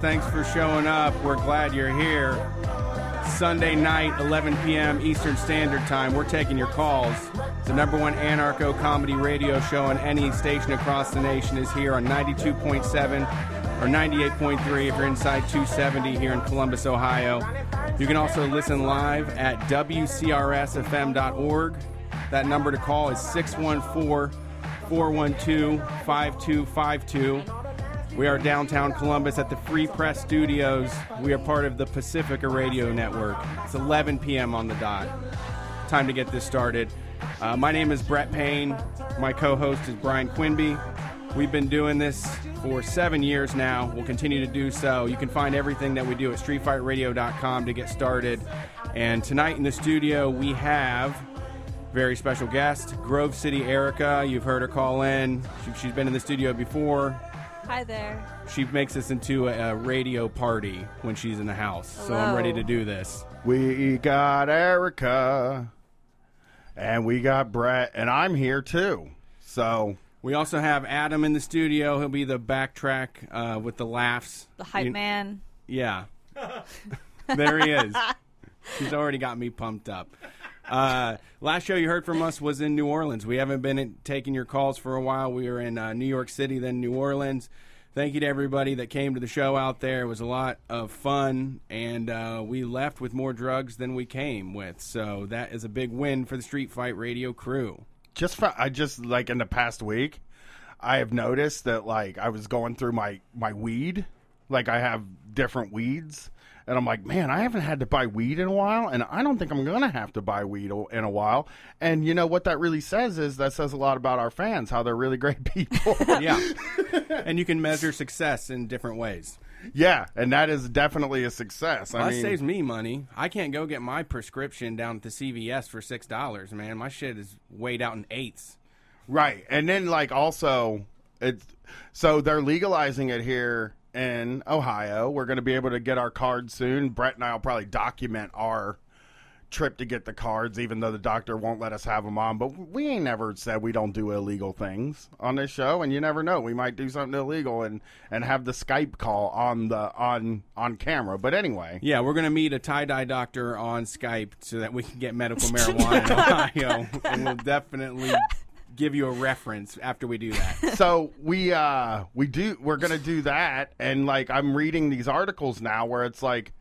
thanks for showing up. We're glad you're here. Sunday night, 11 p.m. Eastern Standard Time. We're taking your calls. The number one anarcho comedy radio show on any station across the nation is here on 92.7 or 98.3 if you're inside 270 here in Columbus, Ohio. You can also listen live at WCRSFM.org. That number to call is 614 412 5252. We are downtown Columbus at the Free Press Studios. We are part of the Pacifica Radio Network. It's 11 p.m. on the dot. Time to get this started. Uh, my name is Brett Payne. My co host is Brian Quinby. We've been doing this for seven years now. We'll continue to do so. You can find everything that we do at streetfightradio.com to get started. And tonight in the studio, we have very special guest, Grove City Erica. You've heard her call in. She, she's been in the studio before. Hi there. She makes us into a, a radio party when she's in the house. So I'm ready to do this. We got Erica, and we got Brett, and I'm here too. So We also have Adam in the studio. He'll be the backtrack uh, with the laughs. The hype You- man. Yeah. there he is. He's already got me pumped up. Uh, last show you heard from us was in New Orleans. We haven't been in, taking your calls for a while. We were in uh, New York City, then New Orleans. Thank you to everybody that came to the show out there. It was a lot of fun, and uh, we left with more drugs than we came with. So that is a big win for the Street Fight Radio crew. just fo- I just like in the past week, I have noticed that like I was going through my my weed, like I have different weeds, and I'm like, man, I haven't had to buy weed in a while, and I don't think I'm gonna have to buy weed in a while. And you know what that really says is that says a lot about our fans, how they're really great people. Yeah. and you can measure success in different ways. yeah, and that is definitely a success. I Well, that mean, saves me money. I can't go get my prescription down at the CVS for six dollars, man. My shit is weighed out in eighths. Right. And then like also it's so they're legalizing it here in Ohio. We're going to be able to get our cards soon. Brett and I will probably document our trip to get the cards even though the doctor won't let us have them on. But we ain't never said we don't do illegal things on this show and you never know. We might do something illegal and and have the skype call on the on on camera. But anyway. Yeah, we're gonna meet a tie dye doctor on Skype so that we can get medical marijuana in Ohio, and we'll definitely give you a reference after we do that. so we uh we do we're gonna do that and like i'm reading these articles now where it's like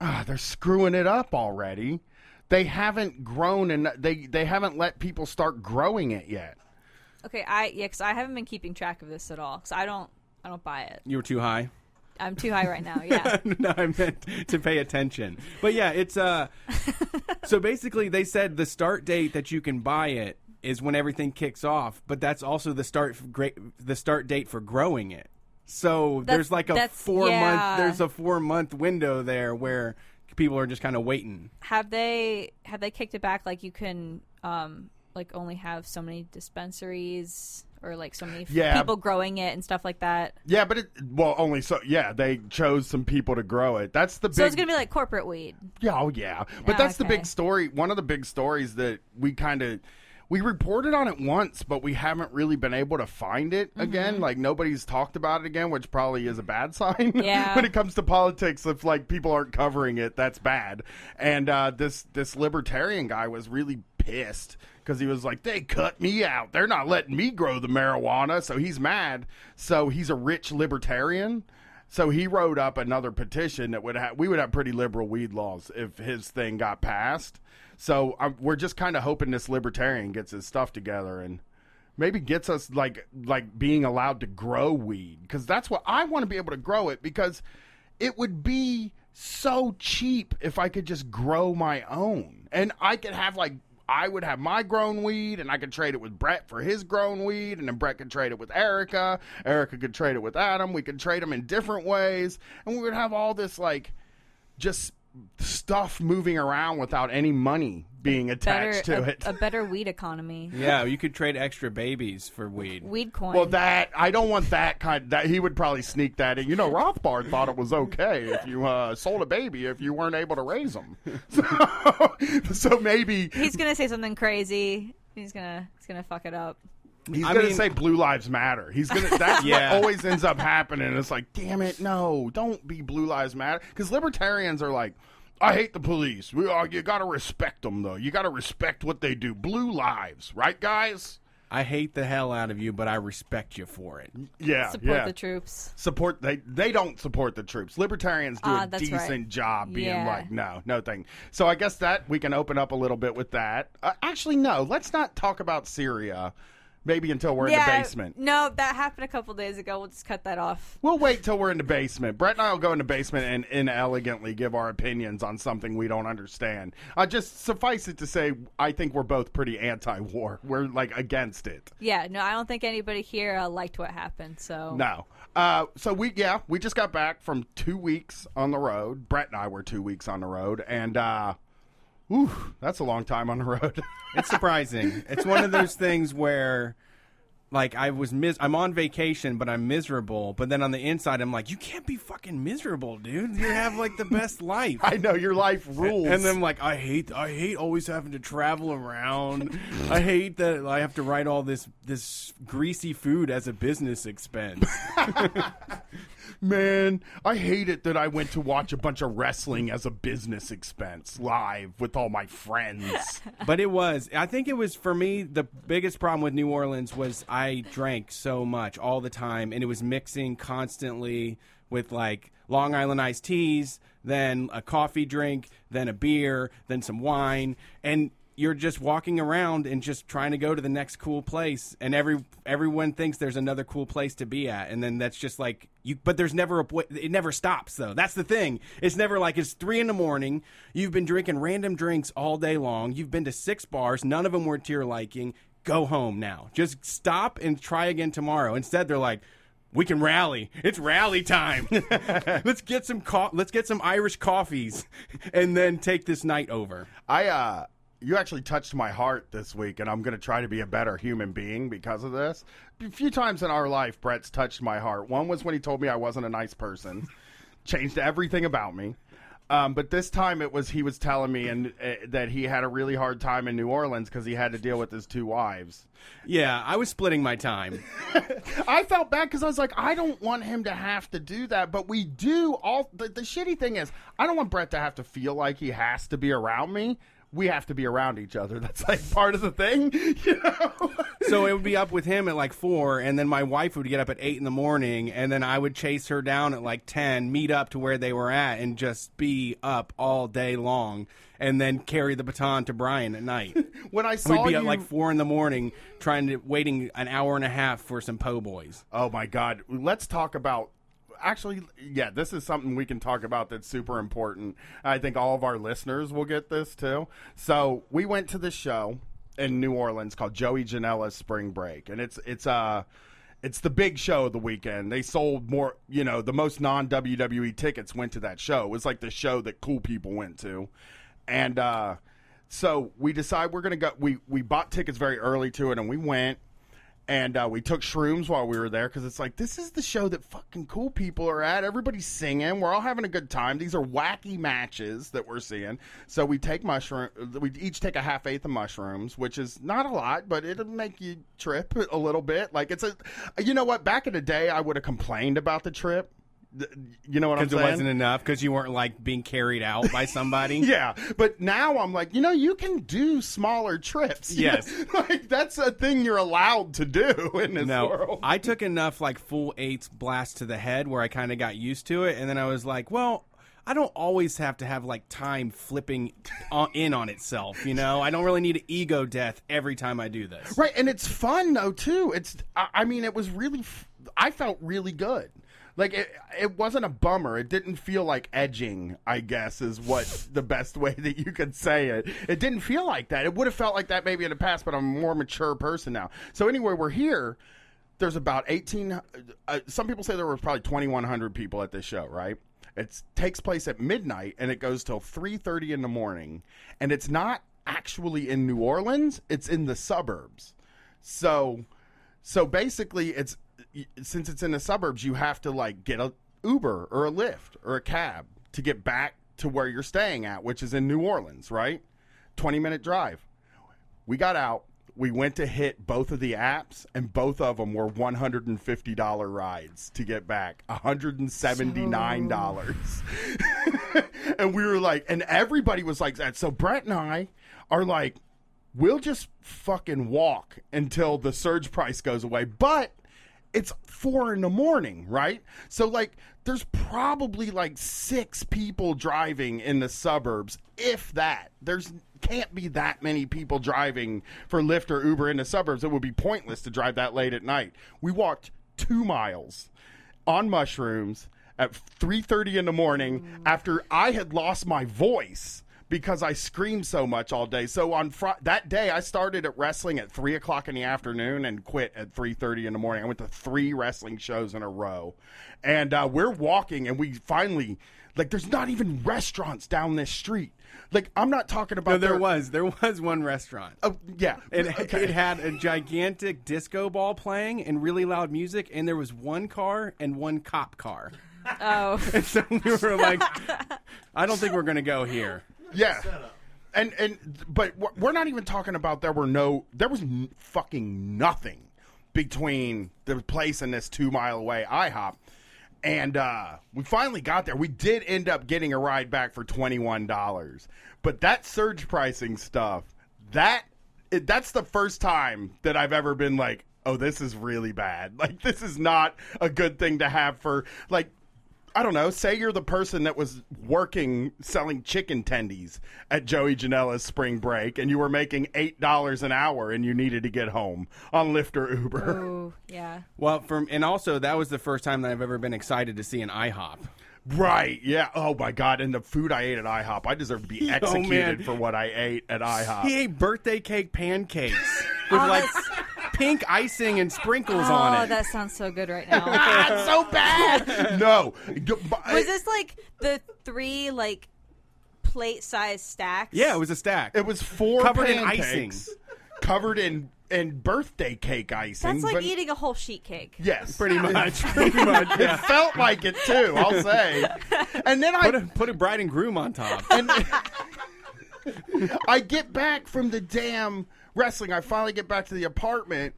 ah they're screwing it up already they haven't grown and they they haven't let people start growing it yet Okay, I yeah, because I haven't been keeping track of this at all. Because I don't, I don't buy it. You were too high. I'm too high right now. Yeah. no, I meant to pay attention. But yeah, it's uh. so basically, they said the start date that you can buy it is when everything kicks off, but that's also the start great the start date for growing it. So there's like a four yeah. month there's a four month window there where people are just kind of waiting. have they have they kicked it back? Like you can, um, like only have so many dispensaries or like so many Yeah. people growing it and stuff like that. yeah but it well only so yeah they chose some people to grow it that's the So it's gonna be like corporate weed. Yeah, oh yeah. But Yeah, that's the big story. One of the big stories that we kind of we reported on it once, but we haven't really been able to find it Mm-hmm. again. Like nobody's talked about it again, which probably is a bad sign. Yeah. when it comes to politics, if like people aren't covering it, that's bad. And uh, this this libertarian guy was really pissed because he was like, they cut me out. They're not letting me grow the marijuana. So he's mad. So he's a rich libertarian. So he wrote up another petition that would have we would have pretty liberal weed laws if his thing got passed. So um, we're just kind of hoping this libertarian gets his stuff together and maybe gets us like like being allowed to grow weed because that's what I want to be able to grow it because it would be so cheap if I could just grow my own and I could have like I would have my grown weed, and I could trade it with Brett for his grown weed, and then Brett could trade it with Erica. Erica could trade it with Adam. We could trade them in different ways, and we would have all this like just stuff moving around without any money being attached better, to a, it. a better weed economy. Yeah, you could trade extra babies for weed. Weed coin. Well, that I don't want that kind. That he would probably sneak that in. You know, Rothbard thought it was okay if you uh, sold a baby if you weren't able to raise them. So, so maybe he's gonna say something crazy. He's gonna he's gonna fuck it up. He's I gonna mean- say Blue Lives Matter. He's gonna. That's Yeah. what always ends up happening. It's like, damn it, no, don't be Blue Lives Matter because libertarians are like. I hate the police. We are, you got to respect them, though. You got to respect what they do. Blue lives, right, guys? I hate the hell out of you, but I respect you for it. Yeah, Support yeah. the troops. support they they don't support the troops libertarians do Ah, a decent right. job being Yeah. like no no thing so i guess that we can open up a little bit with that uh, actually no let's not talk about syria maybe until we're in the basement No, that happened a couple days ago. We'll just cut that off. We'll wait till we're in the basement. Brett and I will go in the basement and inelegantly give our opinions on something we don't understand. Uh, just suffice it to say, I think we're both pretty anti-war. We're like against it. Yeah, no, I don't think anybody here uh, liked what happened. So No. Uh, so we yeah we just got back from two weeks on the road. Brett and I were two weeks on the road, and whew, that's a long time on the road. It's surprising. it's one of those things where like I was mis- I'm on vacation but I'm miserable, but then on the inside I'm like you can't be fucking miserable, dude. You have like the best life. I know your life rules. and then like I hate I hate always having to travel around. I hate that I have to write all this this greasy food as a business expense. man, I hate it that I went to watch a bunch of wrestling as a business expense live with all my friends. But it was. I think it was for me the biggest problem with New Orleans was I drank so much all the time, and it was mixing constantly with like Long Island iced teas, then a coffee drink, then a beer, then some wine, and you're just walking around and just trying to go to the next cool place, and every everyone thinks there's another cool place to be at, and then that's just like you. But there's never a it never stops though. That's the thing. It's never like it's three in the morning. You've been drinking random drinks all day long. You've been to six bars. None of them were to your liking. Go home now. Just stop and try again tomorrow. Instead, they're like. We can rally. It's rally time. let's get some co- let's get some Irish coffees and then take this night over. I uh you actually touched my heart this week and I'm going to try to be a better human being because of this. A few times in our life Brett's touched my heart. One was when he told me I wasn't a nice person. Changed everything about me. Um, but this time it was he was telling me and uh, that he had a really hard time in New Orleans because he had to deal with his two wives. Yeah, I was splitting my time. I felt bad because I was like, I don't want him to have to do that, but we do. All the, the shitty thing is, I don't want Brett to have to feel like he has to be around me. We have to be around each other. That's like part of the thing, you know. so it would be up with him at like four, and then my wife would get up at eight in the morning, and then I would chase her down at like ten, meet up to where they were at, and just be up all day long, and then carry the baton to Brian at night. when I saw We'd be you, at like four in the morning, trying to waiting an hour and a half for some po' boys. oh my god, let's talk about. Actually, yeah, this is something we can talk about that's super important. I think all of our listeners will get this too. So we went to the show in New Orleans called Joey Janela's Spring Break, and it's it's uh it's the big show of the weekend. They sold more, you know, the most non WWE tickets went to that show. It was like the show that cool people went to, and uh, so we decide we're gonna go. We we bought tickets very early to it, and we went. And uh, we took shrooms while we were there because it's like this is the show that fucking cool people are at. Everybody's singing. We're all having a good time. These are wacky matches that we're seeing. So we take mushroom. We each take a half eighth of mushrooms, which is not a lot, but it'll make you trip a little bit. Like it's a, you know what? Back in the day, I would have complained about the trip. You know what I'm saying? Because it wasn't enough, because you weren't like being carried out by somebody. Yeah, but now I'm like, you know, you can do smaller trips. Yes. like that's a thing you're allowed to do in this No, world. I took enough like full eights blast to the head where I kind of got used to it, and then I was like, well. I don't always have to have like time flipping on, in on itself, you know. I don't really need an ego death every time I do this. Right, and it's fun though too. It's, I, I mean, it was really, f- I felt really good. Like it, it wasn't a bummer. It didn't feel like edging. I guess is what the best way that you could say it. It didn't feel like that. It would have felt like that maybe in the past, but I'm a more mature person now. So anyway, we're here. There's about 18. Uh, some people say there were probably 2,100 people at this show, right? It takes place at midnight and it goes till 3:30 in the morning, and it's not actually in New Orleans. It's in the suburbs. So, so basically, it's since it's in the suburbs, you have to like get a Uber or a Lyft or a cab to get back to where you're staying at, which is in New Orleans, right? 20 minute drive. We got out. We went to hit both of the apps, and both of them were $150 rides to get back. $179. and we were like, and everybody was like that. So Brett and I are like, we'll just fucking walk until the surge price goes away. But it's four in the morning, right? So like there's probably like six people driving in the suburbs, if that. There's can't be that many people driving for Lyft or Uber in the suburbs. It would be pointless to drive that late at night. We walked two miles on mushrooms at 3.30 in the morning after i had lost my voice because i screamed so much all day so on fr- that day i started at wrestling at 3 o'clock in the afternoon and quit at 3.30 in the morning i went to three wrestling shows in a row and uh, we're walking and we finally like there's not even restaurants down this street like i'm not talking about No, there their- was there was one restaurant. oh yeah It, Okay. it had a gigantic disco ball playing and really loud music, and there was one car and one cop car. Oh, And so we were like, I don't think we're going to go here. Yeah. And and but we're- not even talking about there were no there was fucking nothing between the place and this 2 mile away IHOP. And uh we finally got there. We did end up getting a ride back for $21. But that surge pricing stuff, that it, that's the first time that I've ever been like, "Oh, this is really bad." Like this is not a good thing to have for like I don't know. Say you're the person that was working selling chicken tendies at Joey Janela's spring break, and you were making eight dollars an hour, and you needed to get home on Lyft or Uber. oh, yeah. Well, from and also that was the first time that I've ever been excited to see an IHOP. Right? Yeah. Oh my God! And the food I ate at IHOP, I deserve to be Oh, executed man. for what I ate at IHOP. He ate birthday cake pancakes with Oh, like that's- pink icing and sprinkles Oh, on it. Oh, that sounds so good right now. That's so bad. no. Was this like the three like plate size stacks? yeah, it was a stack. It was four Covered in pancakes, covered in in birthday cake icing. That's like but- eating a whole sheet cake. Yes, pretty much. pretty much. It felt like it too. I'll say. And then I Put a, put a bride and groom on top. and I get back from the damn wrestling. I finally get back to the apartment.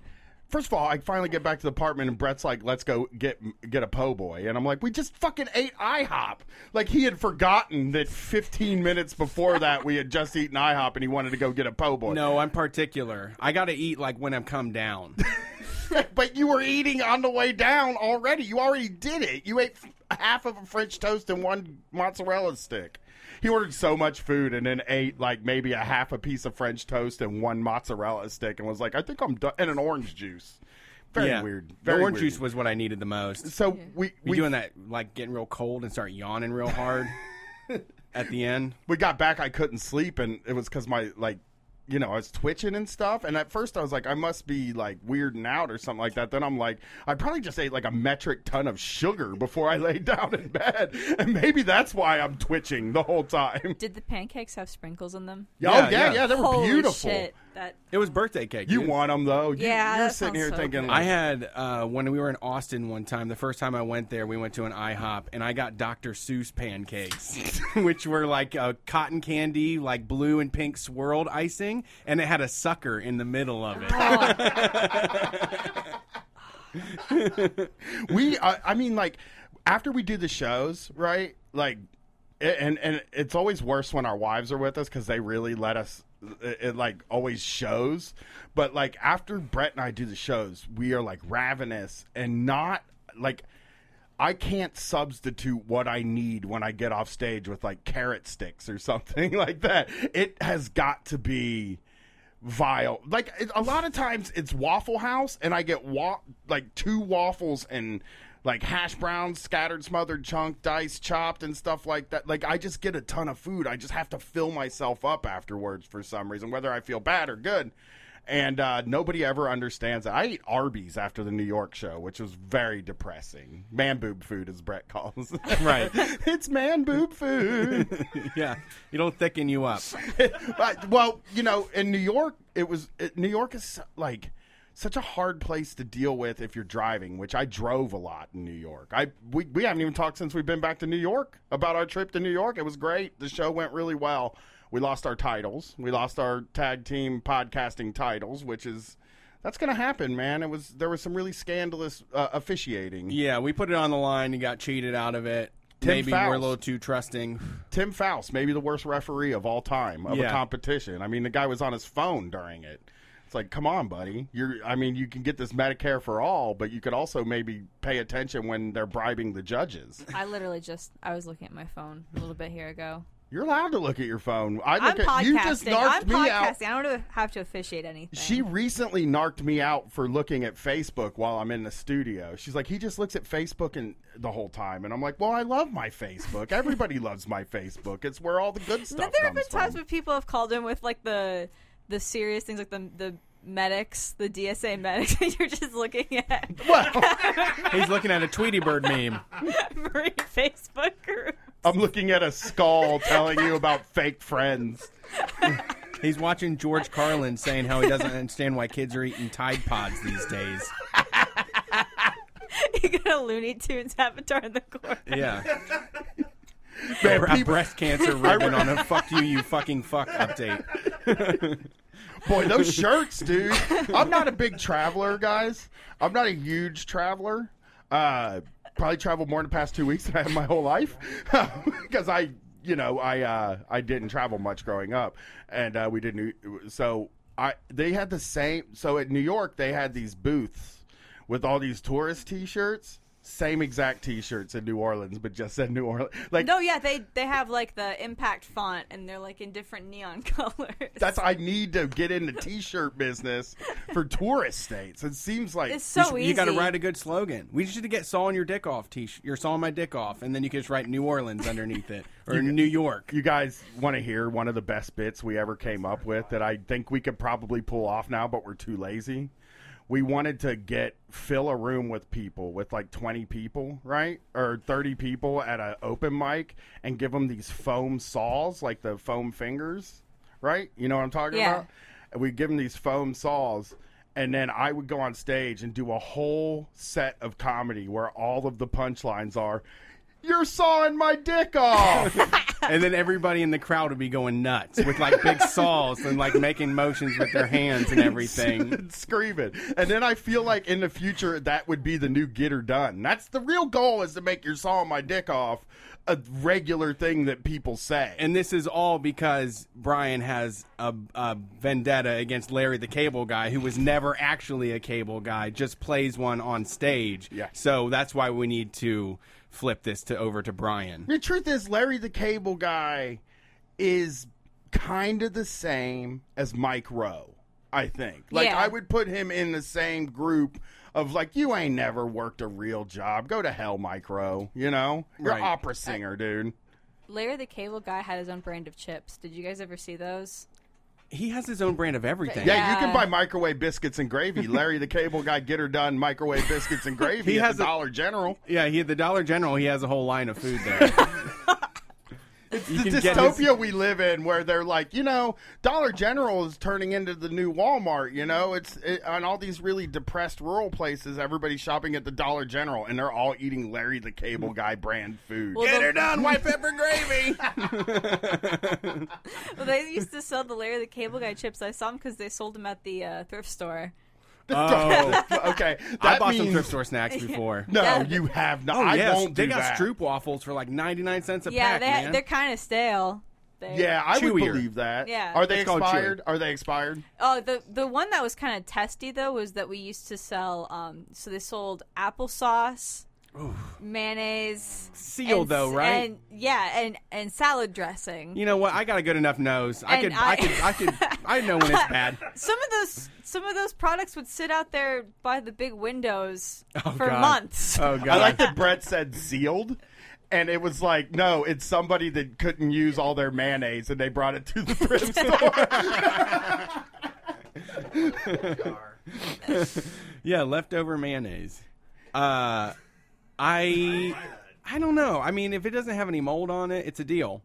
First of all, I finally get back to the apartment, and Brett's like, "Let's go get get a po' boy," and I'm like, "We just fucking ate IHOP." Like he had forgotten that 15 minutes before that we had just eaten IHOP, and he wanted to go get a po' boy. No, I'm particular. I got to eat like when I'm come down. but you were eating on the way down already. You already did it. You ate f- half of a French toast and one mozzarella stick. He ordered so much food and then ate like maybe a half a piece of French toast and one mozzarella stick and was like, I think I'm done. And an orange juice. Very yeah. weird. The orange weird. juice was what I needed the most. So we You we, doing that like getting real cold and start yawning real hard at the end? we got back. I couldn't sleep, and it was because my like. You know, I was twitching and stuff, and at first I was like, I must be like weirding out or something like that. Then I'm like, I probably just ate like a metric ton of sugar before I laid down in bed, and maybe that's why I'm twitching the whole time. Did the pancakes have sprinkles on them? oh yeah, yeah. yeah, they were Holy beautiful. shit! That It was birthday cake. You dude. want them though? You, Yeah, you're that sitting sounds here so thinking, good. like, I had uh, when we were in Austin one time. The first time I went there, we went to an IHOP, and I got Dr. Seuss pancakes, which were like a cotton candy, like blue and pink swirled icing, and it had a sucker in the middle of it. we uh, i mean like after we do the shows right like it, and and it's always worse when our wives are with us because they really let us it, it like always shows but like after brett and i do the shows we are like ravenous and not like I can't substitute what I need when I get off stage with like carrot sticks or something like that. It has got to be vile. Like it, a lot of times it's Waffle House, and I get wa- like two waffles and like hash browns, scattered, smothered, chunk, diced, chopped, and stuff like that. Like I just get a ton of food. I just have to fill myself up afterwards for some reason, whether I feel bad or good. And uh, nobody ever understands that. I eat Arby's after the New York show, which was very depressing. Man boob food, as Brett calls. it. Right. it's man boob food. yeah. You don't thicken you up. But, well, you know, in New York, it was it, New York is like such a hard place to deal with if you're driving, which I drove a lot in New York. I we, we haven't even talked since we've been back to New York about our trip to New York. It was great. The show went really well. We lost our titles. We lost our tag team podcasting titles, which is that's going to happen, man. It was there was some really scandalous uh, officiating. Yeah, we put it on the line and got cheated out of it. Tim Maybe we're a little too trusting. Tim Faust, maybe the worst referee of all time of a competition. I mean, the guy was on his phone during it. It's like, come on, buddy. You're. I mean, you can get this Medicare for all, but you could also maybe pay attention when they're bribing the judges. I literally just I was looking at my phone a little bit here ago. You're allowed to look at your phone. I I'm look at podcasting. you just narked I'm me out. podcasting. I don't have to officiate anything. She recently narked me out for looking at Facebook while I'm in the studio. She's like, he just looks at Facebook and the whole time, and I'm like, well, I love my Facebook. Everybody loves my Facebook. It's where all the good stuff there have been times when people have called in with like the the serious things like the the medics, the DSA medics, and you're just looking at Well, He's looking at a Tweety Bird meme. Marine Facebook group. I'm looking at a skull telling you about fake friends. He's watching George Carlin saying how he doesn't understand why kids are eating Tide Pods these days. You got a Looney Tunes avatar in the corner. Yeah. Man, a people- breast cancer ribbon on a fuck you, you fucking fuck update. Boy, those shirts, dude. I'm not a big traveler, guys. I'm not a huge traveler. Uh, probably traveled more in the past two weeks than I have my whole life because I, you know, I uh, I didn't travel much growing up, and uh, we didn't. So I they had the same. So at New York, they had these booths with all these tourist T-shirts. Same exact T-shirts in New Orleans, but just said New Orleans. Like No, yeah, they they have like the impact font, and they're like in different neon colors. That's I need to get in the T-shirt business for tourist states. It seems like it's so easy. You got to write a good slogan. We should get "sawing your dick off" t shirt. You're sawing my dick off, and then you can just write New Orleans underneath it or New York. you guys want to hear one of the best bits we ever came up with that I think we could probably pull off now, but we're too lazy. We wanted to get fill a room with people with like 20 people, right? Or 30 people at an open mic and give them these foam saws, like the foam fingers, right? You know what I'm talking Yeah. about? And we give them these foam saws and then I would go on stage and do a whole set of comedy where all of the punchlines are you're sawing my dick off. and then everybody in the crowd would be going nuts with like big saws and like making motions with their hands and everything. screaming. And then I feel like in the future that would be the new get her done. That's the real goal is to make your sawing my dick off a regular thing that people say. And this is all because Brian has a, a vendetta against Larry the Cable Guy, who was never actually a cable guy, just plays one on stage. Yeah. So that's why we need to flip this to over to Brian. the truth is Larry the Cable Guy is kind of the same as Mike Rowe, I think. Like Yeah. I would put him in the same group of like you ain't never worked a real job. Go to hell, Mike Rowe, you know? You're Right. opera singer, dude. Larry the Cable Guy had his own brand of chips. Did you guys ever see those? He has his own brand of everything. Yeah, you can buy microwave biscuits and gravy. Larry the Cable Guy, get her done. Microwave biscuits and gravy He at has the a- Dollar General. Yeah, he at the Dollar General. He has a whole line of food there. you the dystopia his, we live in where they're like you know dollar general is turning into the new walmart you know it's it, on all these really depressed rural places everybody's shopping at the dollar general and they're all eating larry the cable guy brand food Well, get the- her done, white pepper gravy. Well, they used to sell the Larry the Cable Guy chips. I saw them because they sold them at the uh, thrift store. oh, okay that I bought means, some thrift store snacks before. no Yeah. you have not Oh i yes, won't they got that. Stroop waffles for like ninety nine cents a yeah, pack, they they're kind of stale. They- yeah i would believe that Yeah. are they It's expired are they expired Oh, the the one that was kind of testy though was that we used to sell. Um, so they sold applesauce, mayonnaise, Sealed, and- though, right? And yeah, and and salad dressing. You know what? I got a good enough nose. I could, I, I- could, I could, I know when it's bad. Some of those some of those products would sit out there by the big windows Oh, for God. months. Oh god! I like that Brett said sealed. And it was like, no, it's somebody that couldn't use all their mayonnaise, and they brought it to the thrift store. Yeah, leftover mayonnaise. Uh, I, I don't know. I mean, if it doesn't have any mold on it, it's a deal.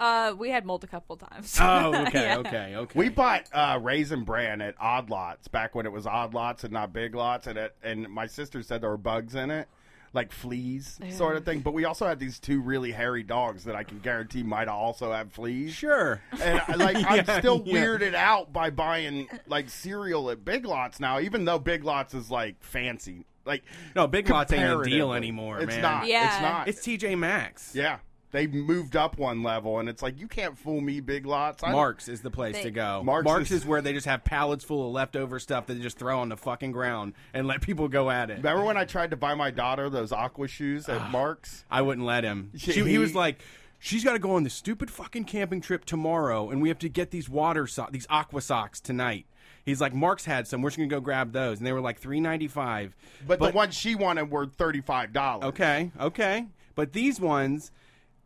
Uh, we had mold a couple times. Oh, okay, Yeah. okay, okay. We bought uh, Raisin Bran at Odd Lots back when it was Odd Lots and not Big Lots, and it, and my sister said there were bugs in it, like fleas, sort of thing. But we also had these two really hairy dogs that I can guarantee might also have fleas. sure. And I, like I'm Yeah, still yeah. weirded out by buying like cereal at Big Lots now, even though Big Lots is like fancy. Like No, Big Lots ain't a deal anymore, It's man. not. Yeah. It's not. It's TJ Maxx. yeah. They moved up one level, and it's like you can't fool me, Big Lots. I- Marc's is the place They- to go. Marc's Marc's, is- is where they just have pallets full of leftover stuff that they just throw on the fucking ground and let people go at it. Remember when I tried to buy my daughter those aqua shoes at ah, Marc's? I wouldn't let him. She- She, he, he- was like, "She's got to go on this stupid fucking camping trip tomorrow, and we have to get these water so- these aqua socks tonight." He's like, "Marc's had some. We're just gonna go grab those," and they were like three ninety five. But, the ones she wanted were thirty five dollars. Okay, okay. But these ones,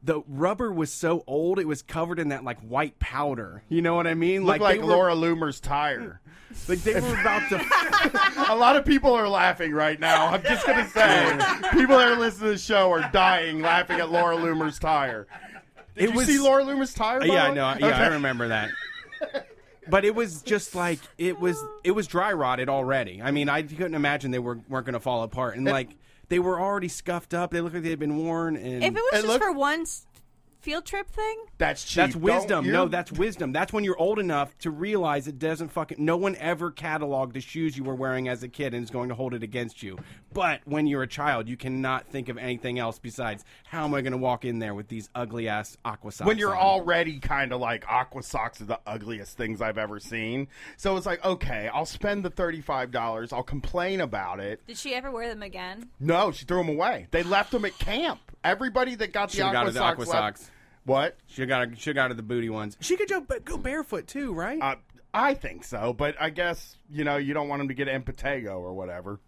the rubber was so old, it was covered in that like white powder. You know what I mean? Look like, they were, Laura Loomer's tire. like they were about to. A lot of people are laughing right now. I'm just gonna say, people that are listening to the show are dying laughing at Laura Loomer's tire. Did It you was- see Laura Loomer's tire? yeah, I know. Yeah, I remember that. But it was just like it was. It was dry rotted already. I mean, I couldn't imagine they were weren't going to fall apart, and like they were already scuffed up. They looked like they had been worn. And if it was just looked- for one s- field trip thing, That's cheap. That's wisdom. No, that's wisdom. That's when you're old enough to realize it doesn't fucking. No one ever cataloged the shoes you were wearing as a kid and is going to hold it against you. But when you're a child, you cannot think of anything else besides how am I going to walk in there with these ugly ass aqua socks? when you're on? already kind of like aqua socks are the ugliest things I've ever seen. So it's like, okay, I'll spend the thirty five dollars. I'll complain about it. did she ever wear them again? No, she threw them away. They left them at camp. Everybody that got the Should've aqua got her the socks aqua left- socks. What? She got should got her the booty ones. She could go, go barefoot too, right? Uh, I think so, but I guess you know you don't want them to get impetigo or whatever.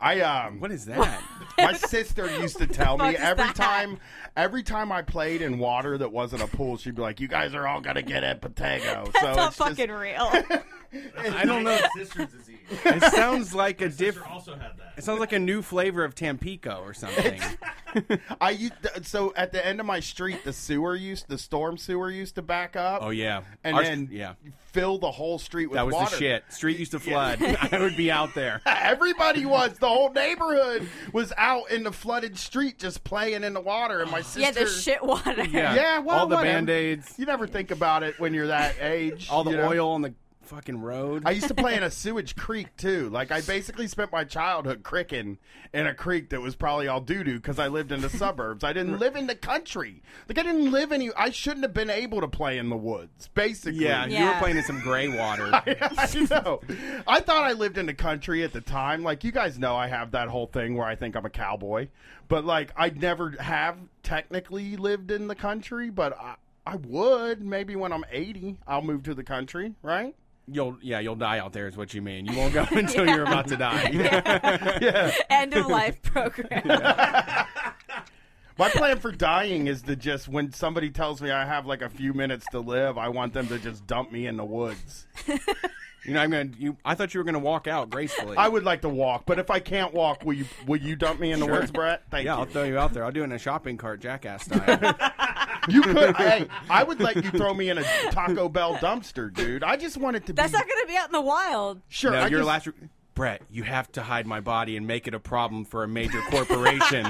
I um, what is that? my sister used to tell me every that? time, every time I played in water that wasn't a pool, she'd be like, "You guys are all gonna get impetigo." so That's not it's just- fucking real. I don't know. Sister's disease. It sounds like a Sister diff. also had that. It sounds like a new flavor of Tampico or something. I used so at the end of my street, the sewer used, the storm sewer used to back up. Oh yeah, and Our- then yeah, fill the whole street with that was water. the shit. Street used to flood. I would be out there. Everybody was. The whole neighborhood was out in the flooded street just playing in the water. And my sister. yeah, the shit water. Yeah, Yeah, well, all the whatever. band aids, You never think about it when you're that age. all the you know? oil on the fucking road. I used to play in a sewage creek too. Like I basically spent my childhood cricking in a creek that was probably all doo doo because I lived in the suburbs. I didn't live in the country. Like I didn't live any. I shouldn't have been able to play in the woods. Basically, yeah, you were playing in some gray water. I know. I thought I lived in the country at the time. Like you guys know, I have that whole thing where I think I'm a cowboy, but like I never have technically lived in the country. But I, I would maybe when I'm 80, I'll move to the country, right? You'll yeah, you'll die out there is what you mean. You won't go until you're about to die. End of life program. My plan for dying is to just when somebody tells me I have like a few minutes to live, I want them to just dump me in the woods. You know, I'm gonna. You, I thought you were gonna walk out gracefully. I would like to walk, but if I can't walk, will you will you dump me in the woods, Brett? Thank yeah, you. I'll throw you out there. I'll do it in a shopping cart, jackass style. You could. hey, I would let you throw me in a Taco Bell dumpster, dude. I just want it to be That's be. not going to be out in the wild. sure. no, I your just- last. Re- Brett, you have to hide my body and make it a problem for a major corporation.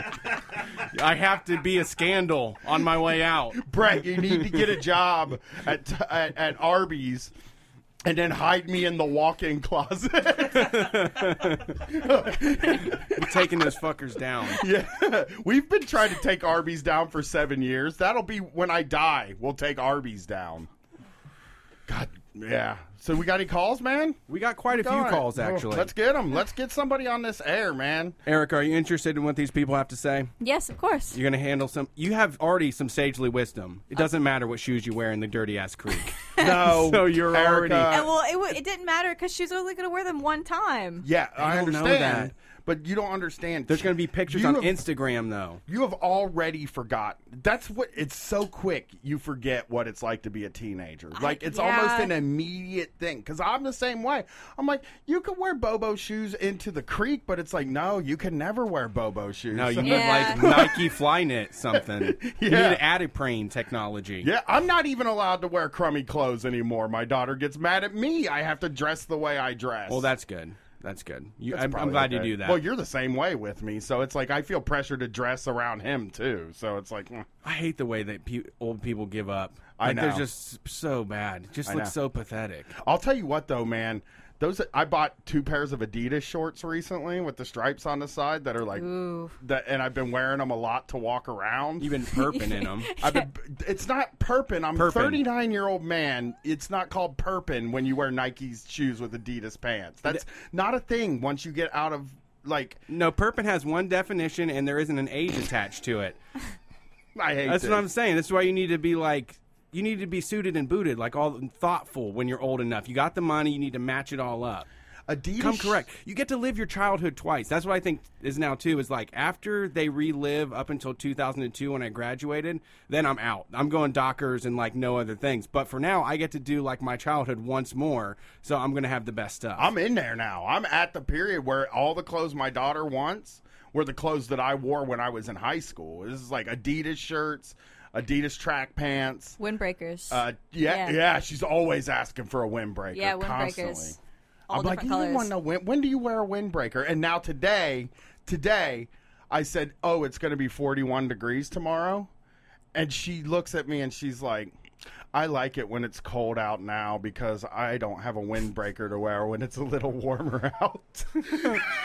I have to be a scandal on my way out. Brett, you need to get a job at at, at Arby's. And then hide me in the walk-in closet. I'm taking those fuckers down. yeah, we've been trying to take Arby's down for seven years. That'll be when I die. We'll take Arby's down. God, Yeah. So we got any calls, man? We got quite a few All right. calls oh, actually. let's get them. Let's get somebody on this air, man. Eric, are you interested in what these people have to say? Yes, of course. You're going to handle some. You have already some sagely wisdom. It uh, doesn't matter what shoes you wear in the dirty ass creek. No. So you're already- And well, it, w- it didn't matter because she was only going to wear them one time. Yeah, I, don't know understand. That. But you don't understand. There's going to be pictures You on have- Instagram though. You have already forgot. That's what it's so quick. You forget what it's like to be a teenager. Like it's yeah. almost an immediate thing. Because I'm the same way. I'm like, you could wear Bobo shoes into the creek, but it's like, no, you can never wear Bobo shoes. No, you need Yeah. like Nike Flyknit something. You need Adiprene technology. Yeah, I'm not even allowed to wear crummy clothes anymore. My daughter gets mad at me. I have to dress the way I dress. Well, that's good. That's good. You, That's I'm, I'm glad okay. you do that. Well, you're the same way with me, so it's like I feel pressure to dress around him too. So it's like, mm. I hate the way that pe- old people give up. I Like, They're just so bad. It just looks so pathetic. I'll tell you what though, man. Those I bought two pairs of Adidas shorts recently with the stripes on the side that are like Ooh. that, and I've been wearing them a lot to walk around. You've been perping in them. I've been, it's not perpin. I'm a Perpin. 39 year old man. It's not called perpin when you wear Nike's shoes with Adidas pants. That's not a thing once you get out of like. No, perping has one definition, and there isn't an age attached to it. I hate That's this. what I'm saying. That's why you need to be like, you need to be suited and booted, like all thoughtful when you're old enough. You got the money, you need to match it all up. Adidas. Come correct. You get to live your childhood twice. That's what I think is now too. Is like after they relive up until 2002 when I graduated, then I'm out. I'm going Dockers and like no other things. But for now, I get to do like my childhood once more. So I'm gonna have the best stuff. I'm in there now. I'm at the period where all the clothes my daughter wants were the clothes that I wore when I was in high school. This is like Adidas shirts, Adidas track pants. Windbreakers. Uh, yeah, yeah, Yeah. she's always asking for a windbreaker. yeah, constantly. All I'm like, you colors. want to win? When do you wear a windbreaker? And now today, today, I said, oh, it's going to be 41 degrees tomorrow, and she looks at me and she's like. I like it when it's cold out now because I don't have a windbreaker to wear when it's a little warmer out.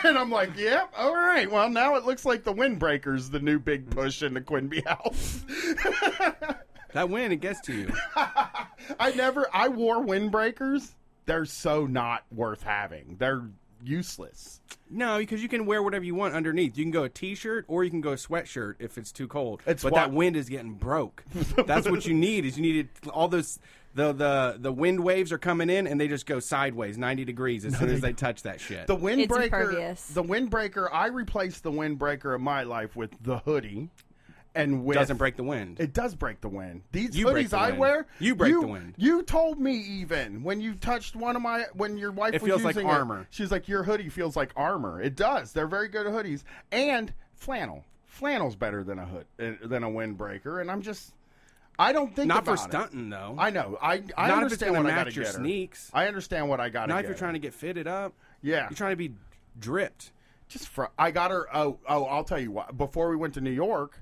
and I'm like, yep, all right. Well, now it looks like the windbreaker's the new big push in the Quinby house. that wind, it gets to you. I never, I wore windbreakers. They're so not worth having. They're useless. No, because you can wear whatever you want underneath. You can go a t-shirt or you can go a sweatshirt if it's too cold. It's but why- that wind is getting broke. That's what you need. Is you need it, all those the the the wind waves are coming in and they just go sideways 90 degrees as soon as they touch that shit. The windbreaker, the windbreaker. I replaced the windbreaker of my life with the hoodie, and with doesn't break the wind. It does break the wind. These You hoodies the I wind. wear, You break the wind. You told me even when you touched one of my when your wife It was feels like using it, armor. she's like, your hoodie feels like armor. It does. They're very good hoodies and flannel. Flannel's better than a hood uh, than a windbreaker, and I'm just. I don't think Not for about it. stunting though. I know. I I Not understand what I match gotta your get her. sneaks. I understand what I got. Not if you're her. trying to get fitted up. Yeah. You're trying to be dripped. just fr- I got her. Oh, oh, I'll tell you what. Before we went to New York,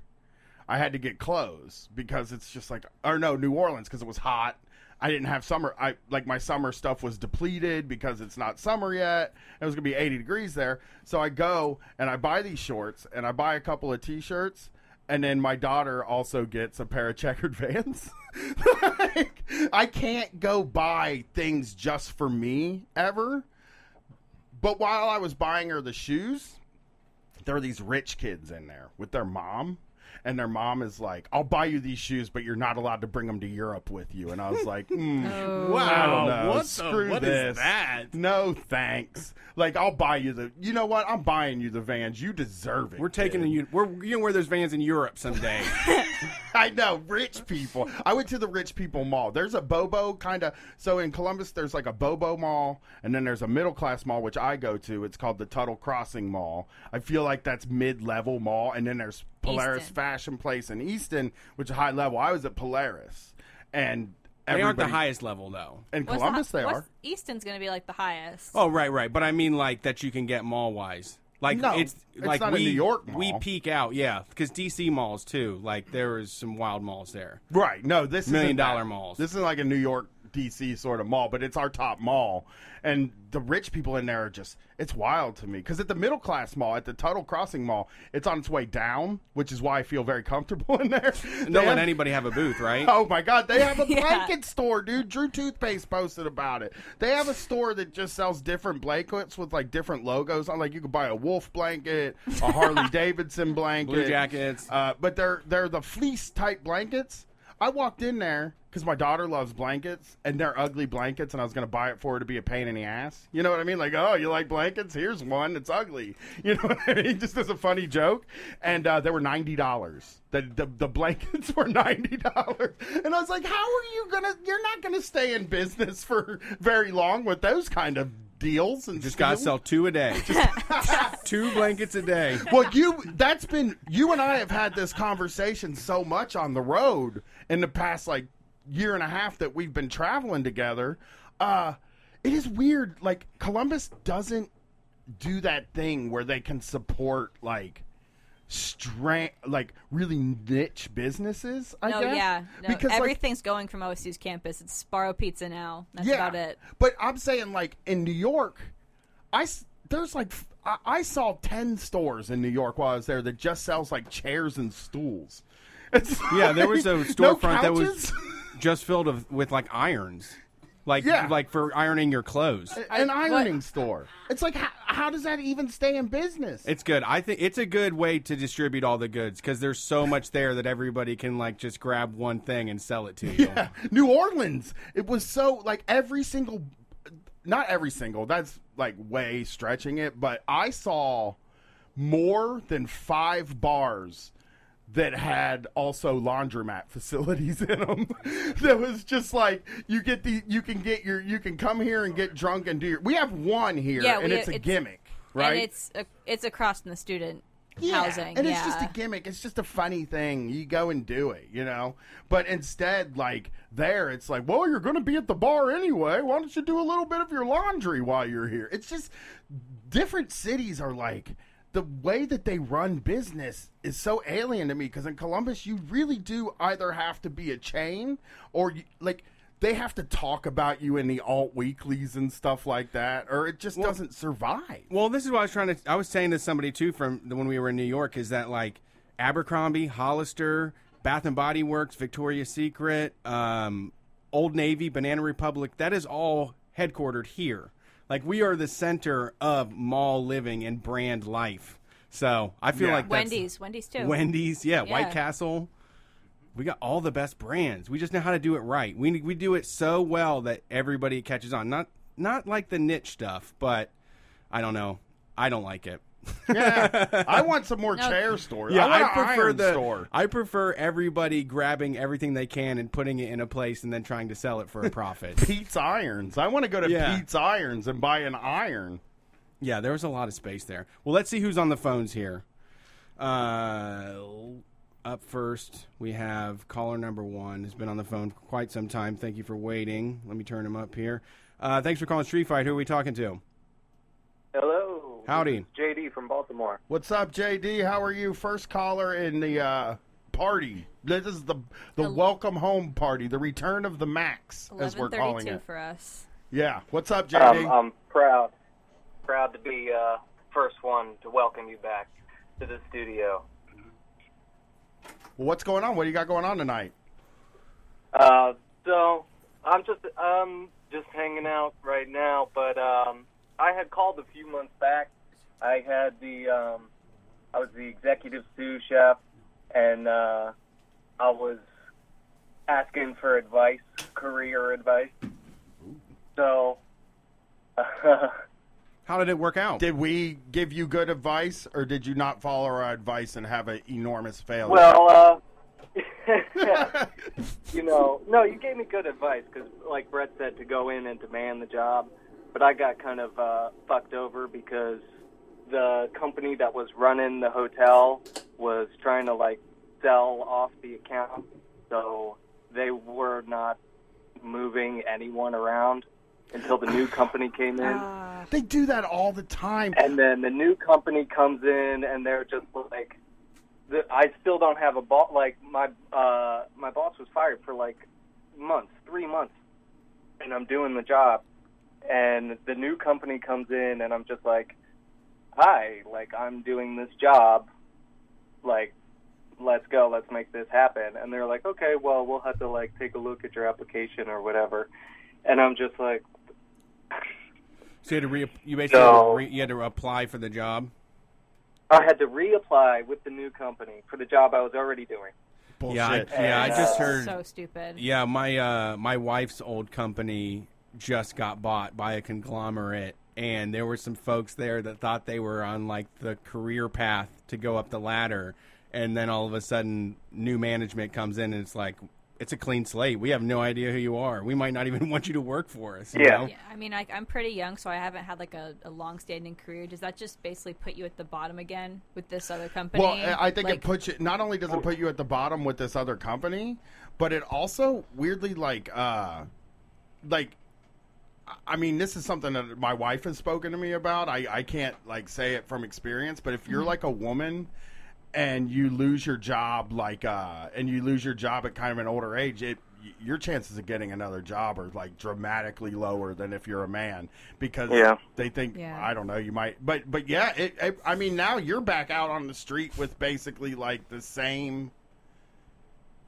I had to get clothes because it's just like, or no, New Orleans because it was hot. I didn't have summer. I like my summer stuff was depleted because it's not summer yet. It was gonna be 80 degrees there. So I go and I buy these shorts and I buy a couple of t-shirts. And then my daughter also gets a pair of checkered vans. like, I can't go buy things just for me ever. But while I was buying her the shoes, there are these rich kids in there with their mom. And their mom is like, I'll buy you these shoes, but you're not allowed to bring them to Europe with you. And I was like, mm, I don't know. what the- Screw what is this. that? No thanks. Like, I'll buy you the. You know what? I'm buying you the vans. You deserve it. We're taking kid. you. We're you gonna wear those vans in Europe someday. I know, rich people. I went to the rich people mall. There's a Bobo kind of. So in Columbus, there's like a Bobo mall, and then there's a middle class mall, which I go to. It's called the Tuttle Crossing Mall. I feel like that's mid level mall, and then there's Polaris Easton. Fashion Place in Easton, which is high level. I was at Polaris, and they aren't the highest level though. In What's Columbus, the, they what's- are. Easton's going to be like the highest. Oh right, right. But I mean like that you can get mall wise. Like No, it's, it's like not a we New York we mall. peak out, yeah, because DC malls too. Like there is some wild malls there. Right. No, this Million isn't dollar that. malls. This is like a New York DC sort of mall, but it's our top mall. And the rich people in there are just, it's wild to me. Because at the middle class mall, at the Tuttle Crossing Mall, it's on its way down, which is why I feel very comfortable in there. Don't let have- anybody have a booth, right? Oh my God! They have a Yeah. blanket store, dude. Drew Toothpaste posted about it. They have a store that just sells different blankets with like different logos on. Like you could buy a wolf blanket, a Harley Davidson blanket, Blue Jackets. Uh, but they're they're the fleece type blankets. I walked in there because my daughter loves blankets, and they're ugly blankets, and I was going to buy it for her to be a pain in the ass. You know what I mean? Like, oh, you like blankets? Here's one. It's ugly. You know what I mean? Just as a funny joke. And uh, they were ninety dollars. The, the the blankets were ninety dollars, and I was like, how are you gonna? You're not gonna stay in business for very long with those kind of deals and Just gotta sell two a day. two blankets a day. Well, you that's been you and I have had this conversation so much on the road in the past like year and a half that we've been traveling together. Uh it is weird like Columbus doesn't do that thing where they can support like strength like really niche businesses, I no, guess. yeah, no, because like, everything's going from OSU's campus. It's Sbarro Pizza now. That's about it. but I'm saying like in New York, i there's like I saw ten stores in New York while I was there that just sells like chairs and stools. It's Yeah, there was a like, no storefront that was couches? Just filled of, with like irons, like Yeah. like for ironing your clothes. an ironing store. It's like how, how does that even stay in business? It's good. I think it's a good way to distribute all the goods because there's so much there that everybody can like just grab one thing and sell it to you. Yeah. New Orleans. It was so like every single not every single, that's like way stretching it, but I saw more than 5 bars that had also laundromat facilities in them. that was just like you get the you can get your you can come here and get drunk and do your We have one here Yeah, and we- it's a it's- gimmick, right? And it's a, it's across from the student Yeah, housing. And yeah. it's just a gimmick. It's just a funny thing. You go and do it, you know? But instead, like, there, it's like, well, you're going to be at the bar anyway. Why don't you do a little bit of your laundry while you're here? It's just different cities are like, the way that they run business is so alien to me because in Columbus, you really do either have to be a chain or, you, like, they have to talk about you in the alt weeklies and stuff like that, or it just doesn't survive. Well, this is what I was trying to. I was saying to somebody too from the, when we were in New York is that like Abercrombie, Hollister, Bath and Body Works, Victoria's Secret, um, Old Navy, Banana Republic. That is all headquartered here. Like we are the center of mall living and brand life. So I feel Yeah. like that's- Wendy's, Wendy's too. Wendy's, yeah, Yeah. White Castle. We got all the best brands. We just know how to do it right. We we do it so well that everybody catches on. Not not like the niche stuff, but I don't know. I don't like it. Yeah, I want some more No. chair stores. Yeah, I, want I, an prefer iron the store. I prefer everybody grabbing everything they can and putting it in a place and then trying to sell it for a profit. Pete's Irons. I want to go to Yeah. Pete's Irons and buy an iron. yeah, there was a lot of space there. Well, let's see who's on the phones here. Uh, up first, we have caller number one. Has been on the phone for quite some time. Thank you for waiting. Let me turn him up here. Uh, thanks for calling Street Fight. Who are we talking to? Hello. Howdy. This is JD from Baltimore. What's up, JD? How are you? First caller in the uh, party. This is the the El- welcome home party, the return of the Max, as we're calling 11:32 it. for us. Yeah. What's up, JD? Um, I'm proud, proud to be uh, first one to welcome you back to the studio. well, what's going on? What do you got going on tonight? Uh, so I'm just um just hanging out right now, but um, I had called a few months back. I had the um, I was the executive sous chef, and uh, I was asking for advice, career advice. So. How did it work out? Did we give you good advice, or did you not follow our advice and have an enormous failure? Well, uh, you know, no, you gave me good advice because, like Brett said, to go in and demand the job. But I got kind of uh, fucked over because the company that was running the hotel was trying to like sell off the account, so they were not moving anyone around until the new company came in. Ah, they do that all the time. and then the new company comes in and they're just like the, I still don't have a boss like my uh my boss was fired for like months, 3 months. and I'm doing the job, and the new company comes in, and I'm just like, "Hi, like I'm doing this job, like." Let's go. Let's make this happen. And they're like, okay, well, we'll have to like take a look at your application or whatever. And I'm just like, So you had to re- you basically No. had to re- you had to apply for the job. I had to reapply with the new company for the job I was already doing. Bullshit. Yeah, I, yeah, I just uh, heard. So stupid. Yeah, my uh, my wife's old company just got bought by a conglomerate, and there were some folks there that thought they were on like the career path to go up the ladder, and then all of a sudden, new management comes in, and it's like it's a clean slate. We have no idea who you are. We might not even want you to work for us. You Yeah. know? Yeah, I mean, I, I'm pretty young, so I haven't had like a, a long-standing career. Does that just basically put you at the bottom again with this other company? Well, I think Like, it puts you. Not only does it put you at the bottom with this other company, but it also weirdly like, uh, like, I mean, this is something that my wife has spoken to me about. I I can't like say it from experience, but if you're like a woman and you lose your job, like, uh, and you lose your job at kind of an older age, it your chances of getting another job are like dramatically lower than if you're a man because Yeah. they think Yeah. I don't know you might but but yeah it, it, I mean now you're back out on the street with basically like the same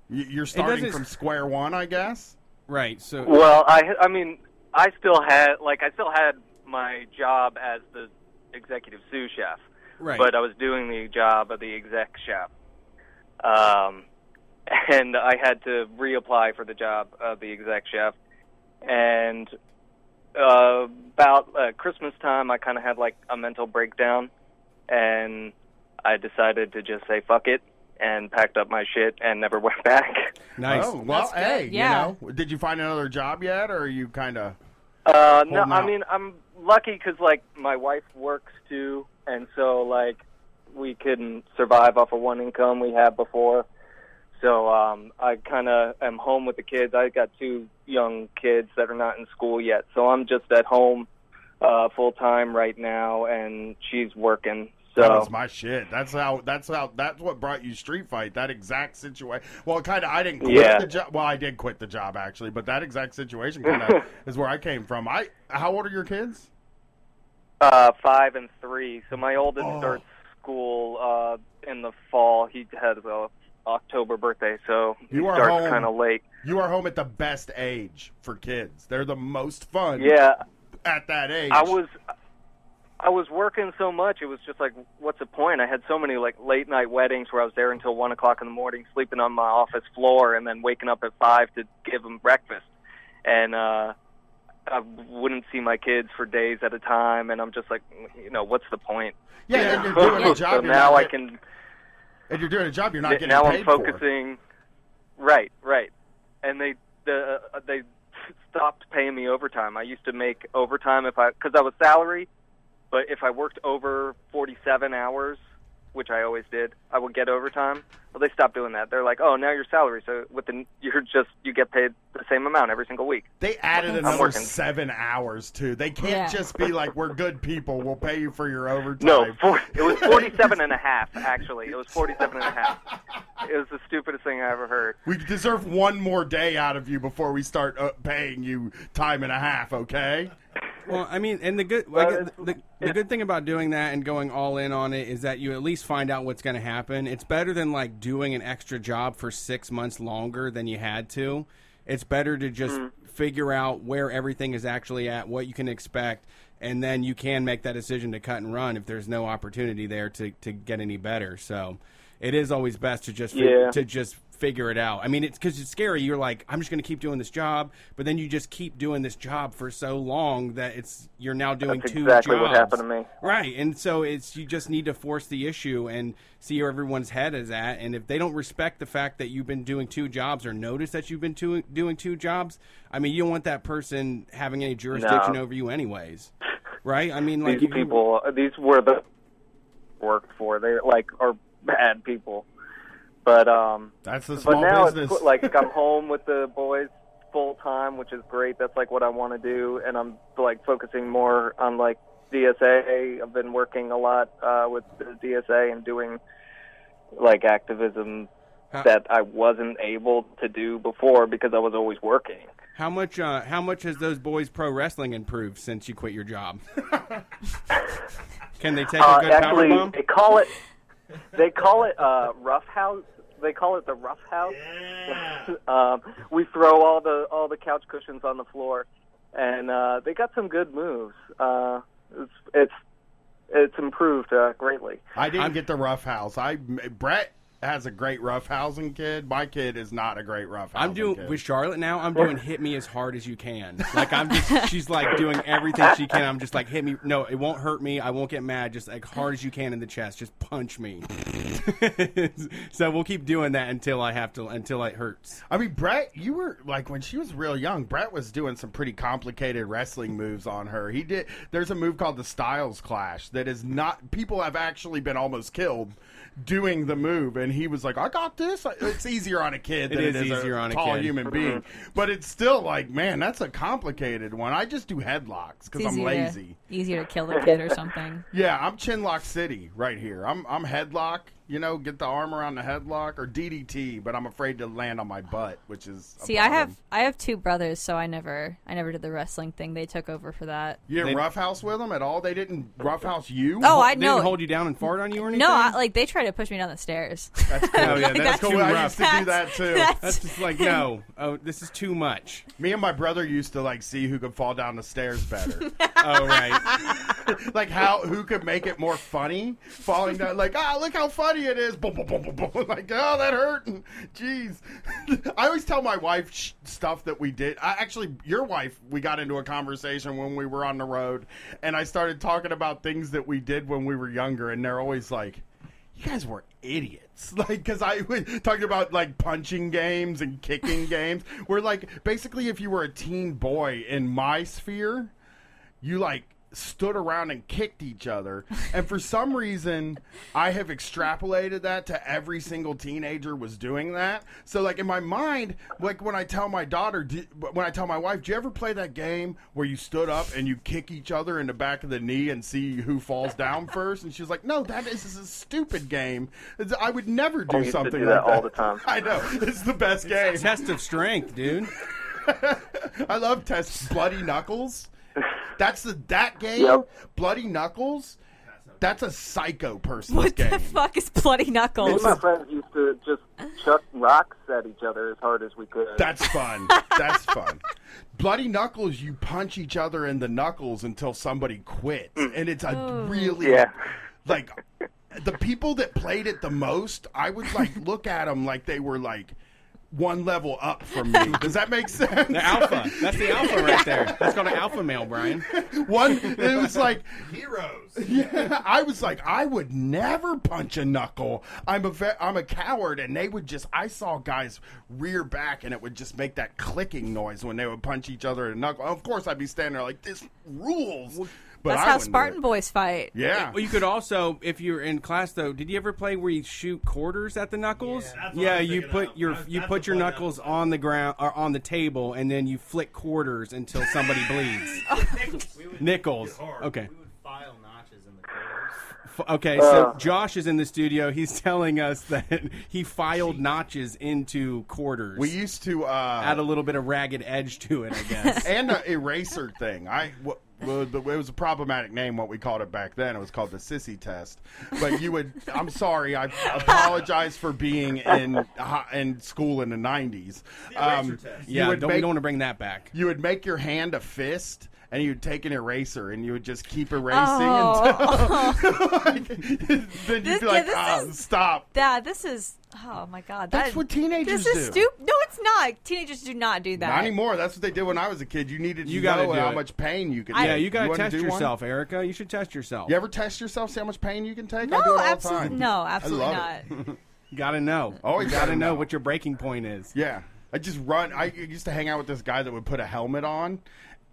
you- you're starting from square one I guess Right. So Well, I I mean, I still had like I still had my job as the executive sous chef, right. but I was doing the job of the exec chef. Um, and I had to reapply for the job of the exec chef. And uh, about uh, Christmas time, I kind of had like a mental breakdown, and I decided to just say fuck it and packed up my shit and never went back. nice. oh well hey yeah. you know did you find another job yet or are you kind of Uh, no, Holding I mean I'm lucky because like my wife works too, and so like we can survive off of one income we had before. So um, I kind of am home with the kids. I got two young kids that are not in school yet, so I'm just at home uh, full time right now, and she's working. So was my shit. That's how. That's how. That's what brought you Street Fight. That exact situation. Well, kind of. I didn't quit Yeah. the job. Well, I did quit the job actually, but that exact situation kind of is where I came from. I. How old are your kids? uh, five and three. So my oldest Oh. starts school uh, in the fall. He has a October birthday, so he You are starts kind of late. You are home at the best age for kids. They're the most fun. Yeah, At that age. I was I was working so much. It was just like, what's the point? I had so many like late night weddings where I was there until one o'clock in the morning, sleeping on my office floor, and then waking up at five to give them breakfast. And uh, I wouldn't see my kids for days at a time, and I'm just like, you know, what's the point? Yeah, You and know? you're doing a job. so now I get- can. And you're doing a job. You're not getting now paid I'm for. focusing. Right, right. And they the uh, they stopped paying me overtime. I used to make overtime if I because I was salary, but if I worked over 47 hours, which I always did, I would get overtime. Well, they stopped doing that. They're like, "Oh, now you're salary, so with the you're just you get paid the same amount every single week." They added I'm another working. seven hours too. They can't Yeah. just be like, "We're good people. We'll pay you for your overtime." No, four, it was 47 and a half actually. It was 47 and a half. It was the stupidest thing I ever heard. We deserve one more day out of you before we start uh, paying you time and a half. Okay. Well, I mean, and the good Well, it's- the, the good thing about doing that and going all in on it is that you at least find out what's going to happen. It's better than like doing an extra job for six months longer than you had to. It's better to just mm. figure out where everything is actually at, what you can expect, and then you can make that decision to cut and run if there's no opportunity there to, to get any better. So it is always best to just Yeah. to just figure it out. I mean, it's because it's scary. You're like, I'm just going to keep doing this job, but then you just keep doing this job for so long that it's you're now doing That's two exactly jobs. what happened to me. Right, and so it's you just need to force the issue and see where everyone's head is at. And if they don't respect the fact that you've been doing two jobs or notice that you've been two, doing two jobs, I mean, you don't want that person having any jurisdiction No. over you, anyways. Right? I mean, like these if you- people, these were the worked for. They like are bad people. But um, That's the but small now business. it's like I'm home with the boys full time, which is great. That's like what I want to do, and I'm like focusing more on like DSA. I've been working a lot uh, with the DSA and doing like activism How- that I wasn't able to do before because I was always working. How much? Uh, how much has those boys pro wrestling improved since you quit your job? Can they take Uh, a good actually, power bomb? they call it they call it uh, rough house. They call it the rough house. um, we throw all the all the couch cushions on the floor, and uh, they got some good moves. Uh, it's it's it's improved uh, greatly. I didn't I'm- get the rough house. I Brett has a great rough housing kid. My kid is not a great rough housing I'm doing kid. with Charlotte now. I'm doing hit me as hard as you can. Like I'm just, she's like doing everything she can. I'm just like hit me. No, it won't hurt me. I won't get mad. Just like hard as you can in the chest. Just punch me. so we'll keep doing that until I have to, until it hurts. I mean, Brett, you were like when she was real young. Brett was doing some pretty complicated wrestling moves on her. He did. There's a move called the Styles Clash that is not. People have actually been almost killed doing the move, and he was like, "I got this." It's easier on a kid than is it is easier a on a tall kid. human being, but it's still like, man, that's a complicated one. I just do headlocks because I'm lazy. To, easier to kill the kid or something. Yeah, I'm Chinlock City right here. I'm I'm headlock. You know, get the arm around the headlock or DDT, but I'm afraid to land on my butt, which is See, I have. I have two brothers, so I never I never did the wrestling thing. They took over for that. You didn't They- roughhouse with them at all. They didn't roughhouse you. Oh, I They know. didn't hold you down and fart on you or anything. No, I, like they tried to push me down the stairs. That's cool. Oh, yeah, that's That's too cool. I rough. used to do that too. That's- That's just like no. Oh, this is too much. Me and my brother used to like see who could fall down the stairs better. Oh right. like how who could make it more funny falling down. Like ah, look how funny it is. Boom, boom, boom, boom, boom. Like oh, that hurt. And, Jeez. I always tell my wife sh- stuff that we did. I actually, your wife, we got into a conversation when we were on the road, and I started talking about things that we did when we were younger, and they're always like. You guys were idiots, like because I was talking about like punching games and kicking games. Where like basically, if you were a teen boy in my sphere, you like stood around and kicked each other. And for some reason i have extrapolated that to every single teenager was doing that. So like in my mind like when i tell my daughter do, when i tell my wife do you ever play that game where you stood up and you kick each other in the back of the knee and see who falls down first? And she's like no that is, is a stupid game. It's- i would never oh, do I used to something do like that all the time. i know. It's the best game. Test of strength, dude. I love test Bloody Knuckles. That's the that game. Yep. Bloody Knuckles. That's a psycho person. game. what game. the fuck is bloody Me knuckles? and my friends used to just chuck rocks at each other as hard as we could. That's fun. That's fun. Bloody Knuckles, you punch each other in the knuckles until somebody quits, and it's a oh. really yeah. like the people that played it the most. I would like look at them like they were like one level up from me. Does that make sense? The alpha. That's the alpha right there. That's called an alpha male, Brian. One, it was like Heroes. Yeah, I was like, I would never punch a knuckle. I'm a ve- I'm a coward, and they would just. I saw guys rear back, and it would just make that clicking noise when they would punch each other in a knuckle. Of course, I'd be standing there like this rules. But That's I how wouldn't do Spartan it. boys fight. Yeah, Well, you could also, if you're in class though, did you ever play where you shoot quarters at the knuckles? Yeah, that's what I was you thinking put of. your That's- you that's put the your play that knuckles was- on the ground or on the table, and then you flick quarters until somebody bleeds. We would Nickels. hard. Okay. We would file notches in the quarters. F- Okay, so Uh. Josh is in the studio. He's telling us that he filed notches into quarters. we used to uh, add a little bit of ragged edge to it, I guess. and the eraser thing. I w- well, the- it was a problematic name. What we called it back then, it was called the sissy test. But you would. I'm sorry. I apologize for being in in school in the '90s. eraser um, test. you yeah, would don't, we make- don't want to bring that back. you would make your hand a fist and you'd take an eraser and you would just keep erasing Oh. until like, then you'd This- be like, yeah, this ah, is- stop. Dad, this is oh my god. That's that- what teenagers do. This is stupid. No, it's not. Teenagers do not do that. Not anymore. That's what they did when I was a kid. You needed to You gotta know do how it. much pain you could I- take. Yeah, you gotta wanna test do one? yourself, Erica. You should test yourself. You ever test yourself, see how much pain you can take? No, I do it all absolutely the time. no, absolutely love not. it. You gotta know. Always you gotta gotta know, know. what your breaking point is. Yeah. I just run. I used to hang out with this guy that would put a helmet on,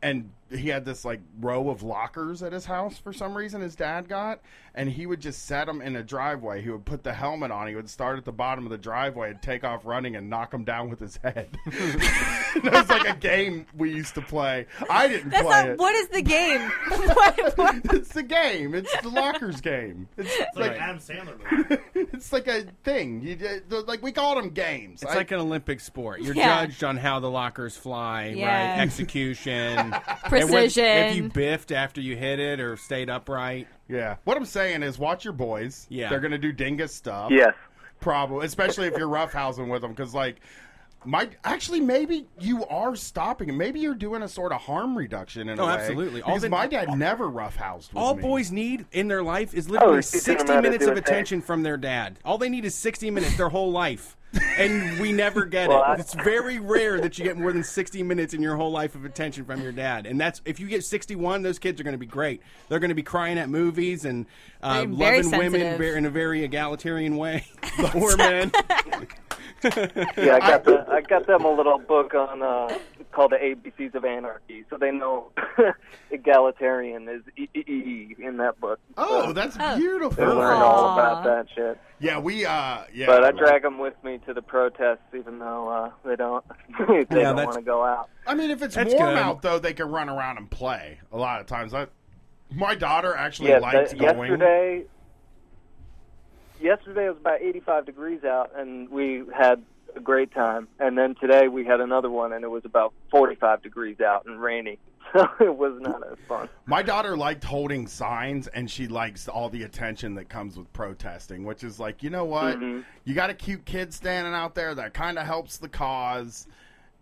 and he had this like row of lockers at his house for some reason his dad got and he would just set them in a driveway he would put the helmet on he would start at the bottom of the driveway and take off running and knock him down with his head that was like a game we used to play i didn't That's play not. it What is the game? what, what? it's the game it's the lockers game it's, It's like like Adam Sandler it's like a thing you like we called them games It's I- like an Olympic sport. You're Yeah. judged on how the lockers fly, Yeah. right? Execution, And what- if you biffed after you hit it or stayed upright. yeah what i'm saying is watch your boys Yeah. they're gonna do dingus stuff Yes. Probably, especially if you're roughhousing with them, because like, my actually maybe you are stopping, maybe you're doing a sort of harm reduction in a Oh, way. absolutely. All Because the- my dad never roughhoused. With All me. boys need in their life is oh, literally Oh, 60 them how to minutes of a thing. attention from their dad. All they need is 60 minutes their whole life. And we never get Well, it. I- It's very rare that you get more than 60 minutes in your whole life of attention from your dad. And that's if you get 61, those kids are going to be great. They're going to be crying at movies and uh, loving women sensitive. ver- in a very egalitarian way. Poor men. Yeah, I got the I got them a little book on uh called the ABCs of Anarchy, so they know egalitarian is E E E E in that book. Oh, So that's Oh. they beautiful. learn all about that shit. Yeah, we. uh Yeah, But I drag them with me to the protests, even though uh, they don't they Yeah, don't want to go out. I mean, if it's That's warm good. out though, they can run around and play. A lot of times, I, my daughter actually Yeah, likes the- going. yesterday. Yesterday it was about 85 degrees out, and we had a great time. And then today we had another one, and it was about 45 degrees out and rainy. So it was not as fun. My daughter liked holding signs, and she likes all the attention that comes with protesting. Which is like, you know what? Mhm. You got a cute kid standing out there that kind of helps the cause.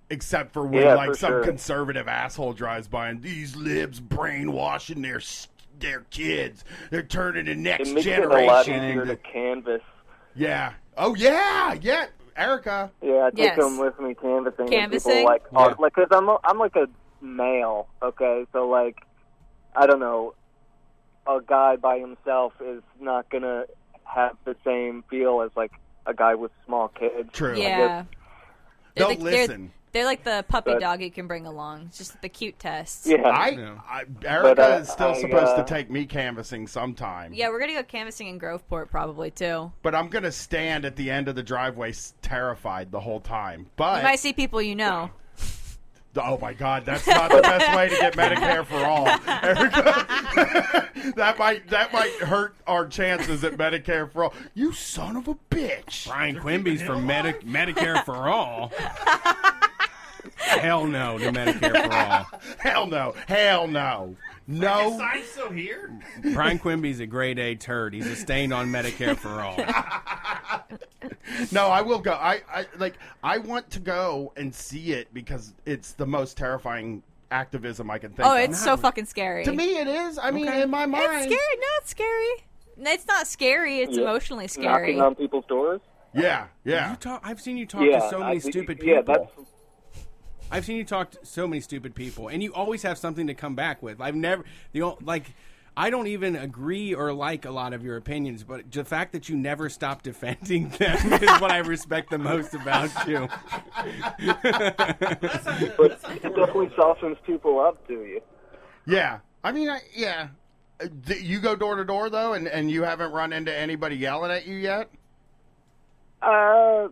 Except for when Yeah, like for some sure. conservative asshole drives by and these libs brainwashing their their kids. They're turning the next It makes it a lot generation easier into to canvass. yeah. Oh yeah, yeah. Erica. Yeah, I take Yes. them with me canvassing. Canvassing? People like, Yeah. like, cause I'm a, I'm like a male. Okay, so like, I don't know, a guy by himself is not gonna have the same feel as like a guy with small kids. True. Yeah. They'll the- listen. They're, like the puppy But- dog you can bring along. It's just the cute tests. Yeah. I, I Erica But, uh, is still I, supposed to uh, take me canvassing sometime. Yeah, we're gonna go canvassing in Groveport probably too. But I'm gonna stand at the end of the driveway terrified the whole time. But You might see people you know. Oh my God, that's not the best way to get Medicare for all. Erica. that might that might hurt our chances at Medicare for all. You son of a bitch! Brian Quimby's for Medi- Medicare for all. Hell no to Medicare for all. Hell no! Hell no! His No! sign's still here. Brian Quimby's a grade A turd. He's a stain on Medicare for all. No! I will go. I, I like. I want to go and see it because it's the most terrifying activism I can think of. Oh, of. it's so fucking scary. to me, it is. I mean, Okay. in my mind, it's scary. No, it's scary. It's not scary. It's Yeah. emotionally scary. Knocking on people's doors. Yeah, yeah. You talk, I've seen you talk yeah, to so many I- stupid Yeah, people. that's I've seen you talk to so many stupid people, and you always have something to come back with. I've never the o- like. I don't even agree or like a lot of your opinions, but the fact that you never stop defending them is what I respect the most about you. But it definitely softens people up to you. Yeah, I mean, I, yeah. Uh, You go door to door though, and and you haven't run into anybody yelling at you yet. Uh,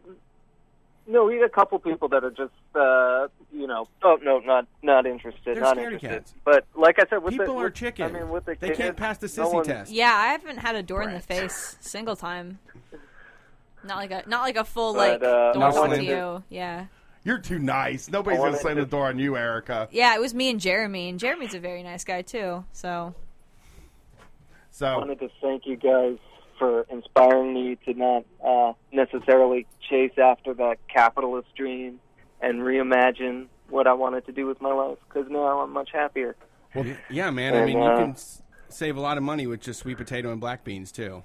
no, we had a couple people that are just, uh, you know, oh no, not not interested, They're not interested. cats. But like I said, with People the, are with, chicken. I mean, with the they kids, can't pass the no sissy one- test. Yeah, I haven't had a door in the face single time. Not like a not like a full But, like uh, door I slam wanted to to- you. Yeah, You're too nice. Nobody's gonna slam to- the door on you, Erica. yeah. It was me and Jeremy, and Jeremy's a very nice guy too. So So I So wanted to thank you guys for inspiring me to not uh, necessarily chase after that capitalist dream and reimagine what I wanted to do with my life. Because now I'm much happier. Well, yeah, man. I And, mean, you uh, can s- save a lot of money with just sweet potato and black beans too,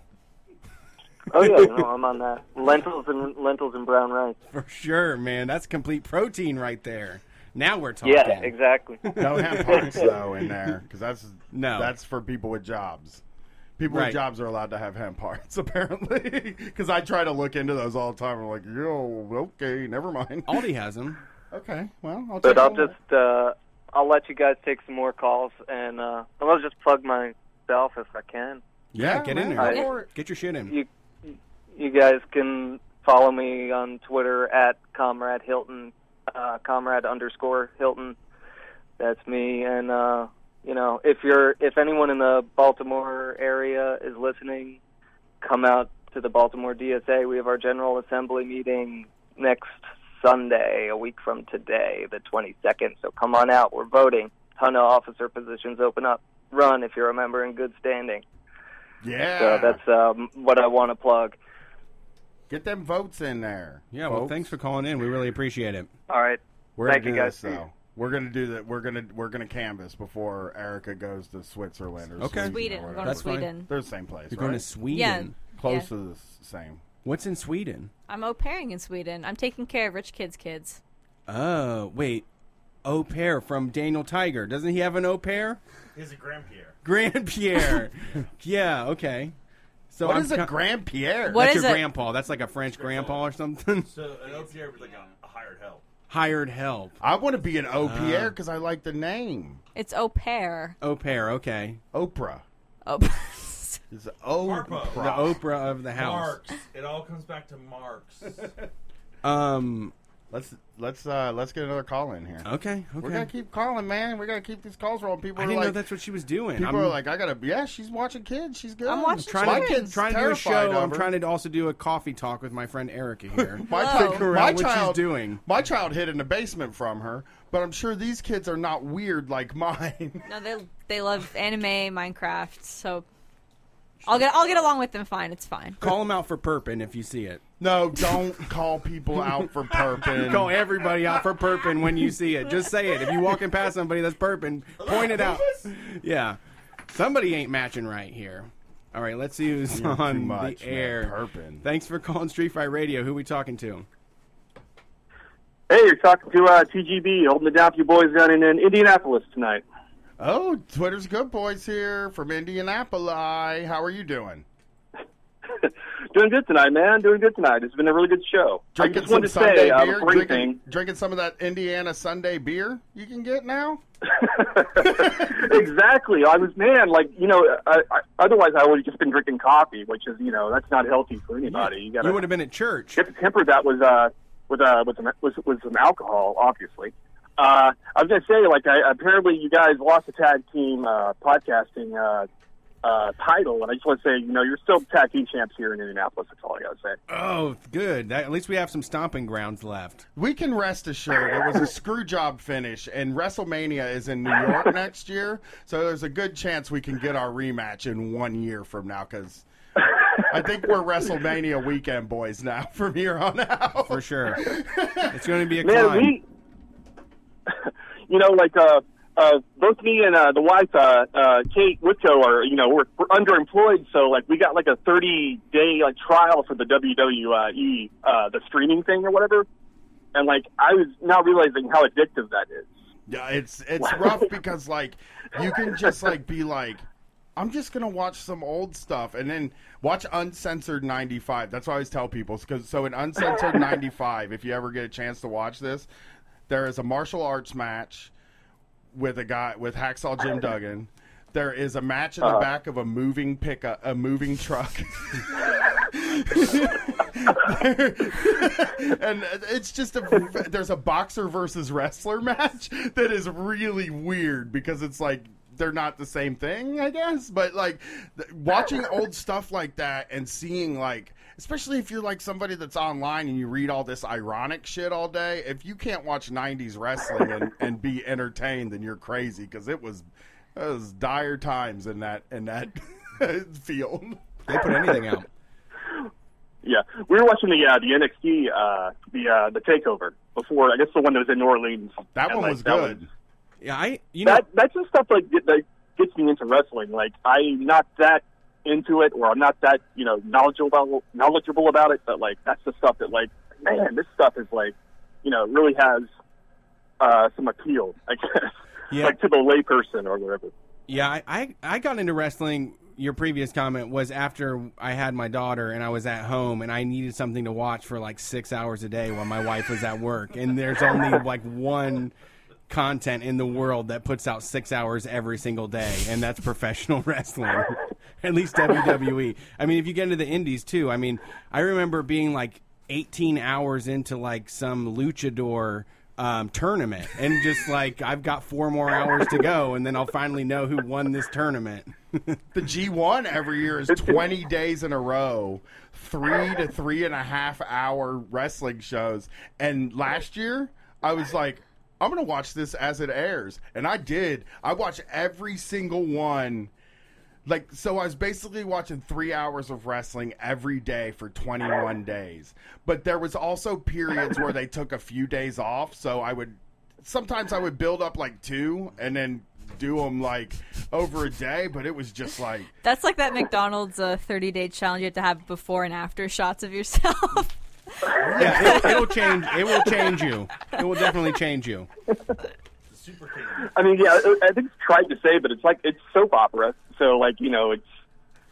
Oh yeah, no, I'm on that. Lentils and lentils and brown rice. for sure, man. That's complete protein right there. Now we're talking. Yeah, exactly. no hemp hearts though in there because that's No. that's for people with jobs. People Right. with jobs are allowed to have hemp hearts, apparently. Because I try to look into those all the time. I'm like, yo, okay, never mind. Aldi has them. Okay, well, I'll But check I'll just uh, I'll let you guys take some more calls, and uh, I'll just plug myself if I can. Yeah, get in man, there. go for it. Get your shit in. You you guys can follow me on Twitter at Comrade Hilton, uh, Comrade underscore Hilton. That's me, and uh, you know if you're if anyone in the Baltimore area is listening, come out to the Baltimore DSA. We have our General Assembly meeting next Sunday, a week from today, the 22nd. So come on out. We're voting. Ton of officer positions open up. Run if you're a member in good standing. Yeah. So that's um, what I want to plug. Get them votes in there. Yeah, well, thanks for calling in. We really appreciate it. All right. We're Thank gonna you, guys. this though. We're gonna do that. We're gonna we're gonna canvass before Erica goes to Switzerland or Okay. Sweden. or We're whatever. going That's to fine. Sweden. They're the same place. You're right? going to Sweden. Yeah. close Yeah. to the s- same. What's in Sweden? I'm au pairing in Sweden. I'm taking care of rich kids' kids. Oh, wait. Au pair from Daniel Tiger. Doesn't he have an au pair? He's a Grand Pierre. Grand Pierre. yeah, okay. So What I'm is a co- Grand Pierre? What That's is your it? grandpa. That's like a French grandpa or something. So an au pair was like a, a hired help. Hired help. I want to be an au Uh. pair because I like the name. It's au pair. Au pair, okay. Oprah. Oh. It's Oprah. The Oprah of the house. Marx. It all comes back to Marx. Um, Let's let's uh let's get another call in here. okay, We're gonna keep calling, man. We gotta keep these calls rolling. People I are didn't like, know that's what she was doing. people I'm are like, I gotta. Yeah, she's watching kids. She's good. I'm watching trying My to, kid's trying to do a terrified show. of I'm trying to also do a coffee talk with my friend Erica here. My, Whoa. Figure my out what she's child doing. My child hid in the basement from her, but I'm sure these kids are not weird like mine. no, they they love anime, Minecraft. So I'll get I'll get along with them. Fine, it's fine. Call them out for perping if you see it. no, don't call people out for perping. Call everybody out for perping when you see it. Just say it. If you're walking past somebody that's perping, point it out. Yeah, somebody ain't matching right here. All right, let's see who's You're on too much, the man, air. perping. Thanks for calling Street Fight Radio. Who we talking to? Hey, you're talking to uh, TGB, holding it down for you boys down in, in Indianapolis tonight. Oh, Twitter's good boys here from Indianapolis. How are you doing? Doing good tonight, man. Doing good tonight. It's been a really good show. I Drinking just wanted to some Sunday say uh, Drinking, drinking some of that Indiana Sunday beer you can get now. exactly. I was man, like you know. I, I, otherwise, I would have just been drinking coffee, which is you know that's not healthy for anybody. You gotta, You would have been at church. get to temper that with uh with uh with some with, with some alcohol, obviously. Uh, I was gonna say, like, I, apparently you guys lost the tag team uh, podcasting uh, uh, title, and I just want to say, you know, you're still tag team champs here in Indianapolis. That's all I gotta say. Oh, good. That, at least we have some stomping grounds left. We can rest assured it was a screw job finish, and WrestleMania is in New York next year, so there's a good chance we can get our rematch in one year from now. Because I think we're WrestleMania weekend boys now from here on out. For sure. it's going to be a Man, climb. we, you know, like uh, uh, both me and uh, the wife, uh, uh, Kate Whitco, are you know we're, we're underemployed, so like we got like a 30 day like trial for the WWE, uh, the streaming thing or whatever, and like I was now realizing how addictive that is. Yeah, it's it's rough because like you can just like be like, I'm just gonna watch some old stuff and then watch Uncensored '95. That's what I always tell people. Because so in Uncensored '95, if you ever get a chance to watch this, there is a martial arts match with a guy with Hacksaw Jim Duggan. There is a match in the uh-huh. back of a moving pickup, a moving truck. and it's just a there's a boxer versus wrestler match that is really weird because it's like they're not the same thing, I guess. But like watching old stuff like that and seeing like, especially if you're like somebody that's online and you read all this ironic shit all day, if you can't watch '90s wrestling and, and be entertained, then you're crazy because it was it was dire times in that in that field. They put anything out. Yeah, we were watching the uh, the NXT uh, the uh, the takeover before. I guess the one that was in New Orleans. That And, one like, was that good. Yeah, I you know that that's just stuff like that gets me into wrestling. Like I'm not that into it, or I'm not that you know knowledgeable knowledgeable about it. But like that's the stuff that like man, this stuff is like you know really has uh, some appeal. I guess Yeah. like to the layperson or whatever. Yeah, I, I I got into wrestling. Your previous comment was after I had my daughter and I was at home and I needed something to watch for like six hours a day while my wife was at work. And there's only like one content in the world that puts out six hours every single day, and that's professional wrestling. At least WWE. I mean, if you get into the indies too, I mean, I remember being like 18 hours into like some luchador um, tournament, and just like I've got four more hours to go, and then I'll finally know who won this tournament. The G1 every year is 20 days in a row, three to three and a half hour wrestling shows. And last year, I was like, I'm going to watch this as it airs. And I did. I watched every single one. Like, so I was basically watching three hours of wrestling every day for 21 days. But there was also periods where they took a few days off. So I would, sometimes I would build up like two and then do them like over a day. But it was just like, That's like that McDonald's uh, 30 day challenge you have to have before and after shots of yourself. yeah, it, it'll change. It will change you. It will definitely change you. Super King. I mean, yeah, I I think it's tried to say, but it's like it's soap opera. So, like, you know, it's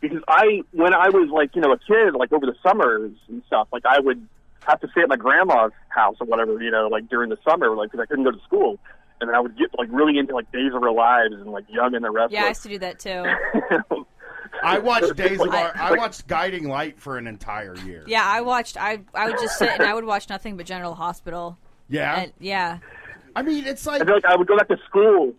because I, when I was like, you know, a kid, like over the summers and stuff, like I would have to stay at my grandma's house or whatever, you know, like during the summer, like because I couldn't go to school, and then I would get like really into like Days of Our Lives and like Young and the Restless. yeah, I used to do that too. I watched Days of I- Our, I watched Guiding Light for an entire year. Yeah, I watched. I I would just sit and I would watch nothing but General Hospital. Yeah. And yeah, I mean, it's like I feel like I would go back to school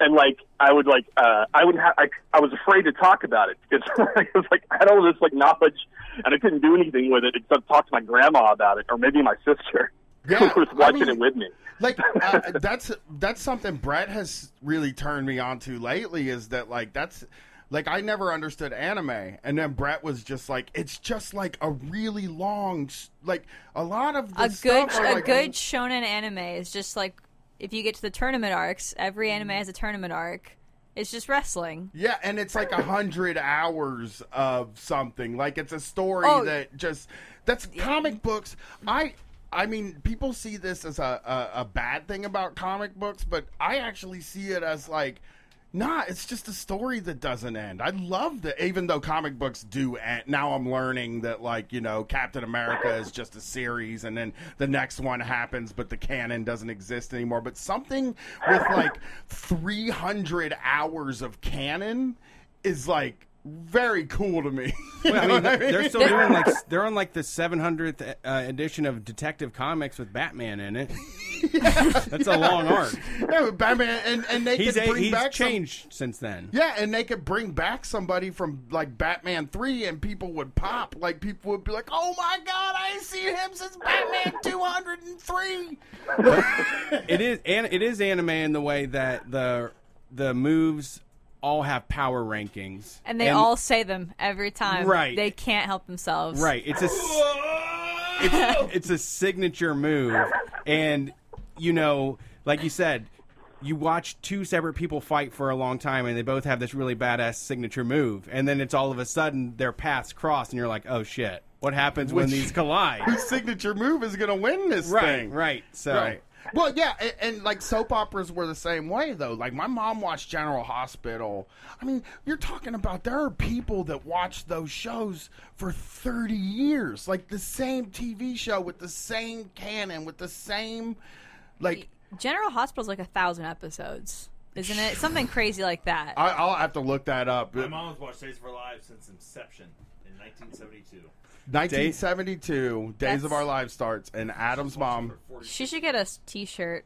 and like I would like uh I would have I, I was afraid to talk about it because I was like I had all this like knowledge and I couldn't do anything with it except talk to my grandma about it or maybe my sister Yeah, who was I watching mean- it with me. like uh, that's that's something Brett has really turned me on to lately is that like that's like I never understood anime and then Brett was just like it's just like a really long like a lot of the a good stuff are, a like, good shonen anime is just like if you get to the tournament arcs. Every anime mm. has a tournament arc. It's just wrestling. yeah and it's like a hundred hours of something like it's a story Oh. that just that's comic books I I mean, people see this as a, a, a bad thing about comic books, but I actually see it as like, nah, it's just a story that doesn't end. I love that, even though comic books do end. Now I'm learning that, like, you know, Captain America is just a series, and then the next one happens, but the canon doesn't exist anymore. But something with like 300 hours of canon is like very cool to me. Well, I mean, they're, still doing like they're on like the 700th uh, edition of Detective Comics with Batman in it. That's a long arc. Yeah, but Batman, and, and they He's could a, bring he's back some- changed since then. Yeah, and they could bring back somebody from like Batman three, and people would pop. Like people would be like, "Oh my god, I ain't seen him since Batman two hundred and three. It is and it is anime in the way that the the moves all have power rankings, And they all say them every time. Right. They can't help themselves. right. It's a s- it's, it's a signature move, and you know, like you said. You watch two separate people fight for a long time, and they both have this really badass signature move, and then it's all of a sudden their paths cross, and you're like, "Oh shit! What happens when these collide?" Whose signature move is going to win this right, thing? right. So, Right. Well, yeah, and, and like soap operas were the same way, though. Like my mom watched General Hospital. I mean, you're talking about there are people that watch those shows for 30 years, like the same TV show with the same canon, with the same, like. General Hospital's like a thousand episodes, isn't it? Something crazy like that. I, I'll have to look that up. My mom has watched Days of Our Lives since inception in 1972. 1972, Days That's- of Our Lives starts, and Adam's mom. She should get a t shirt.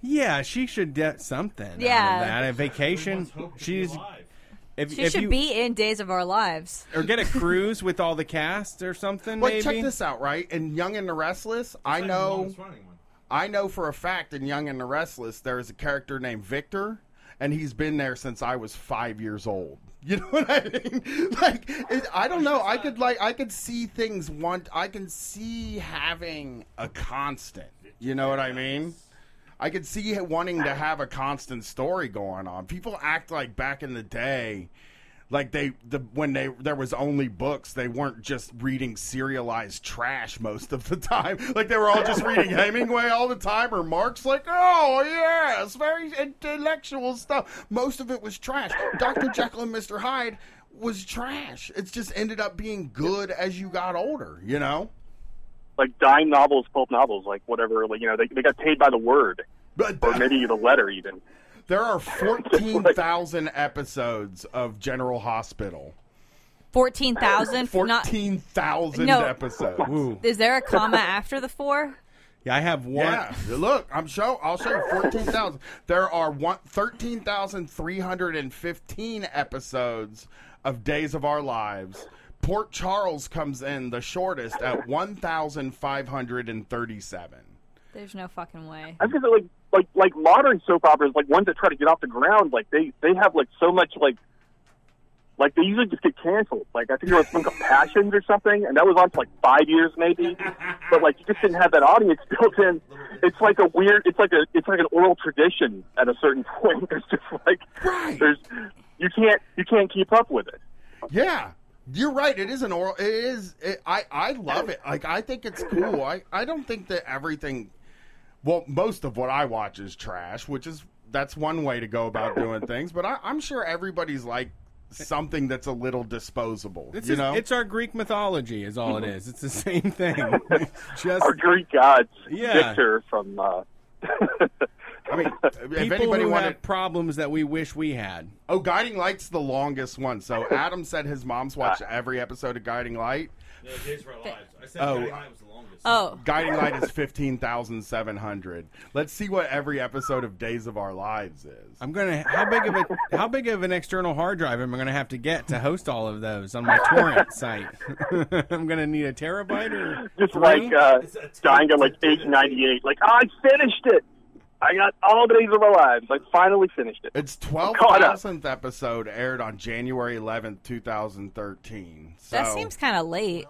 yeah, she should get something. Yeah. out of that. a vacation. Everyone's hoping to be She's if, She if should you, be in Days of Our Lives. or get a cruise with all the cast or something. But maybe. check this out, right? In Young and the Restless, I Like, know. mom's running one. I know for a fact in Young and the Restless there is a character named Victor, and he's been there since I was five years old. You know what I mean? Like, it, I don't know. I could like, I could see things want. I can see having a constant. You know what I mean? I could see wanting to have a constant story going on. People act like back in the day, like they the when they there was only books, they weren't just reading serialized trash most of the time. Like they were all just reading Hemingway all the time or Marx. Like, oh it's very intellectual stuff. Most of it was trash. Doctor Jekyll and Mister Hyde was trash. It's just ended up being good as you got older. You know. Like dime novels, pulp novels, like whatever. Like you know, they they got paid by the word. But or maybe the letter even. There are 14,000 episodes of General Hospital. 14,000? 14,000 no. episodes. Ooh. Is there a comma after the four? Yeah, I have one. Yeah, look, I'm show. I'll show you 14,000. There are one, 13,315 episodes of Days of Our Lives. Port Charles comes in the shortest at 1,537. There's no fucking way. I think that like like like modern soap operas, like ones that try to get off the ground, like they they have like so much like like they usually just get canceled. Like I think there was one called Passions or something, and that was on for like five years maybe. But like you just didn't have that audience built in. It's like a weird. It's like a it's like an oral tradition at a certain point. There's just like Right. there's you can't you can't keep up with it. Yeah, you're right. It is an oral. It is. It, I I love it. Like I think it's cool. I I don't think that everything. Well, most of what I watch is trash, which is that's one way to go about doing things. But I, I'm sure everybody's like something that's a little disposable. It's, you just- know, it's our Greek mythology, is all it is. It's the same thing. just Our Greek gods, Yeah. Victor from. Uh, I mean, if anybody who wanted, have problems that we wish we had. oh, Guiding Light's the longest one. So Adam said his mom's watched every episode of Guiding Light. No, Days of Our Lives. I said Oh. Guiding Light was the longest. Oh, Guiding Light is fifteen thousand seven hundred. Let's see what every episode of Days of Our Lives is. I'm gonna. How big of a how big of an external hard drive am I gonna have to get to host all of those on my torrent site? I'm gonna need a terabyte or just three? like uh, a dying at like eight ninety eight. Like I finished it. I got all the days of our lives. I finally finished it. Its twelve caught up. thousandth episode aired on January eleventh, two thousand thirteen. So that seems kind of late.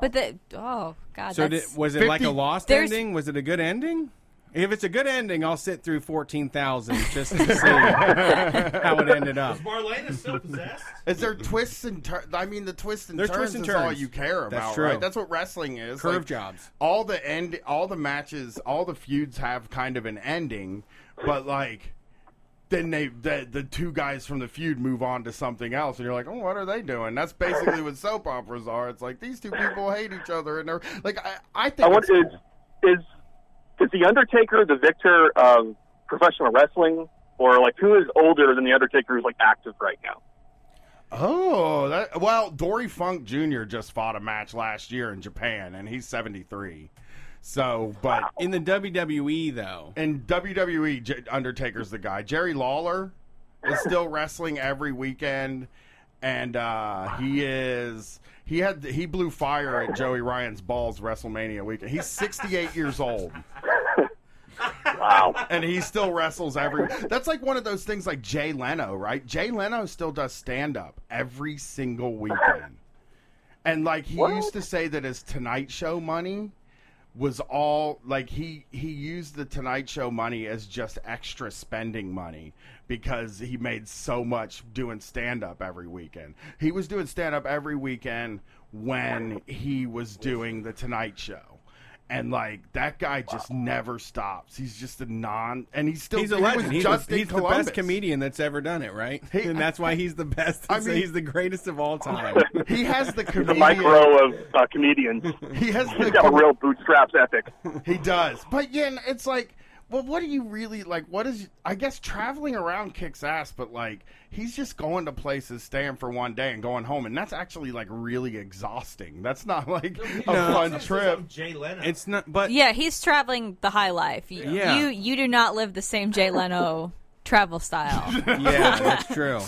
But the oh god, So did, was it like a lost ending? Was it a good ending? If it's a good ending, I'll sit through fourteen thousand just to see how it ended up. Is Marlena still possessed? Is there twists and turns? I mean, the twists and There's turns twists and is all you care about, That's true. right? That's what wrestling is. Curve Like, jobs. All the end, all the matches, all the feuds have kind of an ending, but like. Then they the, the two guys from the feud move on to something else, and you're like, oh, what are they doing? That's basically what soap operas are. It's like these two people hate each other, and they're like, I, I think I want it's is is is the Undertaker the victor of professional wrestling, or like who is older than the Undertaker who's like active right now? Oh, that well, Dory Funk Jr. just fought a match last year in Japan, and he's 73. So, but In the WWE though, in WWE, J- Undertaker's the guy. Jerry Lawler is still wrestling every weekend, and uh, he is he had he blew fire at Joey Ryan's balls WrestleMania weekend. He's 68 years old. Wow. and he still wrestles every. That's like one of those things like Jay Leno, right? Jay Leno still does stand up every single weekend, and like he What? used to say that his Tonight Show money was all like he he used the Tonight Show money as just extra spending money because he made so much doing stand up every weekend. He was doing stand up every weekend when he was doing the Tonight Show. And like that guy just never stops. He's just a non, and he's still he's a he was legend. He's, just the, he's the best comedian that's ever done it, right? He- and that's why he's the best. I mean- he's the greatest of all time. He has the comedian. The comedian. Mike Rowe of uh, comedians. He has He's the got a real bootstraps ethic. He does. But yeah, it's like, well, what do you really like? What is? I guess traveling around kicks ass, but like he's just going to places, staying for one day, and going home, and that's actually like really exhausting. That's not like a fun Says trip. I'm Jay Leno. it's not, but yeah, he's traveling the high life. Y- Yeah. You you do not live the same Jay Leno travel style. yeah, that's true.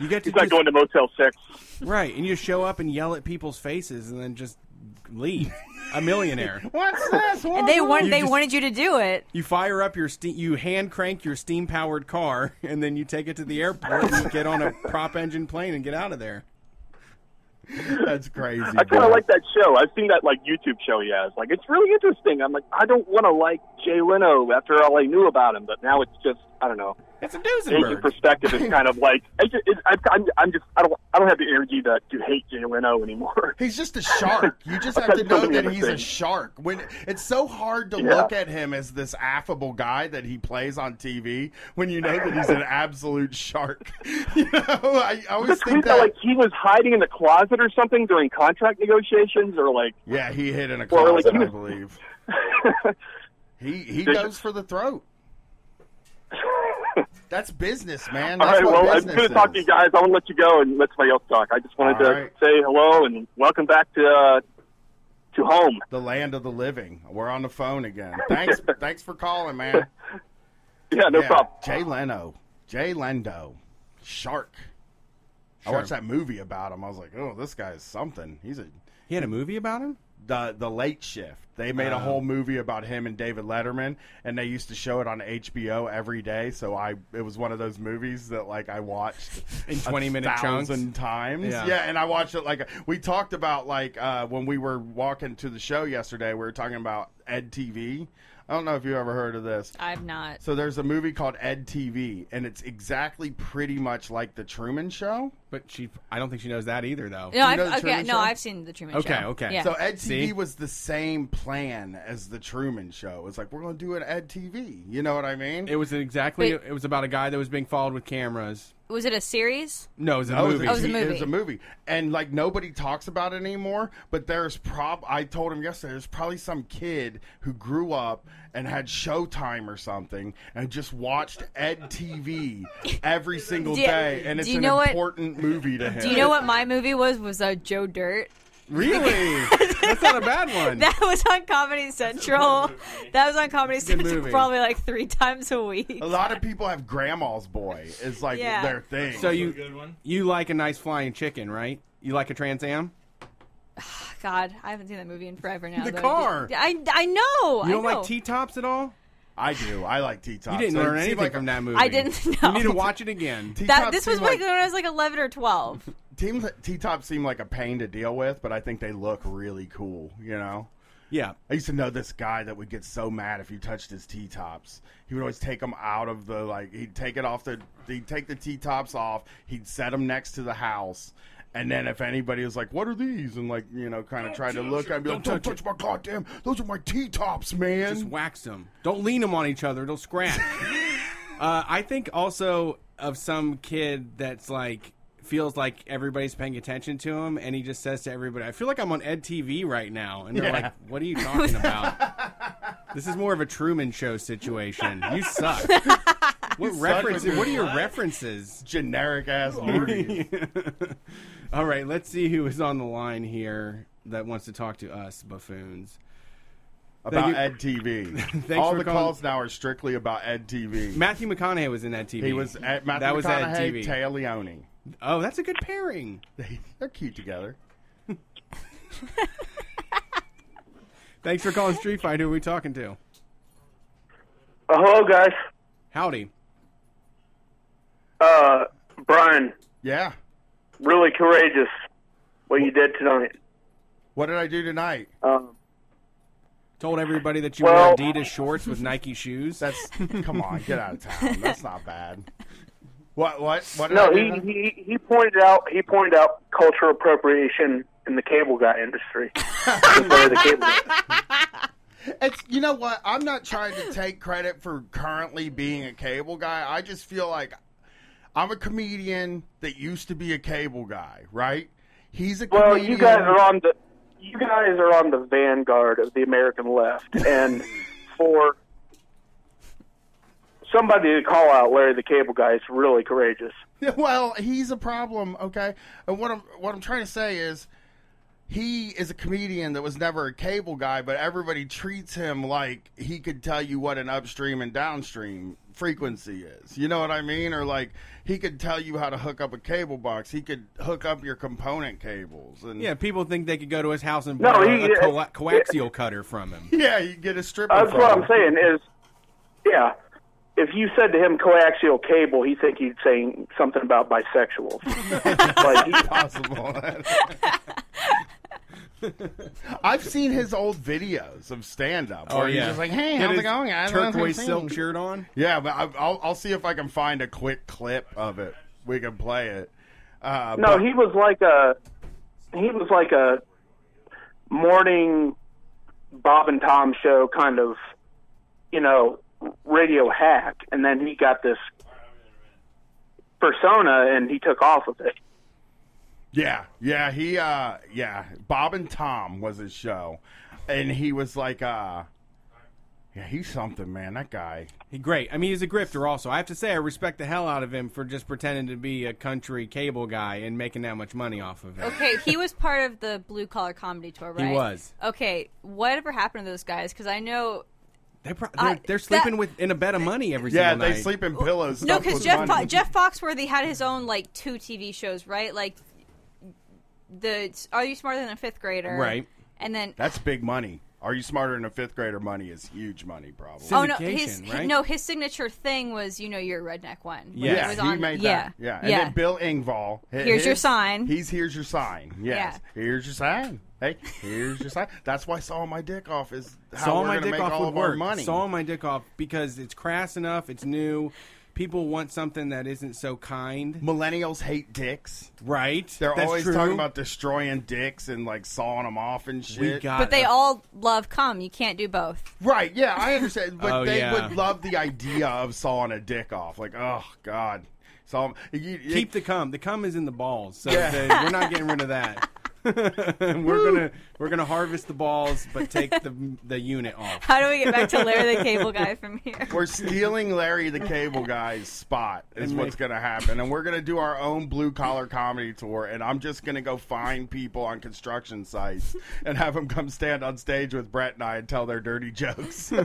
You get to He's not just, going to Motel Six. right, and you show up and yell at people's faces, and then just leave. A millionaire. What's this? And they wanted You they just- wanted you to do it. You fire up your steam, you hand crank your steam powered car, and then you take it to the airport and you get on a prop engine plane and get out of there. That's crazy. I kind of like that show. I've seen that like YouTube show he has. Like it's really interesting. I'm like, I don't want to like Jay Leno after all I knew about him, but now it's just I don't know. It's a Duesenberg. perspective is kind of like it, it, I, I'm, I'm just I don't I don't have the energy to to hate Jay Leno anymore. He's just a shark. You just I've to know that he's a shark. When it's so hard to Yeah. look at him as this affable guy that he plays on TV, when you know that he's an absolute shark. You know, I, I always think that. that like he was hiding in the closet or something during contract negotiations, or like yeah, he hid in a Well, like, closet, I believe. He he goes for the throat. That's business, man. All That's right, what well, I'm going to talk to you guys. I want to let you go and let somebody else talk. I just wanted All to right. say hello and welcome back to uh, to home. The land of the living. We're on the phone again. Thanks, thanks for calling, man. Yeah, no Yeah, problem. Jay Leno, Jay Lendo, Shark. I watched that movie about him. I was like, oh, this guy is something. He's a He had a movie about him. The the Late Shift. They made a Oh. whole movie about him and David Letterman, and they used to show it on HBO every day. So I, it was one of those movies that like I watched In 20-minute chunks? thousand times. Yeah. Yeah. and I watched it like we talked about like uh, when we were walking to the show yesterday. We were talking about Ed TV. I don't know if you ever heard of this. I've not. So there's a movie called Ed TV, and it's exactly pretty much like the Truman Show. But she, I don't think she knows that either, though. No, I've, know the okay, Truman no, Show? I've seen the Truman Okay, Show. okay. Yeah. So Ed TV See? was the same plan as the Truman Show. It's like we're going to do an Ed TV. You know what I mean? It was exactly. Wait. It was about a guy that was being followed with cameras. Was it a series? No, it was a Oh, movie. Oh, it was a It movie. was a movie, and like nobody talks about it anymore. But there's prob. I told him yesterday. There's probably some kid who grew up and had Showtime or something, and just watched Ed TV every single Do you- day, and do it's you an know what- important movie to him. Do you know what my movie was? Was uh, Joe Dirt. Really? That's not a bad one. That was on Comedy Central. That was on Comedy good Central movie. probably like three times a week. A lot of people have Grandma's Boy is like Yeah. their thing. so you good one. you like a nice flying chicken, right? You like a Trans Am? God, I haven't seen that movie in forever now. The though. car. I, I know. You don't I know. like T tops at all? I do. I like T Top. You didn't learn anything from that movie. I didn't know. You need to watch it again. That this was like when I was like eleven or twelve. T Top seem like a pain to deal with, but I think they look really cool. You know. Yeah. I used to know this guy that would get so mad if you touched his T tops. He would always take them out of the like. He'd take it off the. He'd take the T tops off. He'd set them next to the house. And then if anybody was like, "What are these?" and like you know, kind of tried to look, I'd be like, Don't "Don't touch my goddamn! Those are my T tops, man." Just wax them. Don't lean them on each other. They'll scratch. uh, I think also of some kid that's like feels like everybody's paying attention to him, and he just says to everybody, "I feel like I'm on Ed TV right now," and they're Yeah. like, "What are you talking about?" this is more of a Truman Show situation. You suck. What references? with What are your references? Generic ass movies. All right, let's see who is on the line here that wants to talk to us buffoons. about you. Ed TV. All the calling. calls now are strictly about Ed TV. Matthew McConaughey was in Ed TV. He was at Matthew that was Ed McConaughey, TV. Téa Leoni. Oh, that's a good pairing. They, they're cute together. Thanks for calling Street Fight. Who are we talking to? Uh, hello, guys. Howdy. Uh, Brian, Yeah. really courageous what you did tonight. What did I do tonight? Um, Told everybody that you Well- wear Adidas shorts with Nike shoes. That's come on, get out of town. That's not bad. What? What? What? No, he, he he pointed out he pointed out cultural appropriation in the cable guy industry. The cable guy. It's you know what? I'm not trying to take credit for currently being a cable guy. I just feel like I'm a comedian that used to be a cable guy, right? He's a Well, comedian. you guys are on the you guys are on the vanguard of the American left, and for somebody to call out Larry the Cable Guy is really courageous. Well, he's a problem, okay? And what I'm what I'm trying to say is he is a comedian that was never a cable guy, but everybody treats him like he could tell you what an upstream and downstream frequency is. You know what I mean? Or like he could tell you how to hook up a cable box. He could hook up your component cables and yeah, people think they could go to his house and No, borrow he- a co- coaxial cutter from him. Yeah, you get a stripper. That's from what him. I'm saying is, yeah. If you said to him coaxial cable, he'd think you'd say something about bisexuals. like he, possible. I've seen his old videos of stand up. Oh he's yeah, just like, "Hey, Get how's it going? guys? How's it Turquoise silk shirt on. Yeah, but I, I'll I'll see if I can find a quick clip of it. We can play it. Uh, no, but- he was like a he was like a morning Bob and Tom show kind of, you know, radio hack, and then he got this persona and he took off with it. Yeah, yeah, he uh yeah, Bob and Tom was his show. And he was like uh Yeah, he's something, man. That guy. He great. I mean, he's a grifter. Also, I have to say, I respect the hell out of him for just pretending to be a country cable guy and making that much money off of it. Okay, he was part of the blue collar comedy tour, right? He was. Okay, whatever happened to those guys? Because I know Uh, they're, pro- they're, I- they're sleeping that- with in a bed of money every single night. Yeah, they sleep in pillows. no, stuffed because with Jeff money. Fo- Jeff Foxworthy had his own like two TV shows, right? Like the Are You Smarter Than a Fifth Grader? Right. And then That's big money. Are you smarter than a fifth grader? Money is huge money, probably. Oh no, his syndication, right? no his signature thing was you know you're a redneck one. when Yeah, he yeah, was he on, made yeah, that. Yeah, and yeah. then Bill Engvall. hi- Here's your sign. He's here's your sign. Yes, Yeah. here's your sign. Hey, here's your sign. That's why sawing my dick off is how Sawing we're my gonna dick make off all would of our money. Sawing my dick off because it's crass enough. It's new. People want something that isn't so kind, Millennials hate dicks. right? They're That's always true. talking about destroying dicks and like sawing them off and shit. We got but they a- all love cum. You can't do both. Right, yeah, I understand, but Oh, they yeah. would love the idea of sawing a dick off. Like, oh god, so you, you- keep the cum. The cum is in the balls, so Yeah. the- we're not getting rid of that. we're gonna we're gonna harvest the balls, but take the the unit off. How do we get back to Larry the Cable Guy from here? We're stealing Larry the Cable Guy's spot is And what's make- going to happen, and we're going to do our own blue collar comedy tour. And I'm just going to go find people on construction sites and have them come stand on stage with Brett and I and tell their dirty jokes.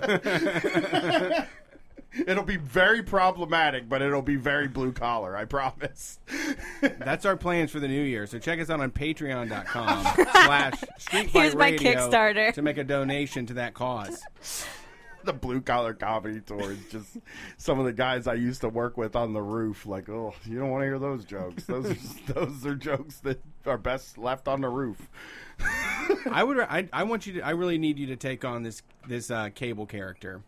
it'll be very problematic, but it'll be very blue collar. I promise. That's our plans for the new year. So check us out on patreon.com slash Street Fight Here's my Radio Kickstarter. to make a donation to that cause. the blue collar comedy tour is just some of the guys I used to work with on the roof. Like, oh, you don't want to hear those jokes. Those are, those are jokes that are best left on the roof. I would I, I want you to I really need you to take on this this uh, cable character.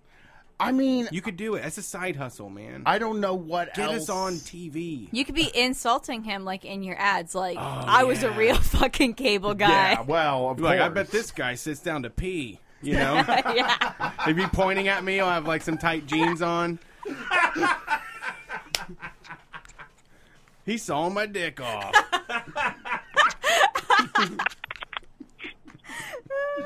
I mean, You could do it. It's a side hustle, man. I don't know what Get else us on TV. You could be insulting him like in your ads, like oh, I was a real fucking cable guy. Yeah, well, of like, I bet this guy sits down to pee. You know, yeah. he'd be pointing at me. I'll have like some tight jeans on. he saw my dick off.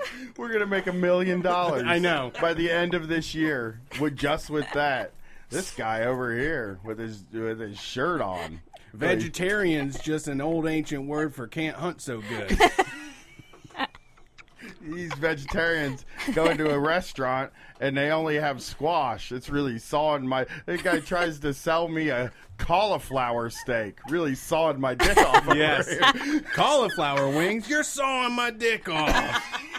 We're gonna make a million dollars. I know. by the end of this year with just with that. This guy over here with his with his shirt on. Vegetarian's just an old ancient word for can't hunt so good. These vegetarians go into a restaurant and they only have squash. It's really sawing my. That guy tries to sell me a cauliflower steak. Really sawing my dick off. Yes. Cauliflower wings, you're sawing my dick off.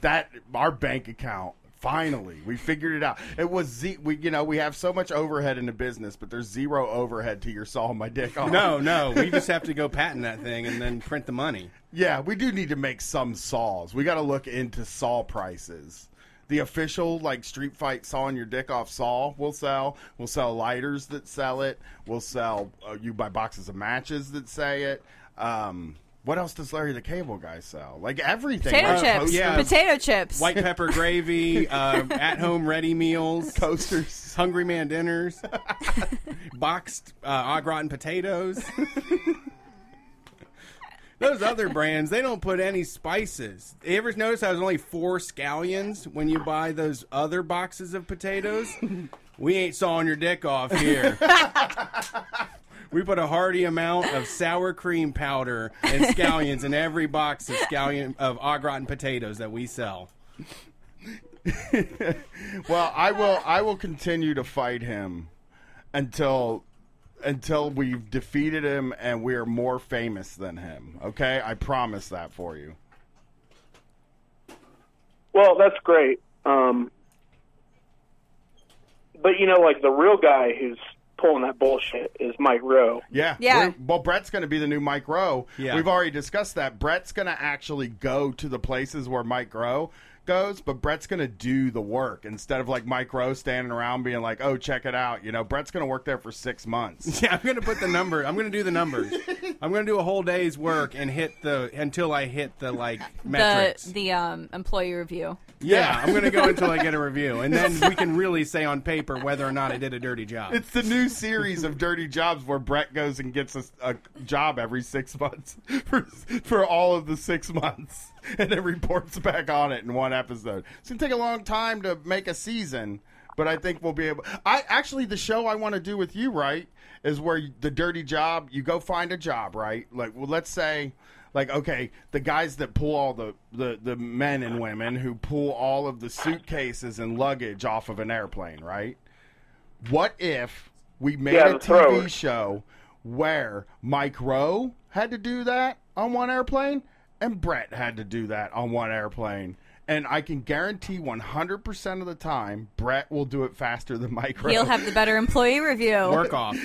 that our bank account finally we figured it out. It was z we you know we have so much overhead in the business but there's zero overhead to your sawing my dick off. No, no, we just have to go patent that thing and then print the money. yeah we do need to make some saws. We got to look into saw prices. The official like street fight sawing your dick off saw will sell. We'll sell lighters that sell it. We'll sell uh, you buy boxes of matches that say it. Um what else does Larry the Cable Guy sell? Like everything. Potato right? chips. Coasters, yeah. Potato chips. White pepper gravy, uh, at home ready meals, coasters. Hungry Man dinners, boxed uh, au gratin potatoes. Those other brands, they don't put any spices. You ever notice how there's only four scallions when you buy those other boxes of potatoes? We ain't sawing your dick off here. We put a hearty amount of sour cream powder and scallions in every box of scallion of au gratin potatoes that we sell. Well, I will. I will continue to fight him until until we've defeated him and we are more famous than him. Okay, I promise that for you. Well, that's great. Um, but you know, like the real guy who's pulling that bullshit is Mike Rowe. Yeah. Yeah. We're- Well, Brett's going to be the new Mike Rowe. Yeah. We've already discussed that. Brett's going to actually go to the places where Mike Rowe goes, but Brett's going to do the work instead of like Mike Rowe standing around being like, "Oh, check it out." You know, Brett's going to work there for six months. Yeah, I'm gonna put the number. I'm gonna do the numbers. I'm gonna do a whole day's work and hit the until I hit the like metrics. the the um, employee review. Yeah, I'm going to go until I get a review, and then we can really say on paper whether or not I did a dirty job. It's the new series of dirty jobs where Brett goes and gets a, a job every six months for, for all of the six months, and then reports back on it in one episode. It's gonna take a long time to make a season, but I think we'll be able. I actually the show I want to do with you, right, is where the dirty job. You go find a job, right? Like, well, let's say. Like okay, the guys that pull all the, the, the men and women who pull all of the suitcases and luggage off of an airplane, right? What if we made Yeah, a the TV throwers. show where Mike Rowe had to do that on one airplane and Brett had to do that on one airplane? And I can guarantee 100% of the time, Brett will do it faster than Mike Rowe. He'll have the better employee review. Work off.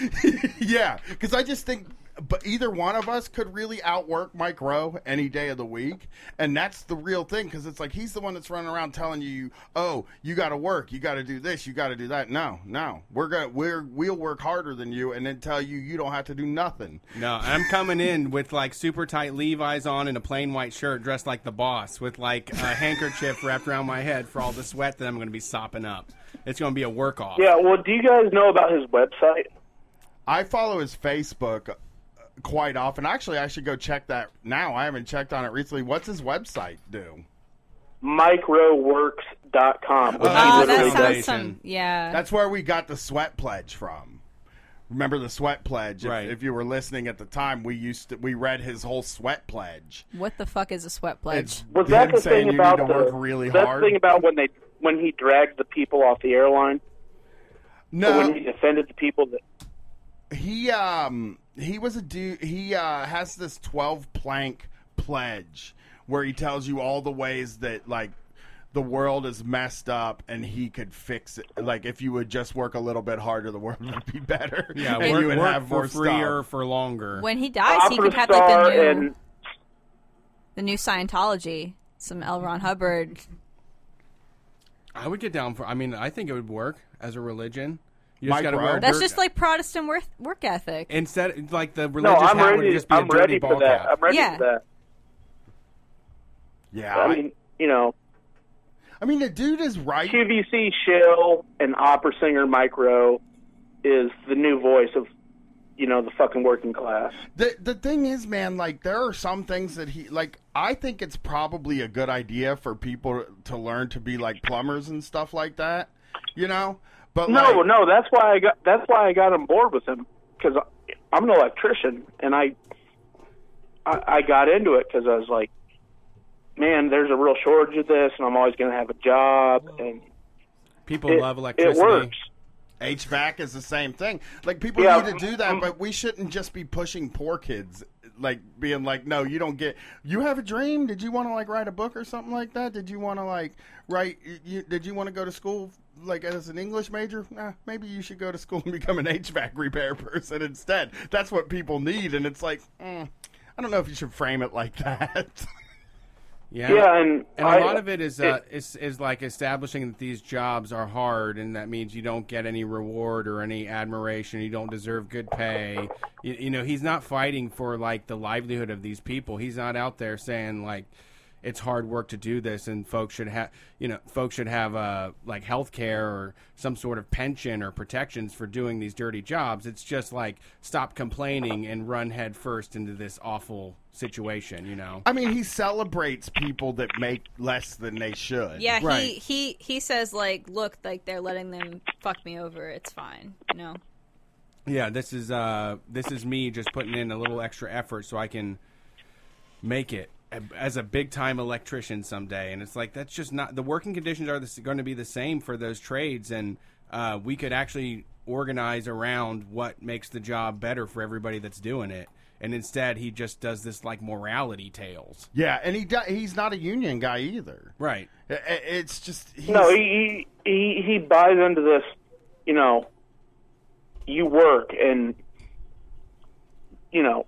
yeah, because I just think, but either one of us could really outwork Mike Rowe any day of the week, and that's the real thing. Because it's like he's the one that's running around telling you, "Oh, you got to work, you got to do this, you got to do that." No, no, we're gonna we're we'll work harder than you, and then tell you you don't have to do nothing. No, I'm coming in with like super tight Levi's on and a plain white shirt, dressed like the boss, with like a handkerchief wrapped around my head for all the sweat that I'm going to be sopping up. It's going to be a work off. Yeah, well, do you guys know about his website? I follow his Facebook quite often. Actually, I should go check that now. I haven't checked on it recently. What's his website do? MikeRoweWorks.com. which Oh, Oh, that sounds some. Yeah. That's where we got the sweat pledge from. Remember the sweat pledge? If, Right. if you were listening at the time, we used to we read his whole sweat pledge. what the fuck is a sweat pledge? It's Was that the thing about the work really that's hard. thing about when they when he dragged the people off the airline? no, When he defended the people that he um he was a dude. He uh, has this twelve plank pledge where he tells you all the ways that like the world is messed up and he could fix it. Like if you would just work a little bit harder, the world would be better. Yeah, and work, you would work have for more free stuff. or for longer. when he dies, he could have like the new, and the new Scientology, some L. Ron Hubbard. I would get down for. I mean, I think it would work as a religion. You Mike just got to Rowe? wear. That's dirt- just like Protestant work work ethic. instead like the no, religious I'm hat would ready. just be I'm a dirty ready ball for that. cap. I'm ready Yeah. for that. Yeah, I mean, you know, I mean the dude is right. QVC Shill and opera singer Mike Rowe is the new voice of, you know, the fucking working class. The the thing is, man, like there are some things that he like. I think it's probably a good idea for people to learn to be like plumbers and stuff like that. You know, but No, like, no, that's why I got that's why I got on board with him because I'm an electrician and I I, I got into it because I was like, man, there's a real shortage of this, and I'm always going to have a job, and People it, love it electricity. works. HVAC is the same thing. Like people Yeah. need to do that, but we shouldn't just be pushing poor kids. Like being like, no, you don't get. You have a dream. Did you want to like write a book or something like that? Did you want to like write? You, did you want to go to school like as an English major? Nah, maybe you should go to school and become an HVAC repair person instead. That's what people need, and it's like, mm, I don't know if you should frame it like that. Yeah. Yeah, and, And a I- lot of it is uh, is is like establishing that these jobs are hard, and that means you don't get any reward or any admiration. You don't deserve good pay. You, you know, he's not fighting for like the livelihood of these people. He's not out there saying like it's hard work to do this, and folks should have you know folks should have uh, like health care or some sort of pension or protections for doing these dirty jobs. It's just like stop complaining and run head first into this awful situation. You know. I mean, he celebrates people that make less than they should. Yeah, Right. he he he says like, look, like they're letting them fuck me over. It's fine. You know. Yeah, this is uh, this is me just putting in a little extra effort so I can make it as a big time electrician someday. And it's like that's just not the working conditions are going to be the same for those trades, and uh, we could actually organize around what makes the job better for everybody that's doing it. And instead, he just does this like morality tales. Yeah, and he do- he's not a union guy either. Right. I- I- It's just he's, No, he, he he he buys into this. You know, you work, and you know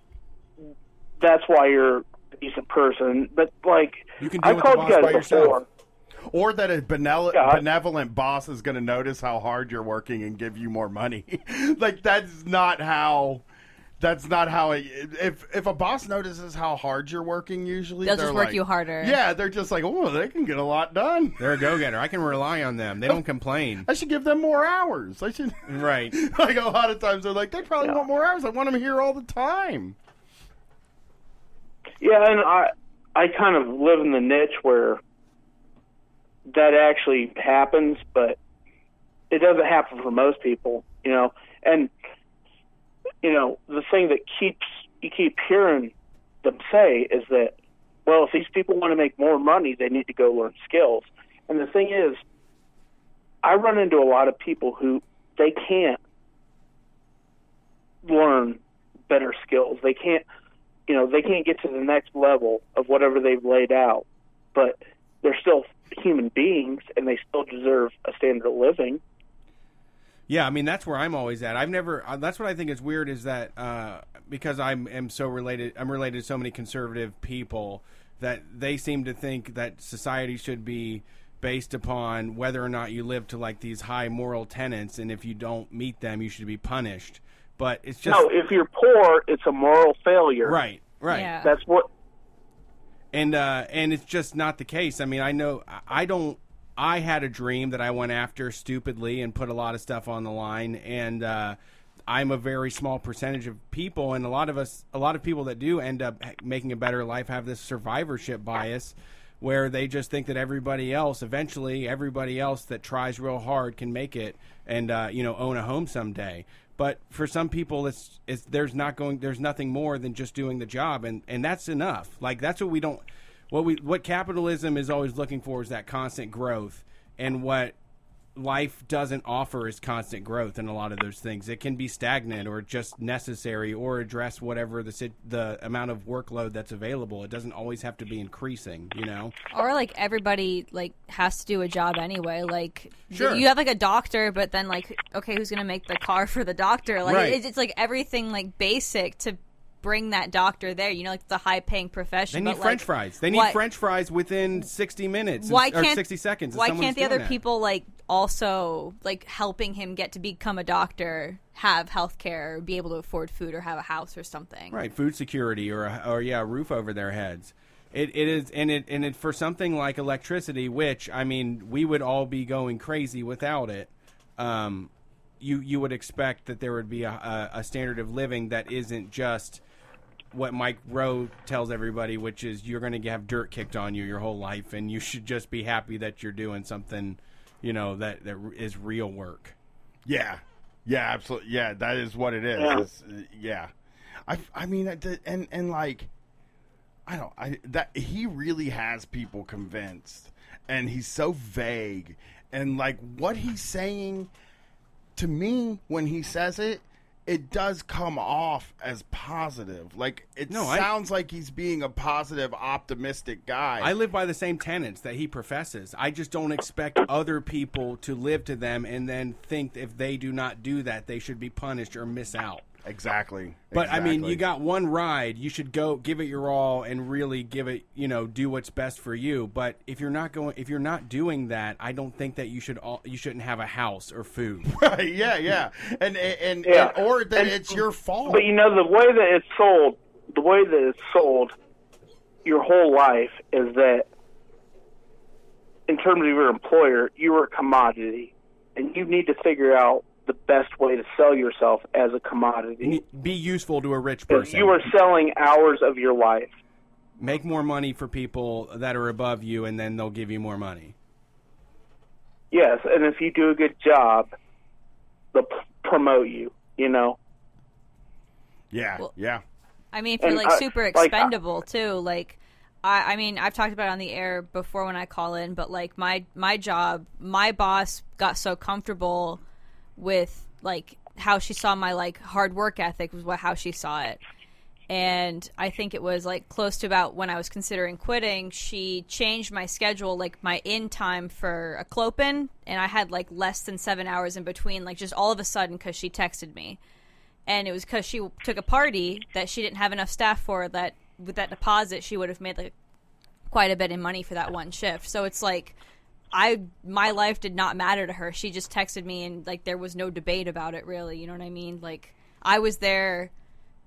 that's why you're a decent person. But like, You can I deal with the called boss you guys by before. yourself. or that a benevolent, Yeah. benevolent boss is going to notice how hard you're working and give you more money. like that's not how that's not how it. If if a boss notices how hard you're working, usually They'll just work like- you harder. Yeah, they're just like, oh, they can get a lot done. They're a go getter. I can rely on them. They don't complain. I should give them more hours. I should. Right. like a lot of times they're like, they probably Yeah. want more hours. I want them here all the time. Yeah, and I I kind of live in the niche where that actually happens, but it doesn't happen for most people, you know. And you know, the thing that keeps you keep hearing them say is that well, if these people want to make more money, they need to go learn skills. And the thing is, I run into a lot of people who they can't learn better skills. They can't you know they can't get to the next level of whatever they've laid out but they're still human beings and they still deserve a standard of living Yeah, I mean that's where I'm always at. I've never. Uh, that's what I think is weird is that uh, because I'm am so related. I'm related to so many conservative people that they seem to think that society should be based upon whether or not you live to like these high moral tenets, and if you don't meet them, you should be punished. But it's just no if you're poor it's a moral failure right, right. Yeah. that's what and uh, and it's just not the case. I mean, I know I don't. I had a dream that I went after stupidly and put a lot of stuff on the line, and uh, I'm a very small percentage of people, and a lot of us, a lot of people that do end up making a better life have this survivorship bias. Where they just think that everybody else, eventually, everybody else that tries real hard can make it and uh, you know own a home someday. But for some people, it's, it's there's not going there's nothing more than just doing the job, and and that's enough. Like that's what we don't what we what capitalism is always looking for is that constant growth, and what life doesn't offer is constant growth in a lot of those things. It can be stagnant or just necessary or address whatever the the amount of workload that's available. It doesn't always have to be increasing, you know. or like everybody like has to do a job anyway like Sure. you have like a doctor but then like okay who's gonna make the car for the doctor like Right. it's, it's like everything like basic to bring that doctor there you know like the high paying profession. They need French like, fries. They need why- French fries within sixty minutes why or can't sixty seconds. why can't the other that. people like also like helping him get to become a doctor have health care or be able to afford food or have a house or something right food security or a, or yeah a roof over their heads it, it is and it and it for something like electricity which i mean we would all be going crazy without it um you you would expect that there would be a, a, a standard of living that isn't just what Mike Rowe tells everybody, which is you're going to have dirt kicked on you your whole life, and you should just be happy that you're doing something, you know, that that is real work. Yeah, yeah, absolutely. Yeah, that is what it is. Yeah. It's, yeah. I, I mean, and and like, I don't, I that he really has people convinced, and he's so vague, and like what he's saying to me when he says it. It does come off as positive. Like it No, I- sounds like he's being a positive, optimistic guy. I live by the same tenets that he professes. I just don't expect other people to live to them and then think if they do not do that, they should be punished or miss out. Exactly. But I mean, you got one ride. You should go give it your all and really give it, you know, do what's best for you. But if you're not going, if you're not doing that, I don't think that you should. All, you shouldn't have a house or food. Right, yeah, yeah, and and, Yeah. and or that And- it's your fault. but you know the way that it's sold the way that it's sold your whole life is that in terms of your employer you are a commodity and you need to figure out the best way to sell yourself as a commodity Be useful to a rich person. you are selling hours of your life Make more money for people that are above you, and then they'll give you more money. Yes, and if you do a good job, they'll p- promote you. You know. yeah, Well- yeah. I mean, if you're And, like uh, super like, expendable too, like I, I mean, I've talked about it on the air before when I call in, but like my my job, my boss got so comfortable with like how she saw my like hard work ethic was what how she saw it. And I think it was like close to about when I was considering quitting, she changed my schedule, like my in time for a clopen, and I had like less than seven hours in between, like just all of a sudden because she texted me and it was because she took a party that she didn't have enough staff for that with that deposit she would have made like quite a bit in money for that one shift so it's like i my life did not matter to her she just texted me and like there was no debate about it really you know what i mean like i was there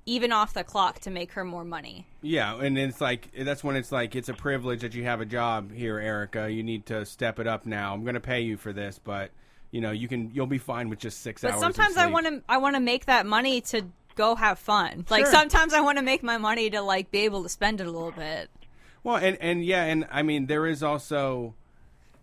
even off the clock to make her more money. Yeah, and it's like that's when it's like it's a privilege that you have a job here, Erica. You need to step it up now. I'm going to pay you for this, but you know you can you'll be fine with just six But hours. sometimes I want to I want to make that money to go have fun. Like Sure. sometimes I want to make my money to like be able to spend it a little bit. Well, and and yeah, and I mean there is also,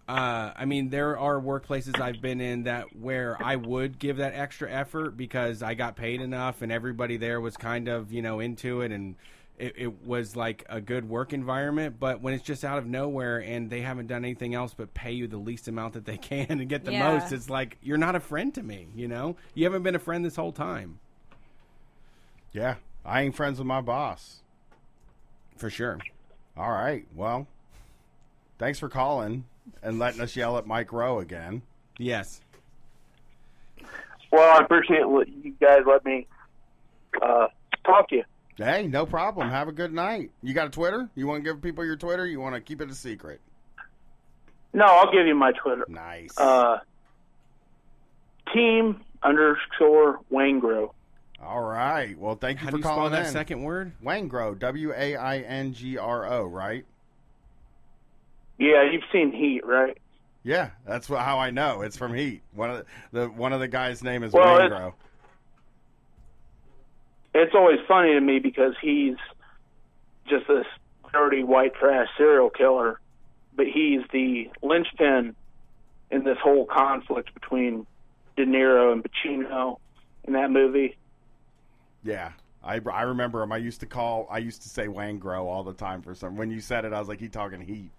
uh, I mean there are workplaces I've been in that where I would give that extra effort because I got paid enough and everybody there was kind of you know into it and it, it was like a good work environment. But when it's just out of nowhere and they haven't done anything else but pay you the least amount that they can and get the Yeah. most, it's like you're not a friend to me. You know, you haven't been a friend this whole time Yeah, I ain't friends with my boss. for sure. All right. Well, thanks for calling and letting us yell at Mike Rowe again. Yes. Well, I appreciate what you guys let me uh, talk to you. Hey, no problem. Have a good night. You got a Twitter? You want to give people your Twitter? You want to keep it a secret? No, I'll give you my Twitter. Nice. Uh, team underscore Waingro. All right. Well, thank you How for do you spell calling that second word? Waingro, W A I N G R O, right? Yeah, you've seen Heat, right? Yeah, that's how I know. It's from Heat. One of the, the one of the guys' name is Well, it's- Waingro. It's always funny to me because he's just this dirty white trash serial killer, but he's the linchpin in this whole conflict between De Niro and Pacino in that movie. Yeah. I, I remember him. I used to call. I used to say Waingro all the time for some. When you said it, I was like, "He talking Heat."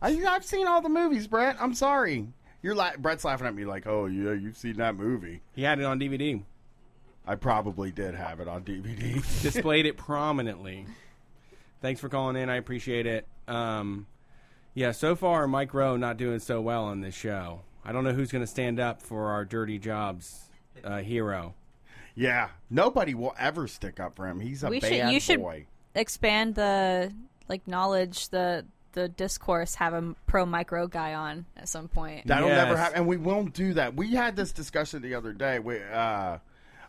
I, I've seen all the movies, Brett. I'm sorry. You're la- Brett's laughing at me like, "Oh yeah, you've seen that movie." He had it on DVD. I probably did have it on DVD. displayed it prominently. Thanks for calling in. I appreciate it. Um, yeah, so far Mike Rowe not doing so well on this show. I don't know who's going to stand up for our dirty jobs uh, hero. Yeah, nobody will ever stick up for him. He's a We should- bad you should- boy. Expand the like knowledge, the the discourse. Have a pro Mike Rowe guy on at some point. That'll never happen, and we won't do that. We had this discussion the other day. We, uh,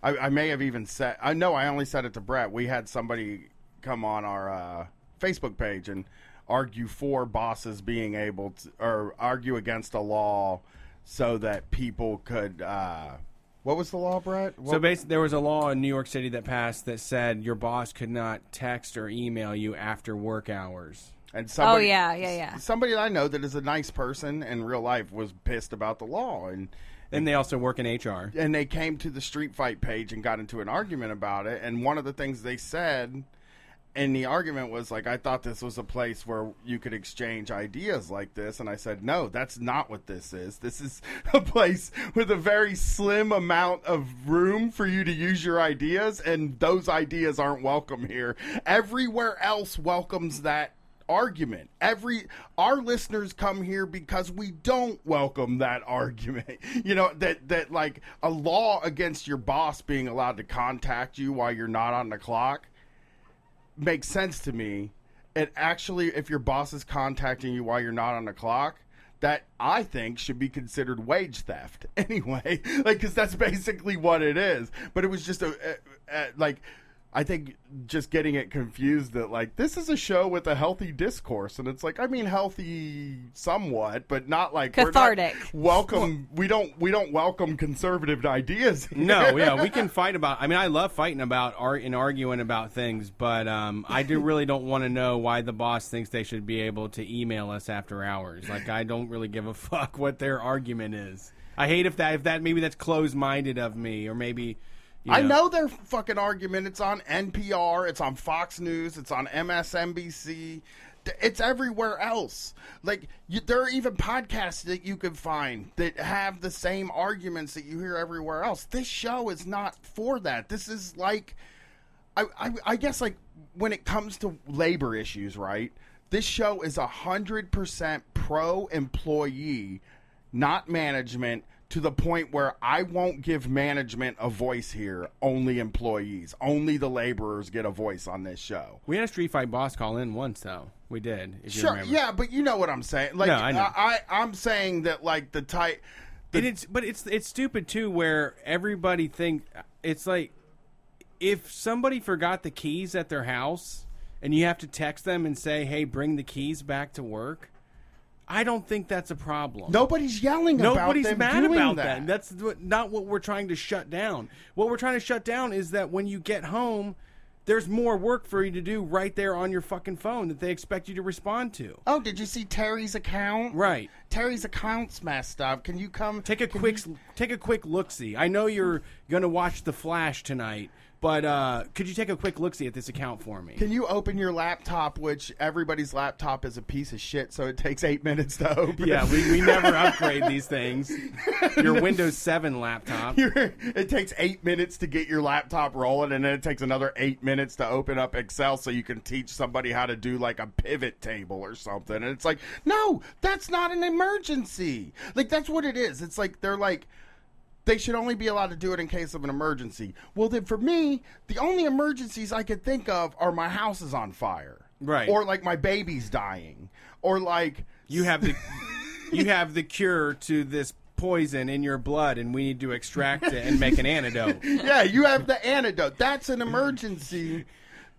I, I may have even said, I know I only said it to Brett. We had somebody come on our uh, Facebook page and argue for bosses being able to, or argue against a law so that people could. Uh, what was the law, Brett? So basically, there was a law in New York City that passed that said your boss could not text or email you after work hours. and somebody, oh yeah, yeah, yeah. Somebody I know that is a nice person in real life was pissed about the law, and And they also work in HR. and they came to the street fight page and got into an argument about it and one of the things they said in the argument was like i thought this was a place where you could exchange ideas like this and i said no that's not what this is this is a place with a very slim amount of room for you to use your ideas and those ideas aren't welcome here everywhere else welcomes that argument. Every our listeners come here because we don't welcome that argument. You know that that like a law against your boss being allowed to contact you while you're not on the clock makes sense to me. It actually if your boss is contacting you while you're not on the clock, that I think should be considered wage theft anyway. Like cuz that's basically what it is. But it was just a, a, a like I think just getting it confused that like this is a show with a healthy discourse, and it's like I mean healthy somewhat, but not like we're not Cathartic. welcome. we don't we don't welcome conservative ideas. here. No, yeah, we can fight about. I mean, I love fighting about art and arguing about things, but um, I do really don't want to know why the boss thinks they should be able to email us after hours. Like, I don't really give a fuck what their argument is. I hate if that if that maybe that's closed minded of me, or maybe. You I know their fucking argument. It's on NPR. It's on Fox News. It's on MSNBC. It's everywhere else. Like you, there are even podcasts that you can find that have the same arguments that you hear everywhere else. This show is not for that. This is like, I, I, I guess like when it comes to labor issues, right? This show is a hundred percent pro employee, not management to the point where I won't give management a voice here. Only employees, only the laborers get a voice on this show. We had a street fight boss call in once, though. We did. If you Sure, remember. yeah, but you know what I'm saying. Like, No, I know. I, I am saying that like the type. And it's but it's it's stupid too, where everybody think it's like if somebody forgot the keys at their house and you have to text them and say, "Hey, bring the keys back to work," I don't think that's a problem. Nobody's yelling Nobody's about them mad about that. That's not what we're trying to shut down. What we're trying to shut down is that when you get home, there's more work for you to do right there on your fucking phone that they expect you to respond to. Oh, did you see Terry's account? Right. Terry's account's messed up. Can you come Take a quick you- take a quick look see. I know you're gonna watch The Flash tonight, but uh, could you take a quick look see at this account for me? Can you open your laptop, which everybody's laptop is a piece of shit, so it takes eight minutes to open? yeah, we, we never upgrade these things. Your Windows 7 laptop. You're- it takes eight minutes to get your laptop rolling, and then it takes another eight minutes to open up Excel so you can teach somebody how to do like a pivot table or something. And it's like, no, that's not an emergency. Like that's what it is. It's like they're like. They should only be allowed to do it in case of an emergency. Well, then for me, the only emergencies I could think of are my house is on fire, Right. Or like my baby's dying, or like You have the you have the cure to this poison in your blood and we need to extract it and make an antidote. yeah, you have the antidote. That's an emergency.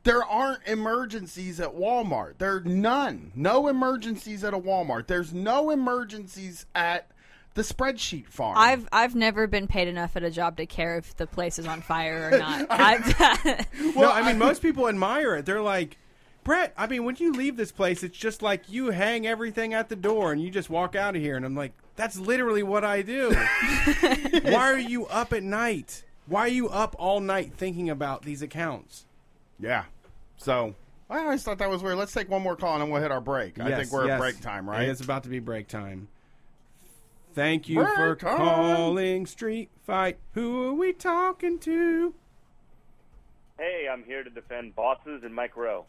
There aren't emergencies at Walmart. There are none. No emergencies at a Walmart. There's no emergencies at the spreadsheet farm. I've I've never been paid enough at a job to care if the place is on fire or not. I've, Well, I mean, most people admire it. They're like, Brett, I mean, when you leave this place, it's just like you hang everything at the door and you just walk out of here. And I'm like, that's literally what I do. Why are you up at night? Why are you up all night thinking about these accounts? yeah. So I always thought that was weird. Let's take one more call and then we'll hit our break. I think we're yes. at break time, right? It's about to be break time. Thank you for Break time. calling Street Fight. Who are we talking to? Hey, I'm here to defend bosses and Mike Rowe.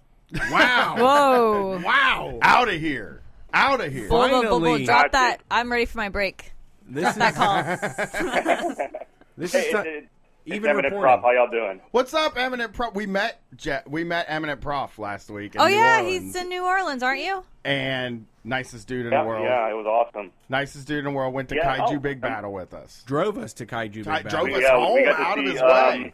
Wow. whoa! wow. Out of here. Out of here. Finally. drop Gotcha. that. I'm ready for my break. This That is call. this Hey, is it's, not- it's, even it's Eminent reporting. Prop. How y'all doing? What's up, Eminent Prof? We met Je- we met Eminent Prof last week. In Oh New yeah, Orleans. he's in New Orleans, aren't you? and nicest dude in Yeah, the world. yeah, it was awesome. Nicest dude in the world went to Yeah, Kaiju oh, Big um, Battle with us. drove us to Kaiju Big Battle. drove us Yeah, home we got to out of his um, way.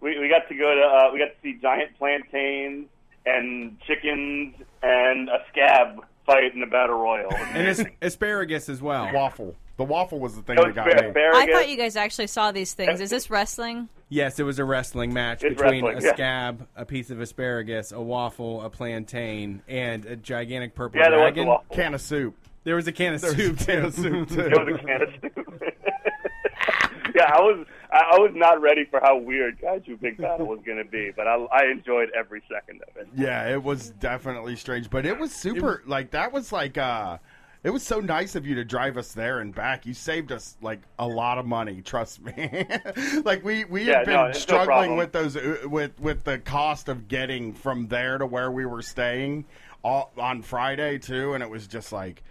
We we got to go to uh, we got to see giant plantains and chickens and a scab fight in a battle royal. and as- asparagus as well. Waffle. The waffle was the thing It that got fair- me. fair I thought you guys actually saw these things. Is this wrestling? Yes, it was a wrestling match It's between wrestling, a yeah. scab, a piece of asparagus, a waffle, a plantain, and a gigantic purple Yeah, there was a dragon. Can of soup. There was a can of soup. There was soup a can of soup, too. It was a can of soup. yeah, I was I I was not ready for how weird Kaiju Big Battle was going to be, but I, I enjoyed every second of it. Yeah, it was definitely strange, but it was super. like that was like uh it was so nice of you to drive us there and back. You saved us like a lot of money. Trust me. like we we Yeah, had been no, it's no struggling with those uh, with with the cost of getting from there to where we were staying all, on Friday too, and it was just like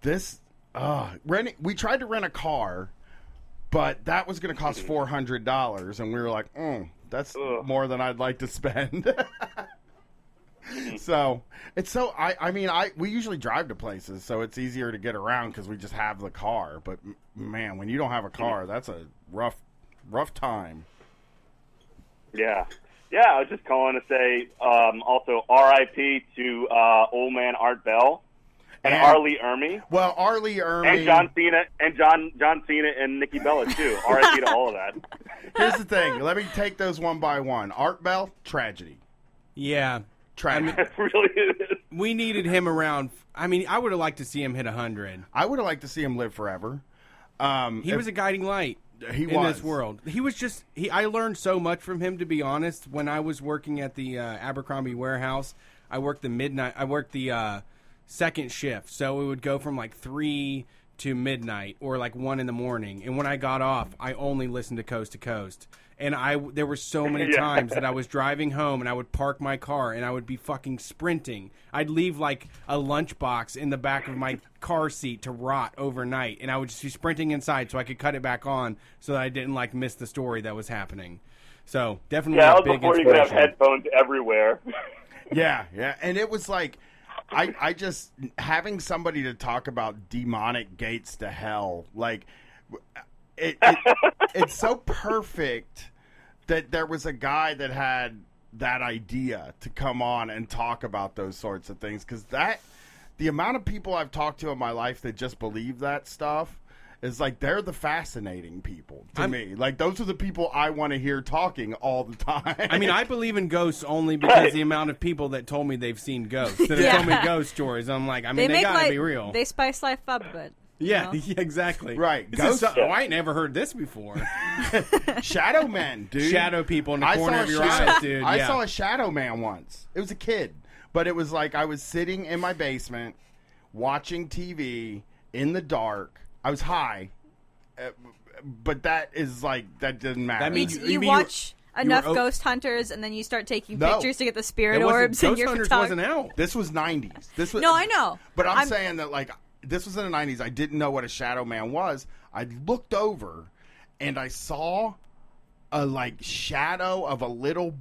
this. Uh, renting. We tried to rent a car, but that was going to cost four hundred dollars, and we were like, mm, that's Ugh. more than I'd like to spend. so it's so I I mean I we usually drive to places, so it's easier to get around because we just have the car. But man, when you don't have a car, that's a rough rough time. Yeah. Yeah, I was just calling to say um, also RIP to uh, old man Art Bell and, And- R. Lee Ermey Well, R. Lee Ermey. and John Cena and John John Cena and Nikki Bella too. RIP to all of that. Here's the thing. Let me take those one by one. Art Bell, tragedy. Yeah, Tragedy. It really is. we needed him around. I mean, I would have liked to see him hit hundred. I would have liked to see him live forever. Um, He if- was a guiding light. He in was. this world. He was just he. I learned so much from him. To be honest, when I was working at the uh, Abercrombie warehouse, I worked the midnight. I worked the uh, second shift, so it would go from like three to midnight or like one in the morning. And when I got off, I only listened to Coast to Coast. And I there were so many Yeah. times that I was driving home and I would park my car and I would be fucking sprinting. I'd leave like a lunchbox in the back of my car seat to rot overnight, and I would just be sprinting inside so I could cut it back on so that I didn't like miss the story that was happening. So definitely Yeah, a big before you could have headphones everywhere. Yeah, yeah, and it was like, I, I just having somebody to talk about demonic gates to hell, like, it, it it's so perfect that there was a guy that had that idea to come on and talk about those sorts of things because that the amount of people I've talked to in my life that just believe that stuff is like they're the fascinating people to I'm- me. Like those are the people I want to hear talking all the time. I mean, I believe in ghosts only because the amount of people that told me they've seen ghosts that have told me ghost stories. I'm like, I mean, they they, gotta like be real. they spice life up, but yeah, you know. yeah, exactly. Right. This is Ghosts- oh, I ain't never heard this before. Shadow Man, dude. Shadow people in the I corner saw of a your shadow- eyes, dude. I yeah. saw a shadow man once. It was a kid, but it was like I was sitting in my basement watching TV in the dark. I was high, uh, but that is like that doesn't matter. That means you, you- you mean watch you enough were o- ghost hunters, and then you start taking No. pictures to get the spirit It wasn't- orbs in Ghost your Hunters photography. wasn't out. this was '90s. This was No, I know. But I'm, I'm- saying that like this was in the '90s. I didn't know what a shadow man was. I looked over, and I saw a like shadow of a little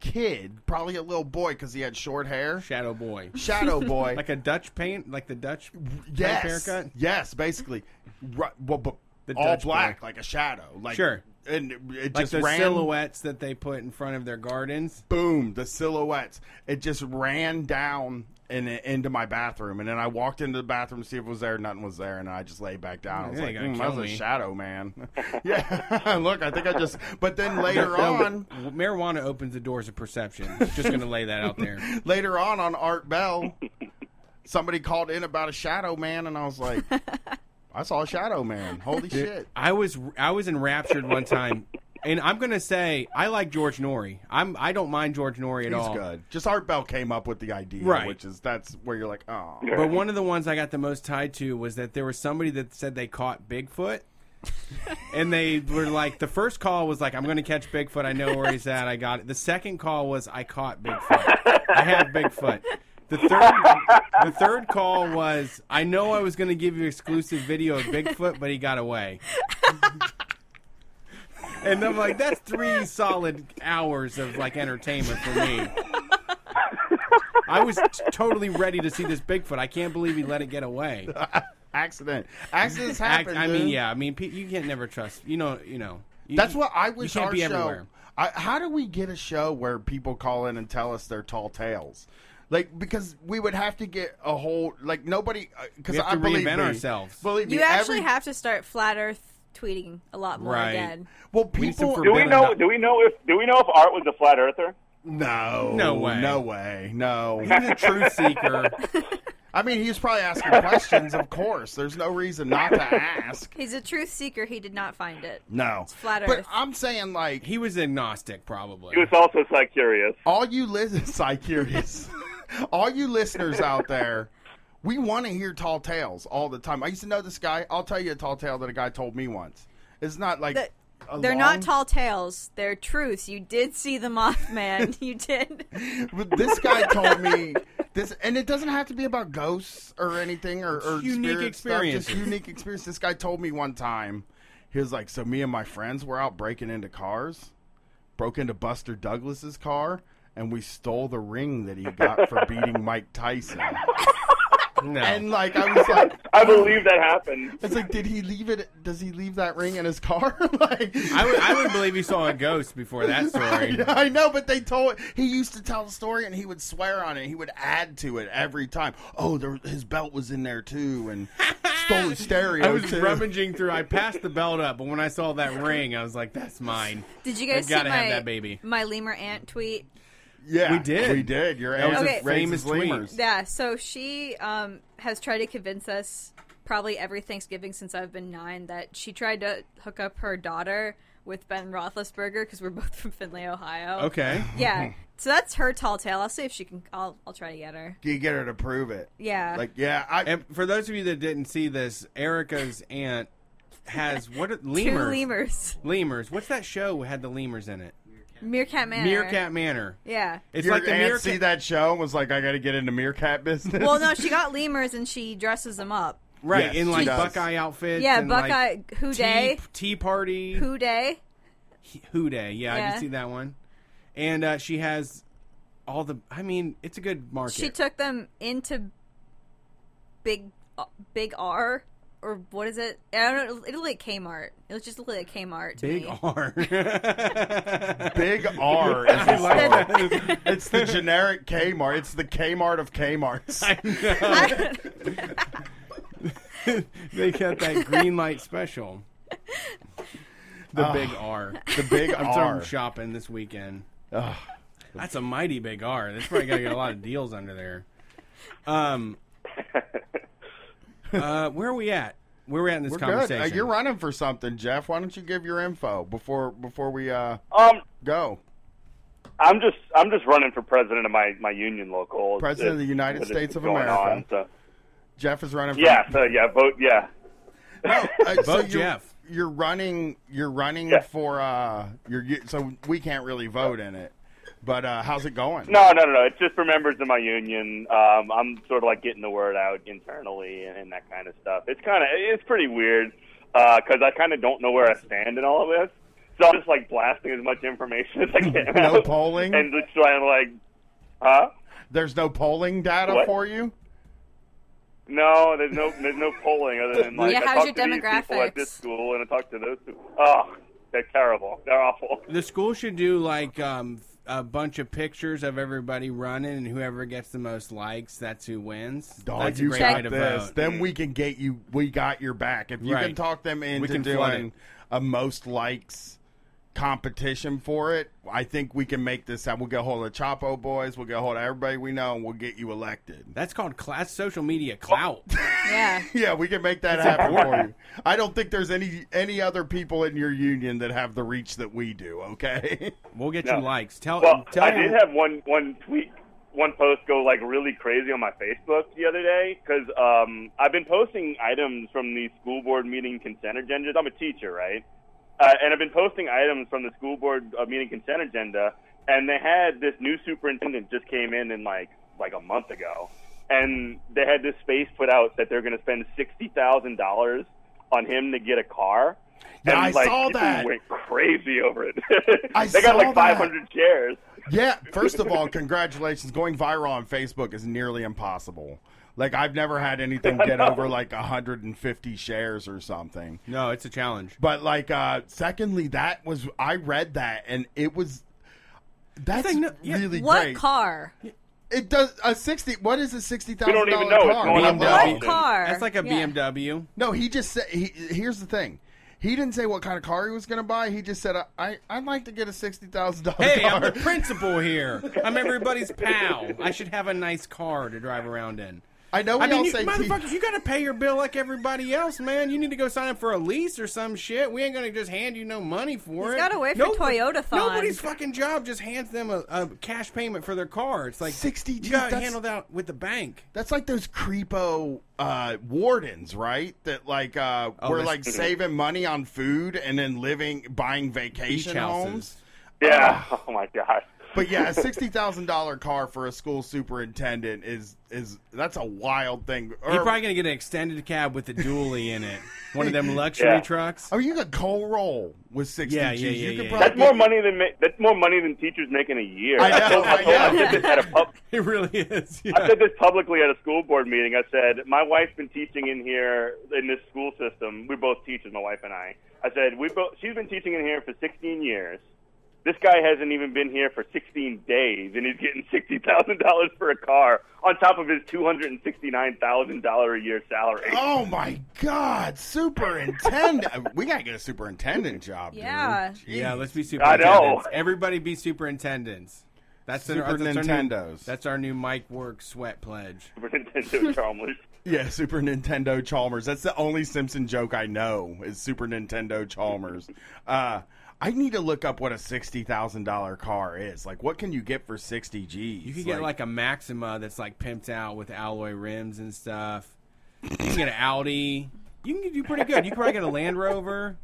kid, probably a little boy because he had short hair. Shadow boy. Shadow boy. Like a Dutch paint, like the Dutch yes, haircut. Yes, basically, Ru- well, but The all Dutch black, boy. like a shadow. Like Sure. and it, it Like just the ran. silhouettes that they put in front of their gardens. Boom, the silhouettes. It just ran down and into my bathroom, and then I walked into the bathroom to see if it was there. Nothing was there, and I just lay back down. I was Yeah, like, you gotta "Hmm, that kill was a shadow man. yeah, look, I think I just. But then later on, marijuana opens the doors of perception. Just gonna lay that out there. later on on Art Bell, somebody called in about a shadow man, and I was like, I saw a shadow man. Holy shit! I was I was enraptured one time, and I'm gonna say I like George Noory. I'm I don't mind George Noory at all. He's all. good. Just Art Bell came up with the idea, Right. which is that's where you're like, oh, But one of the ones I got the most tied to was that there was somebody that said they caught Bigfoot. and they were like, the first call was like, I'm going to catch Bigfoot. I know where he's at. I got it. The second call was, I caught Bigfoot. I have Bigfoot. The third, the third call was, I know I was going to give you exclusive video of Bigfoot, but he got away. And I'm like, that's three solid hours of like entertainment for me. I was t- totally ready to see this Bigfoot. I can't believe he let it get away. accident. Accidents Ac- happen. I mean, dude. yeah. I mean, pe- you can't never trust. You know, you know. You- That's what I wish you can't our be show. everywhere. I, how do we get a show where people call in and tell us their tall tales? Like because we would have to get a whole like nobody uh, because We have I to believe reinvent me, ourselves. Believe me, You actually every, have to start flat Earth tweeting a lot more Right. again. well We people. Do we know? Knowledge. Do we know if? Do we know if Art was a flat earther? No, No way. no way, no. He's a truth seeker. I mean, he was probably asking questions. Of course, there's no reason not to ask. He's a truth seeker. He did not find it. No, flat But I'm saying like He was agnostic, probably. He was also psych curious. all you listen, psych curious, all you listeners out there, we want to hear tall tales all the time. I used to know this guy. I'll tell you a tall tale that a guy told me once. It's not like The- a They're long- not tall tales. They're truths. You did see the Mothman. you did. But this guy told me this, and it doesn't have to be about ghosts or anything or, or unique spirit stuff, just experiences. unique experience. This guy told me one time. He was like, "So me and my friends were out breaking into cars, broke into Buster Douglas's car, and we stole the ring that he got for beating Mike Tyson." no. And like, I was like, I believe that happened. "It's like, did he leave it? Does he leave that ring in his car?" like, I would, I would believe he saw a ghost before that story. I know, but they told he used to tell the story and he would swear on it. He would add to it every time. Oh, there, his belt was in there too, and stole his stereo. I was too. rummaging through. I passed the belt up, but when I saw that ring, I was like, "That's mine." Did you guys I see gotta my have that baby. my lemur aunt tweet? Yeah, We did. We did. Your That was aunt a famous tweet. lemurs. Yeah. So she um, has tried to convince us probably every Thanksgiving since I've been nine that she tried to hook up her daughter with Ben Roethlisberger because we're both from Findlay, Ohio. Okay. Yeah. So that's her tall tale. I'll see if she can. I'll I'll try to get her. Do you get her to prove it. Yeah. Like, yeah, I. And for those of you that didn't see this, Erica's aunt has what are, Two lemurs? lemurs. Lemurs. What's that show had the lemurs in it? Meerkat Manor. Meerkat Manor. Yeah. It's your like the aunt meerkat. see that show and was like, I got to get into meerkat business. Well, no, she got lemurs and she dresses them up. right Yes, in she like does. Buckeye outfits. Yeah, and, like, Buckeye Who Day. tea party. Who Day. Who Day. Yeah, I Yeah. did see that one. And uh, she has all the. I mean, it's a good market. She took them into Big uh, Big R or what is it? I don't know. It looked like Kmart. It was just looked like Kmart to Big me. R. Big R. Is the, it's the generic Kmart. It's the Kmart of Kmart's. they got that green light special. The big R. The big I'm R. throwing shopping this weekend. Ugh. That's a mighty big R. That's probably got to get a lot of deals under there. Um, uh, where are we at? Where are we at in this We're good. conversation? Uh, you're running for something, Jeff. Why don't you give your info before before we uh Um, go? I'm just I'm just running for president of my my union local. President of the United States of America. on, so- Jeff is running. For, Yeah, so yeah, vote yeah. Uh, so Vote you're, Jeff. You're running. You're running Yeah. for. uh You're so we can't really vote in it. But uh how's it going? No, no, no, no. It's just for members of my union. Um, I'm sort of like getting the word out internally and, and that kind of stuff. It's kind of it's pretty weird because I kind of don't know where I stand in all of this. So I'm just like blasting as much information as I can. No out polling? and just trying to like, huh? There's no polling data What? for you. No, there's no there's no polling other than like Yeah, I how's talked your to these people at this school and I talked to those. People. Oh, they're terrible. They're awful. The school should do like um, a bunch of pictures of everybody running, and whoever gets the most likes, that's who wins. Dog, that's you got this. vote. Then we can get you. We got your back. If you can talk them into doing a most likes competition for it, I think we can make this. Happen. We'll get a hold of the Chapo boys. We'll get a hold of everybody we know, and we'll get you elected. That's called class social media clout. Yeah. Yeah, we can make that happen for you. I don't think there's any any other people in your union that have the reach that we do. Okay. We'll get No. you likes. Tell Well, tell I them- did have one one tweet, one post go like really crazy on my Facebook the other day because um, I've been posting items from the school board meeting consent agendas. I'm a teacher, right? Uh, and I've been posting items from the school board uh, meeting consent agenda, and they had this new superintendent just came in in like like a month ago, and they had this space put out that they're going to spend sixty thousand dollars on him to get a car. Yeah, and, I like, saw that. Went crazy over it. I they got saw like 500 shares. Yeah, first of all, congratulations. Going viral on Facebook is nearly impossible. Like I've never had anything get over like 150 shares or something. no, it's a challenge. But like uh secondly, that was I read that and it was that's like, no- yeah, really What great. car? It does a 60 what is a $60,000 We don't even know. It's car? going BMW. What car? That's like a Yeah. BMW. No, he just said he here's the thing. He didn't say what kind of car he was going to buy. He just said I, I I'd like to get a $60,000 Hey, car. I'm the principal here. I'm everybody's pal. I should have a nice car to drive around in. I know we I mean, all you, say te- motherfuckers, you got to pay your bill like everybody else, man. You need to go sign up for a lease or some shit. We ain't gonna just hand you no money for He's it. gotta wait for Nobody- Toyota-thon. Nobody's fucking job just hands them a, a cash payment for their car. It's like 60 You G's, got to handle that with the bank. That's like those creepo uh, wardens, right? That like uh, Oh, were this- like saving money on food and then living, buying vacation homes. houses. Yeah. Oh my gosh. But yeah, a sixty thousand dollar car for a school superintendent is is that's a wild thing. Or, You're probably gonna get an extended cab with a dually in it. One of them luxury Yeah. trucks. oh, you could coal roll with sixty Yeah, G's. yeah, you yeah, yeah, That's more money than that's more money than teachers make in a year. I know, told, I I, told, I said this at a pub, It really is. Yeah. I said this publicly at a school board meeting. I said my wife's been teaching in here in this school system. We both teachers, my wife and I. I said we both. She's been teaching in here for 16 years. This guy hasn't even been here for 16 days, and he's getting sixty thousand dollars for a car on top of his two hundred and sixty-nine thousand dollar a year salary. Oh my God, superintendent! we gotta get a superintendent job. dude. Yeah. Yeah, let's be I know. Everybody be superintendents. That's the- Super that's our new- Nintendos. That's our new Mike Work sweat pledge. Superintendent Chalmers. Yeah, Super Nintendo Chalmers. That's the only Simpson joke I know is Super Nintendo Chalmers. Uh, I need to look up what a sixty thousand dollar car is. Like, what can you get for sixty G's? You could get like a Maxima that's like pimped out with alloy rims and stuff. You can get an Audi. You can do pretty good. You can probably get a Land Rover.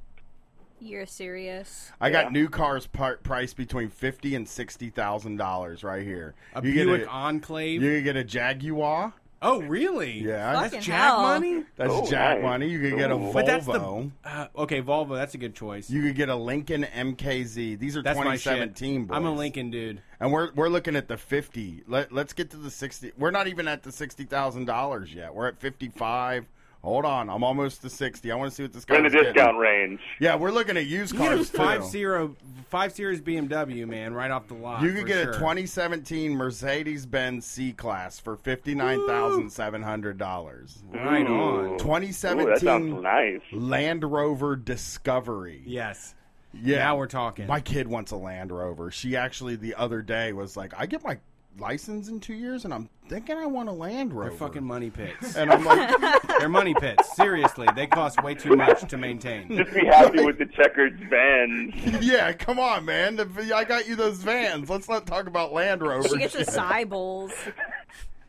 You're serious. I got Yeah. new cars par- priced between fifty and sixty thousand dollars right here. A you Buick get a, Enclave. you could get a Jaguar. Oh, really? Yeah, That's Jack hell. money. that's Oh, Jack nice. money. You could get a Ooh. Volvo. But that's the uh, okay. Volvo. That's a good choice. you could get a Lincoln MKZ. These are that's my shit. 2017. I'm a. Lincoln dude. And we're we're looking at the fifty. Let let's get to the sixty. We're not even at the sixty thousand dollars yet. We're at fifty five. Hold on, I'm almost to sixty. I want to see what this We're guy in the was getting. discount range. Yeah, we're looking at used cars You get a cars too. five zero five series BMW, man, right off the lot. You could get sure. a 2017 Mercedes-Benz C-Class for fifty-nine thousand seven hundred dollars. Right Ooh. on. Ooh, that 2017 sounds nice. Land Rover Discovery. Yes. Yeah, Now we're talking. My kid wants a Land Rover. She actually the other day was like, "I get my license in two years, and I'm thinking I want a Land Rover." They're fucking money pits. And I'm like, They're money pits. Seriously, they cost way too much to maintain. Just be happy with the checkered vans. "Yeah, come on, man. I got you those vans. Let's not talk about Land Rover." She gets the shit." acai bowls.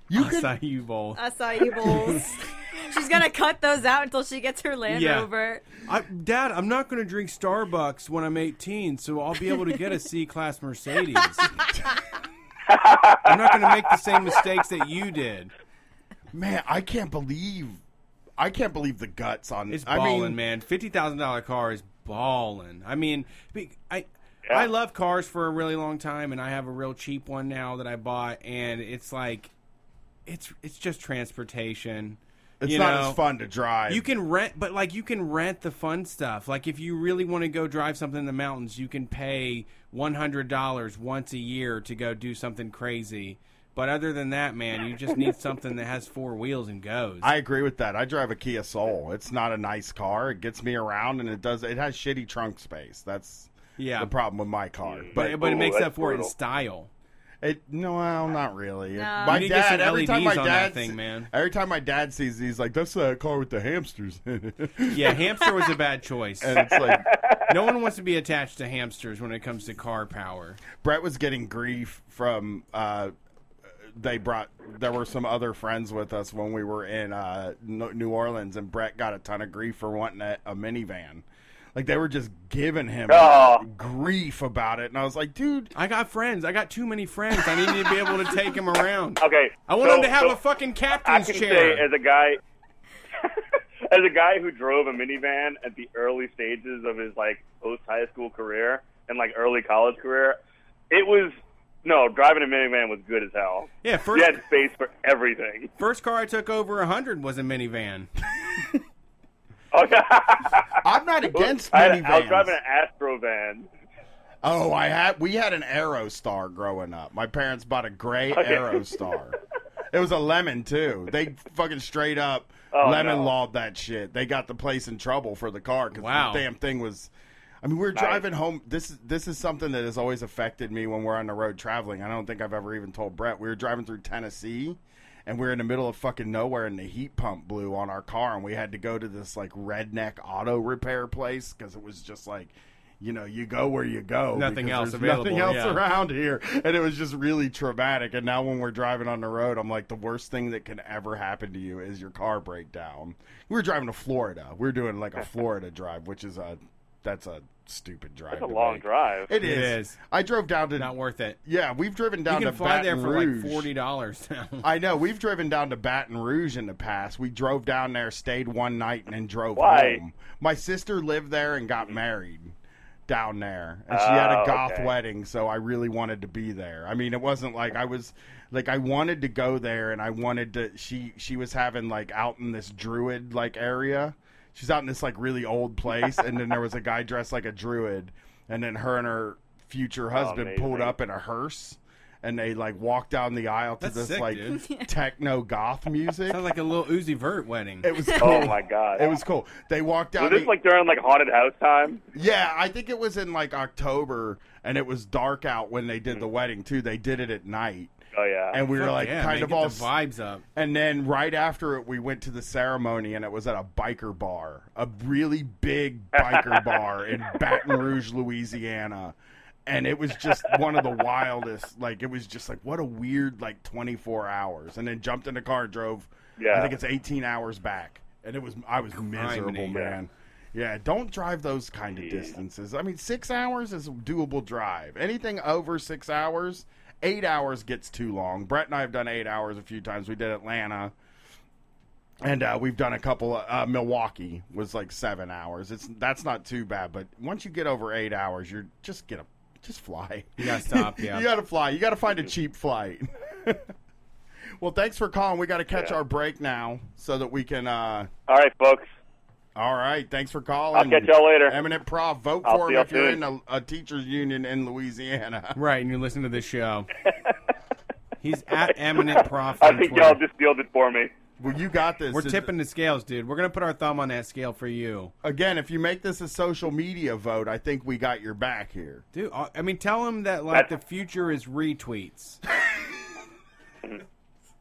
You could Acai bowl. Acai bowls. She's gonna cut those out until she gets her Land Yeah. Rover. I, Dad, I'm not going to drink Starbucks when I'm 18, so I'll be able to get a C-class Mercedes. I'm not going to make the same mistakes that you did. Man, I can't believe, I can't believe the guts on. It's I balling, mean, man. Fifty thousand dollar car is balling. I mean, I Yeah. I love cars for a really long time, and I have a real cheap one now that I bought, and it's like, it's it's just transportation. It's you not know? as fun to drive. You can rent, but like you can rent the fun stuff. Like if you really want to go drive something in the mountains, you can pay one hundred dollars once a year to go do something crazy. But other than that, man, you just need something that has four wheels and goes. I agree with that. I drive a Kia Soul. It's not a nice car. It gets me around, and it does. It has shitty trunk space. That's yeah, the problem with my car. but But but it makes that's up for it in style. It no, well, not really. No. My You need to get dad some every time my LEDs on that dad thing, man. Every time my dad sees, these, like, "That's that car with the hamsters." in it." Yeah, hamster was a bad choice. and it's like No one wants to be attached to hamsters when it comes to car power. Brett was getting grief from. Uh, they brought. There were some other friends with us when we were in uh, N- New Orleans, and Brett got a ton of grief for wanting a, a minivan. Like they were just giving him Oh. grief about it, and I was like, "Dude, I got friends. I got too many friends. I need to be able to take him around. Okay. I want so- them to have so a fucking I captain's can chair. say, as a guy, as a guy who drove a minivan at the early stages of his like post high school career and like early college career, it was no driving a minivan was good as hell. yeah, first You had space for everything. first car I took over hundred was a minivan. I'm not against I, had- I was driving an Astro van. Oh, I had we had an Aerostar growing up. My parents bought a gray Okay. Aerostar. it was a lemon too. They fucking straight up Oh, lemon no. lawed that shit. They got the place in trouble for the car because Wow. the damn thing was. I mean, we are Nice. driving home. This is this is something that has always affected me when we're on the road traveling. I don't think I've ever even told Brett. We were driving through Tennessee, and we are in the middle of fucking nowhere, and the heat pump blew on our car, and we had to go to this like redneck auto repair place because it was just like. You know, you go where you go. Nothing else available, Nothing else yeah. around here, and it was just really traumatic. And now when we're driving on the road, I'm like, the worst thing that can ever happen to you is your car breakdown. We were driving to Florida. We are doing like a Florida drive, which is a that's a stupid drive. That's a long make. drive. It It is. is. I drove down to Not worth it. yeah. We've driven down You can to fly Baton there for Rouge. like forty dollars. I know. We've driven down to Baton Rouge in the past. We drove down there, stayed one night, and then drove Why? home. My sister lived there and got married down there, and she had a Oh, goth okay. wedding. So I really wanted to be there. I mean, it wasn't like I was like I wanted to go there, and I wanted to. She she was having like out in this druid like area. She's out in this like really old place, and then there was a guy dressed like a druid, and then her and her future husband pulled up in a hearse. And they like walked down the aisle to That's this sick, like dude. techno goth music. Sounds like a Lil Uzi Vert wedding. It was cool. Oh my god. It was cool. They walked down. Was this the- like during like haunted house time? yeah, I think it was in like October, and it was dark out when they did hmm. the wedding too. They did it at night, Oh yeah. and we were oh, like yeah, kind of all. the vibes up. And then right after it, we went to the ceremony, and it was at a biker bar, a really big biker bar in Baton Rouge, Louisiana. And it was just one of the wildest. Like it was just like what a weird like twenty four hours, and then jumped in the car, and drove. I think it's eighteen hours back, and it was I was miserable, Criminy. man. Yeah, don't drive those kind of distances. I mean, six hours is a doable drive. Anything over six hours, eight hours gets too long. Brett and I have done eight hours a few times. We did Atlanta, and uh, we've done a couple. Uh, Milwaukee was like seven hours. It's that's not too bad, but once you get over eight hours, you're just get a just fly. You gotta stop, yeah. you gotta fly. You gotta find a cheap flight. Well, thanks for calling. We got to catch Yeah. our break now so that we can. uh All right, folks. All right. Thanks for calling. I'll catch y'all later. Eminent Prof. Vote I'll for see him y'all if you're in a, a teachers union in Louisiana. Right, and you listen to this show. He's at Eminent Prof. I think Twitter. y'all just sealed it for me. Well, you got this. We're It's- tipping the scales, dude. We're gonna put our thumb on that scale for you, Again, if you make this a social media vote, I think we got your back here. dude. uh, I mean, tell him that like the future is retweets.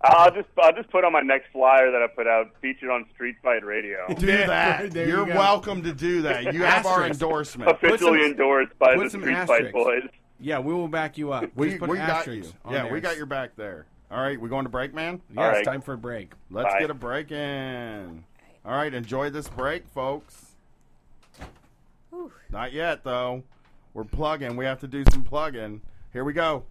I'll just I'll just put on my next flyer that I put out featured on Street Fight Radio. Do that. there you You're go. welcome to do that. You have our Asterisk. endorsement. Officially some- endorsed by put the some Street asterisks. Fight boys. Yeah, we will back you up. We, Just put we got you. asterisks on Yeah, there. we got your back there. All right, we going to break, man? Yeah, All it's time for a break. Let's Bye. get a break in. All right, enjoy this break, folks. Not yet, though. We're plugging. We have to do some plugging. Here we go.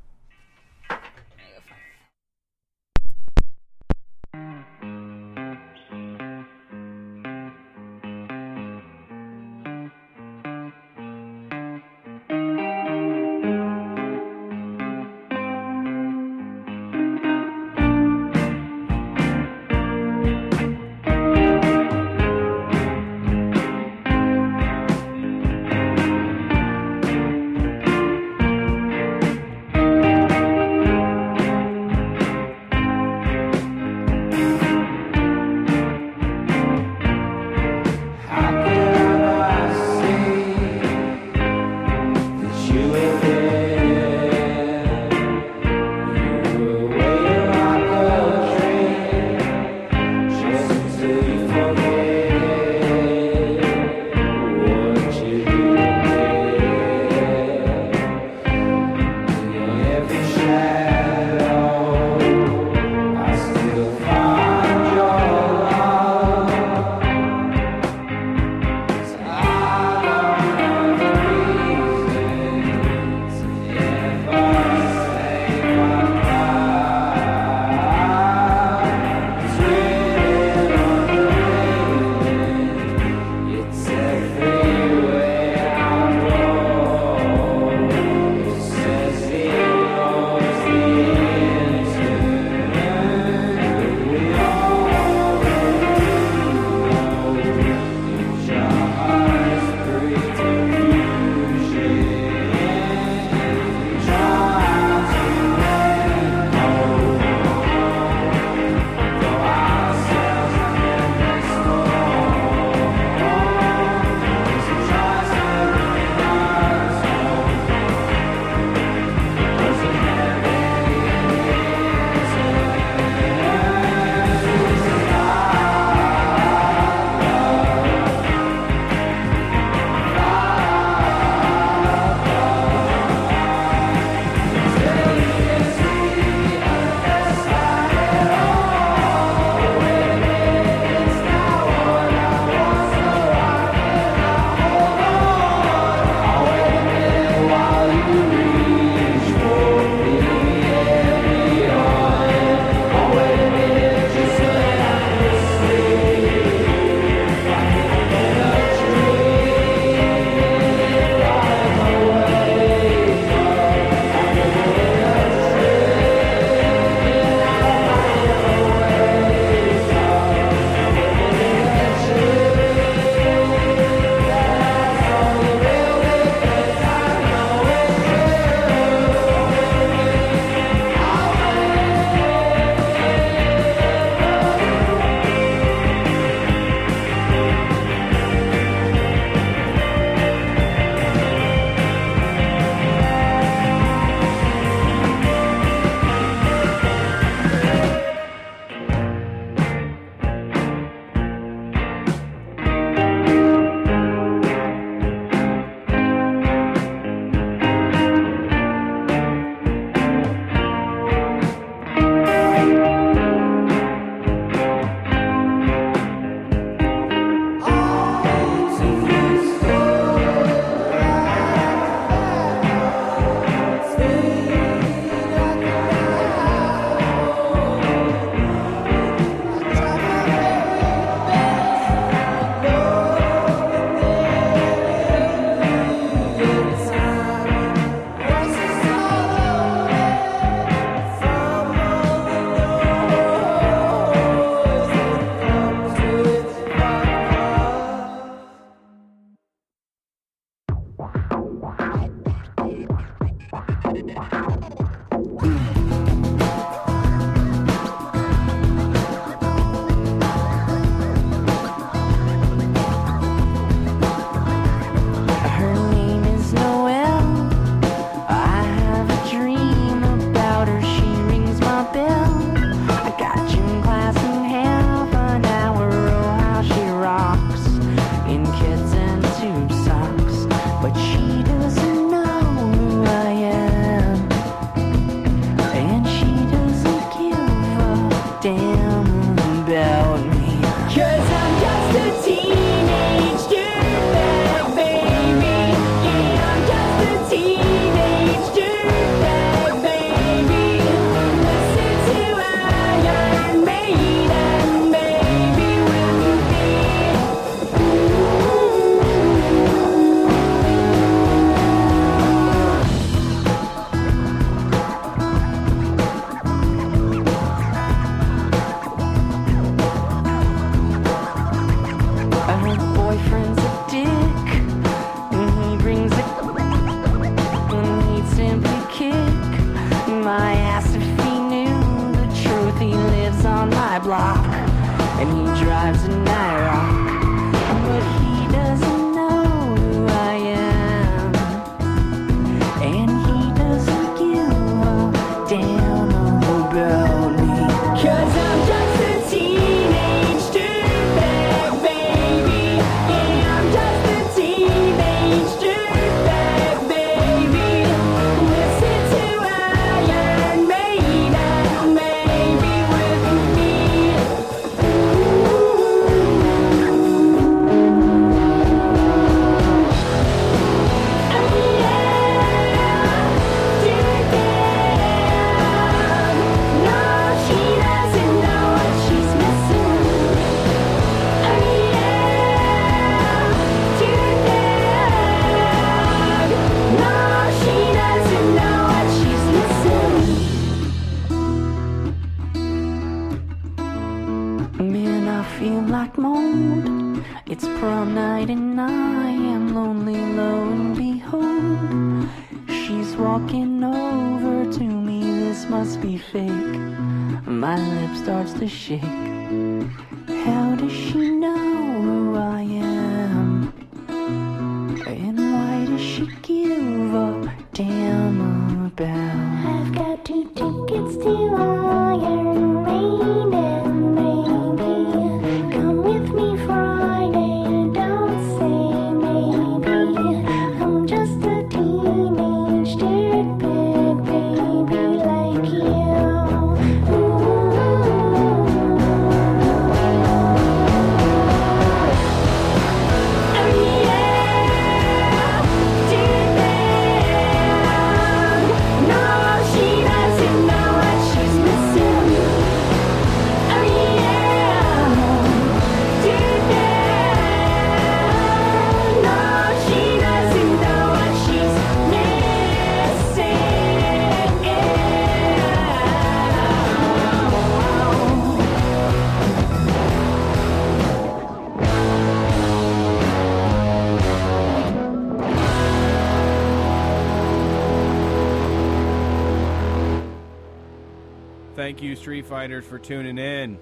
Fighters, for tuning in.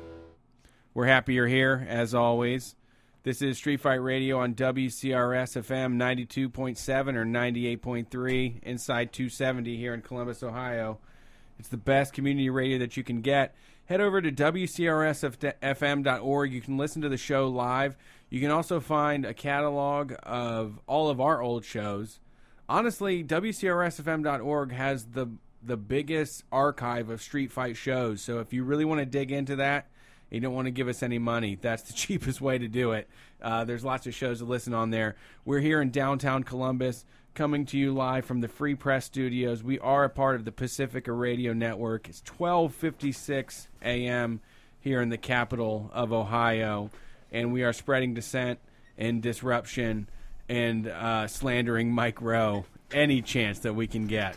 We're happy you're here, as always. This is Street Fight Radio on WCRS FM 92.7 or 98.3 inside 270 here in Columbus, Ohio. It's the best community radio that you can get. Head over to WCRSFM.org. You can listen to the show live. You can also find a catalog of all of our old shows. Honestly, WCRSFM.org has the the biggest archive of street fight shows. So if you really want to dig into that, you don't want to give us any money. That's the cheapest way to do it. Uh, there's lots of shows to listen on there. We're here in downtown Columbus, coming to you live from the Free Press Studios. We are a part of the Pacifica Radio Network. It's 12:56 a.m. here in the capital of Ohio, and we are spreading dissent and disruption and uh, slandering Mike Rowe any chance that we can get.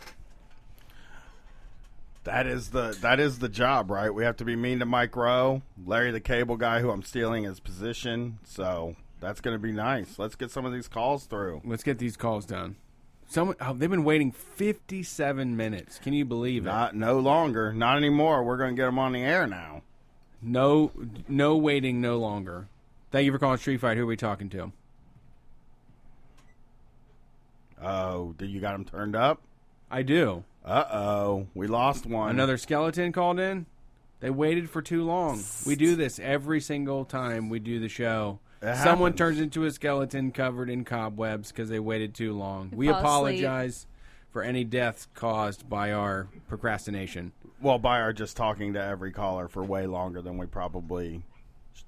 That is the that is the job, right? We have to be mean to Mike Rowe, Larry the Cable Guy, who I'm stealing his position. So that's going to be nice. Let's get some of these calls through. Let's get these calls done. Someone, oh, they've been waiting 57 minutes. Can you believe it? Not no longer, not anymore. We're going to get them on the air now. No, no waiting, no longer. Thank you for calling Street Fight. Who are we talking to? Oh, did you got them turned up? I do. Uh oh, we lost one. Another skeleton called in. They waited for too long. We do this every single time we do the show. It Someone happens. turns into a skeleton covered in cobwebs because they waited too long. We fall asleep. apologize for any deaths caused by our procrastination. Well, by our just talking to every caller for way longer than we probably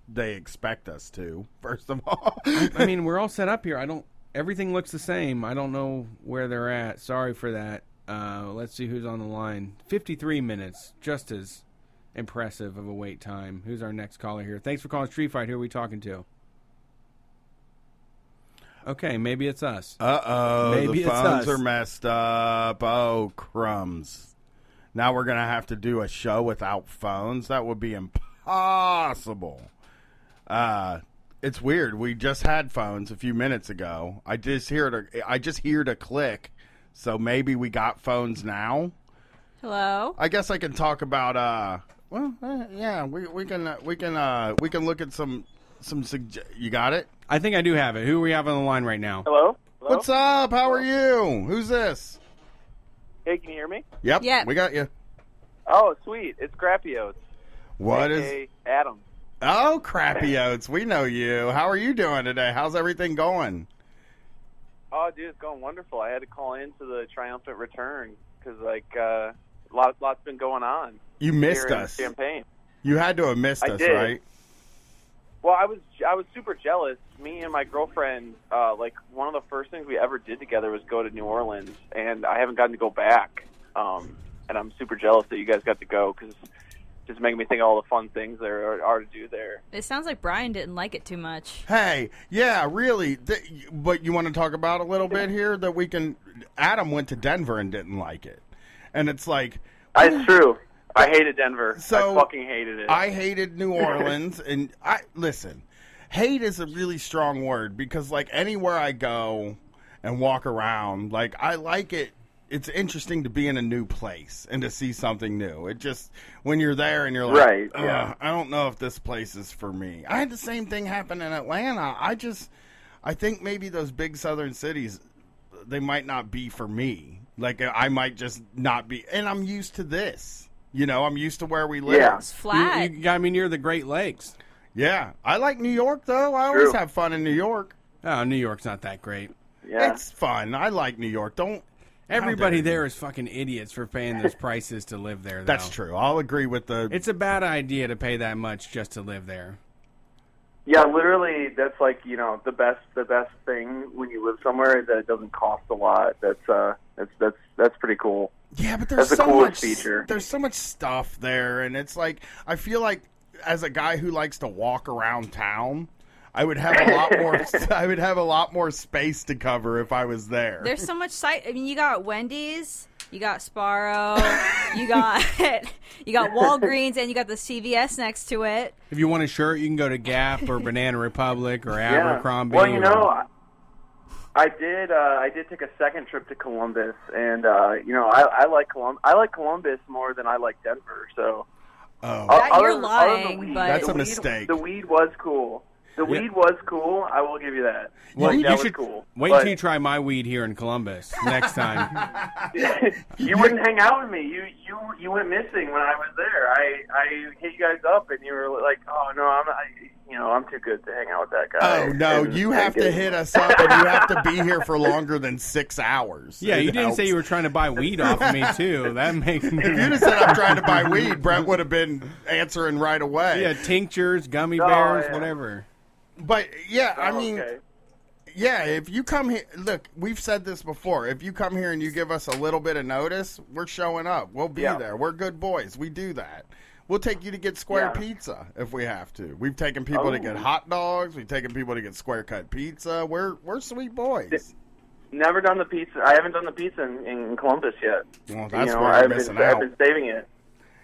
they expect us to. First of all, I mean, we're all set up here. I don't. Everything looks the same. I don't know where they're at. Sorry for that. Uh, let's see who's on the line. Fifty-three minutes, just as impressive of a wait time. Who's our next caller here? Thanks for calling Street Fight. Who are we talking to? Okay, maybe it's us. Uh oh, Maybe the it's phones us. are messed up. Oh crumbs! Now we're gonna have to do a show without phones. That would be impossible. Uh, it's weird. We just had phones a few minutes ago. I just heard a, I just heard a click. So maybe we got phones now. Hello. I guess I can talk about. Uh, well, uh, yeah, we we can uh, we can uh, we can look at some some. Sugge- you got it. I think I do have it. Who we have on the line right now? Hello? Hello? What's up? How are you? Who's this? Hey, can you hear me? Yep, Yep. we got you. Oh, sweet. It's Crappy Oats. What is? AKA Adam. Oh, crappy oats. We know you. How are you doing today? How's everything going? Oh, dude, it's going wonderful. I had to call into the triumphant return because, like, uh, lot, lots been going on. You missed us. Champagne. You had to have missed I us, did. right? Well, I was I was super jealous. Me and my girlfriend, uh, like one of the first things we ever did together was go to New Orleans, and I haven't gotten to go back. Um, and I'm super jealous that you guys got to go because just making me think of all the fun things there are, are to do there. It sounds like Brian didn't like it too much. Hey, yeah, really. Th- but you want to talk about a little bit here that we can. Adam went to Denver and didn't like it, and it's like It's true. I hated Denver. So, I fucking hated it. I hated New Orleans, and I listen. Hate is a really strong word because, like, anywhere I go and walk around, like, I like it. It's interesting to be in a new place and to see something new. It just when you're there and you're like, Right, yeah. I don't know if this place is for me. I had the same thing happen in Atlanta. I just, I think maybe those big southern cities, they might not be for me. Like, I might just not be, and I'm used to this. You know, I'm used to where we live. Yeah. It's flat. You, you got me near the Great Lakes. Yeah, I like New York though. I always True. have fun in New York. Oh, New York's not that great. yeah. It's fun. I like New York. Don't Everybody there is fucking idiots for paying those prices to live there. Though. That's true. I'll agree with the. It's a bad idea to pay that much just to live there. Yeah, literally, that's like you know the best the best thing when you live somewhere is that it doesn't cost a lot. That's uh that's that's that's pretty cool. yeah, but there's that's so coolest much. feature. There's so much stuff there, and it's like I feel like as a guy who likes to walk around town, I would have a lot more. I would have a lot more space to cover if I was there. There's so much site. I mean, you got Wendy's, you got Sbarro, you got you got Walgreens, and you got the CVS next to it. If you want a shirt, you can go to Gap or Banana Republic or Yeah. Abercrombie. Well, you know, I, I did uh, I did take a second trip to Columbus, and uh, you know I, I like Colum- I like Columbus more than I like Denver. So oh, That- other- you're other than the lying, weed- but- That's a weed- mistake. The weed was cool. The Yeah. weed was cool. I will give you that. Well, Like, you that was should cool. wait But- until you try my weed here in Columbus next time. you wouldn't hang out with me. You you you went missing when I was there. I I hit you guys up, and you were like, "Oh no, I'm not, you know I'm too good to hang out with that guy." Oh no! And- You have to get- hit us up, and you have to be here for longer than six hours. yeah, It you didn't say you were trying to buy weed off of me too. That makes me. If you'd have said I'm trying to buy weed, Brett would have been answering right away. yeah, tinctures, gummy Oh, bears, yeah. whatever. But yeah, I Oh, mean, okay. yeah, if you come here, look, we've said this before. If you come here and you give us a little bit of notice, we're showing up. We'll be Yeah. there. We're good boys. We do that. We'll take you to get square Yeah. pizza if we have to. We've taken people to Oh. get hot dogs. We've taken people to get square cut pizza. We're we're sweet boys. Never done the pizza. I haven't done the pizza in, in Columbus yet. Well, that's you know, where I've you're been, missing I've been saving it.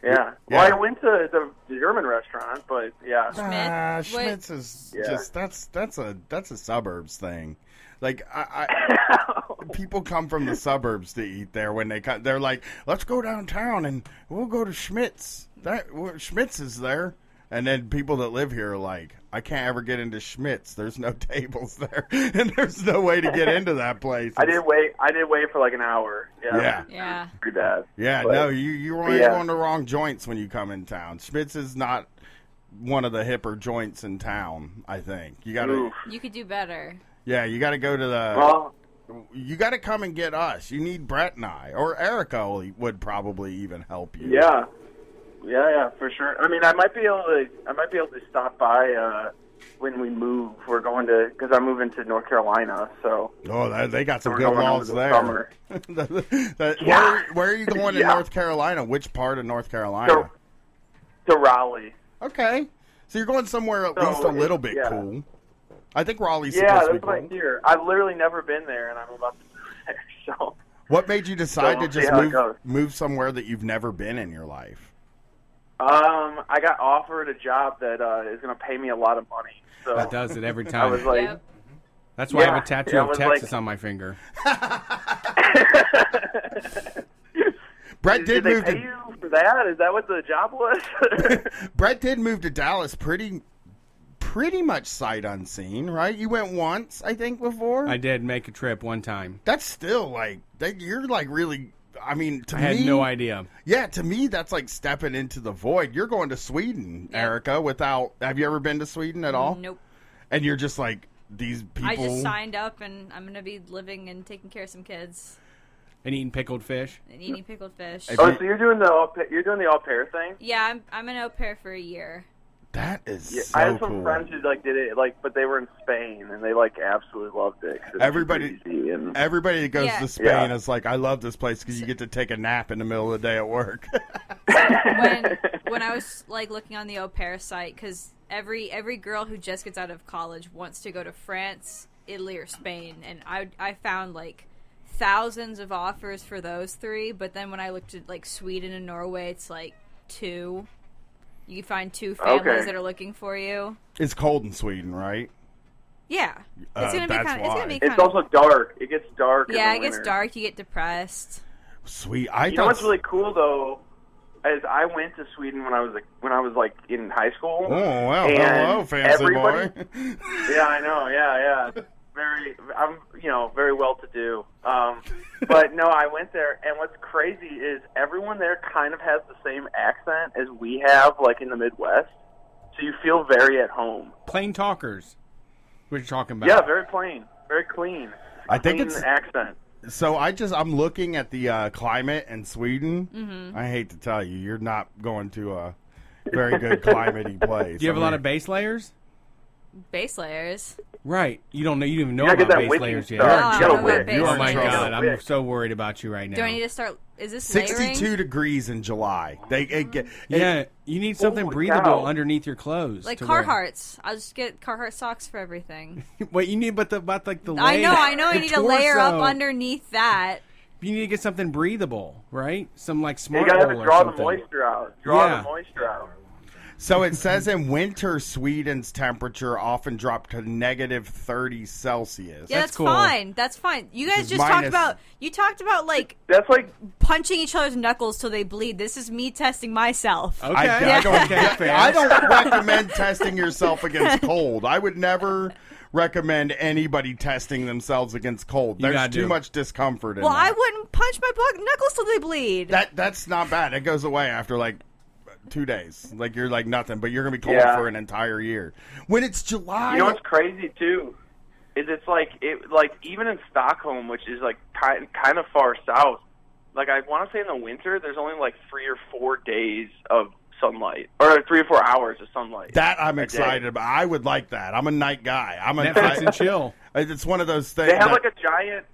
Yeah. Yeah. Well, I went to the German restaurant, but yeah. Ah, Schmidt? Schmitz is Yeah. just that's that's a that's a suburbs thing. Like I, I people come from the suburbs to eat there when they come. They're like, let's go downtown and we'll go to Schmitz. That well, Schmitz is there. And then people that live here are like, I can't ever get into Schmitz. There's no tables there, and there's no way to get into that place. I did wait. I did wait for like an hour. Yeah. Yeah. Yeah. Screw that. Yeah, But- no, you you were Yeah. on the wrong joints when you come in town. Schmitz is not one of the hipper joints in town. I think you got to. You could do better. Yeah, you got to go to the. Well, you got to come and get us. You need Brett and I, or Erica would probably even help you. yeah. Yeah, yeah, for sure. I mean, I might be able to. I might be able to stop by uh, when we move. We're going to because I'm moving to North Carolina. So Oh, they got some good laws the there. That- that- Yeah. where, where are you going in North Carolina? Which part of North Carolina? to Raleigh. Okay, so you're going somewhere at So, least a little bit yeah. cool. I think Raleigh's yeah, supposed to that's be cool. hear. I've literally never been there, and I'm about to move there. So What made you decide So to just move move somewhere that you've never been in your life? Um, I got offered a job that uh, is going to pay me a lot of money. So That does it every time. I time. was like, That's why I have a tattoo yeah, of Texas like- on my finger. Brett did, did, they move pay to you for that? Is that what the job was? Brett did move to Dallas pretty pretty much sight unseen, right? You went once, I think, before. I did make a trip one time. That's still like that. You're like really. I mean, to I me, had no idea. Yeah, to me, that's like stepping into the void. You're going to Sweden, Erica. Without, have you ever been to Sweden at all? Nope. And you're just like these people. I just signed up and I'm gonna be living and taking care of some kids And eating pickled fish. and eating pickled fish. oh, so you're doing the au pair, you're doing the au pair thing? Yeah, I'm I'm an au pair for a year. That is Yeah, so I had some cool. friends who like did it, like, but they were in Spain and they like absolutely loved it. Everybody- and Everybody that goes Yeah. to Spain Yeah. is like, I love this place because you get to take a nap in the middle of the day at work. when when I was like looking on the au pair site, because every every girl who just gets out of college wants to go to France, Italy, or Spain, and I I found like thousands of offers for those three. But then when I looked at like Sweden and Norway, it's like two. You find two families Okay. that are looking for you. it's cold in Sweden, right? Yeah, Uh, it's gonna be that's kind. It's gonna be why. kind It's also dark. It gets dark. in yeah, the it gets dark. You get depressed. Sweet. I you know thought what's really cool though is I went to Sweden when I was like when I was like in high school. Oh well, and hello, fancy boy. yeah, I know. Yeah, yeah. Very, I'm you know very well to do. Um, but no, I went there, and what's crazy is everyone there kind of has the same accent as we have, like in the Midwest. So you feel very at home. Plain talkers. What you're talking about? Yeah, very plain, very clean. I think Clean it's- accent. So I just I'm looking at the uh, climate in Sweden. Mhm. I hate to tell you, you're not going to a very good climatey place. Do you have I a lot of base layers? Base layers. Right. You don't know. You don't even know about base wicking layers yet. stuff. Oh, no, I don't know about base oh my layers. god, I'm so worried about you right now. Do I need to start? Is this 62 layering? degrees in July. They it, get yeah, you need oh something Holy breathable cow. underneath your clothes. Like to wear. Carhartts. I'll just get Carhartt socks for everything. Wait, you need but the but like the. I know, I know. I the need to layer up underneath that. You need to get something breathable, right? Some like You gotta have to draw the moisture out. Draw Yeah. the moisture out. So it says in winter, Sweden's temperature often dropped to negative 30 Celsius. Yeah, that's, fine. That's fine. You guys It's just talked about you talked about like That's like punching each other's knuckles till they bleed. This is me testing myself. Okay. I, I don't, Okay. I don't recommend testing yourself against cold. I would never recommend anybody testing themselves against cold. You There's too do. much discomfort in Well, I wouldn't punch my knuckles till they bleed. That that's not bad. It goes away after like two days. Like you're like nothing, but you're gonna be cold Yeah. for an entire year. When it's July, You know what's crazy too is it's like it like even in Stockholm, which is like kind kind of far south. Like I want to say in the winter, there's only like three or four days of sunlight, or three or four hours of sunlight. that I'm a day. excited about. I would like that. I'm a night guy. I'm a Netflix I- and chill. It's one of those things. They have that- like a giant.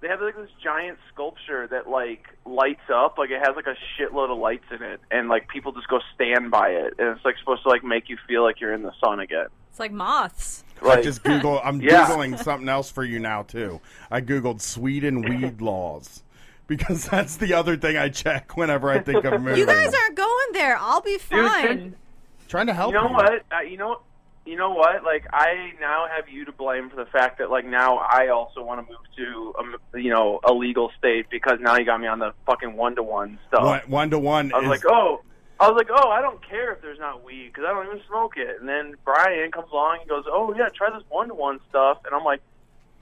They have like this giant sculpture that like lights up, like it has like a shitload of lights in it, and like people just go stand by it, and it's like supposed to like make you feel like you're in the sun again. It's like moths. I just Google. I'm Yeah. googling something else for you now too. I googled Sweden weed laws because that's the other thing I check whenever I think of moving. You guys aren't going there. I'll be fine. trying to help you know what? Uh, you know, you know what? Like, I now have you to blame for the fact that like now I also want to move to um, you know a legal state because now you got me on the fucking one to one stuff. One, one to one. I was is- like, oh. I was like, oh, I don't care if there's not weed because I don't even smoke it. And then Brian comes along and goes, oh yeah, try this one to one stuff, and I'm like,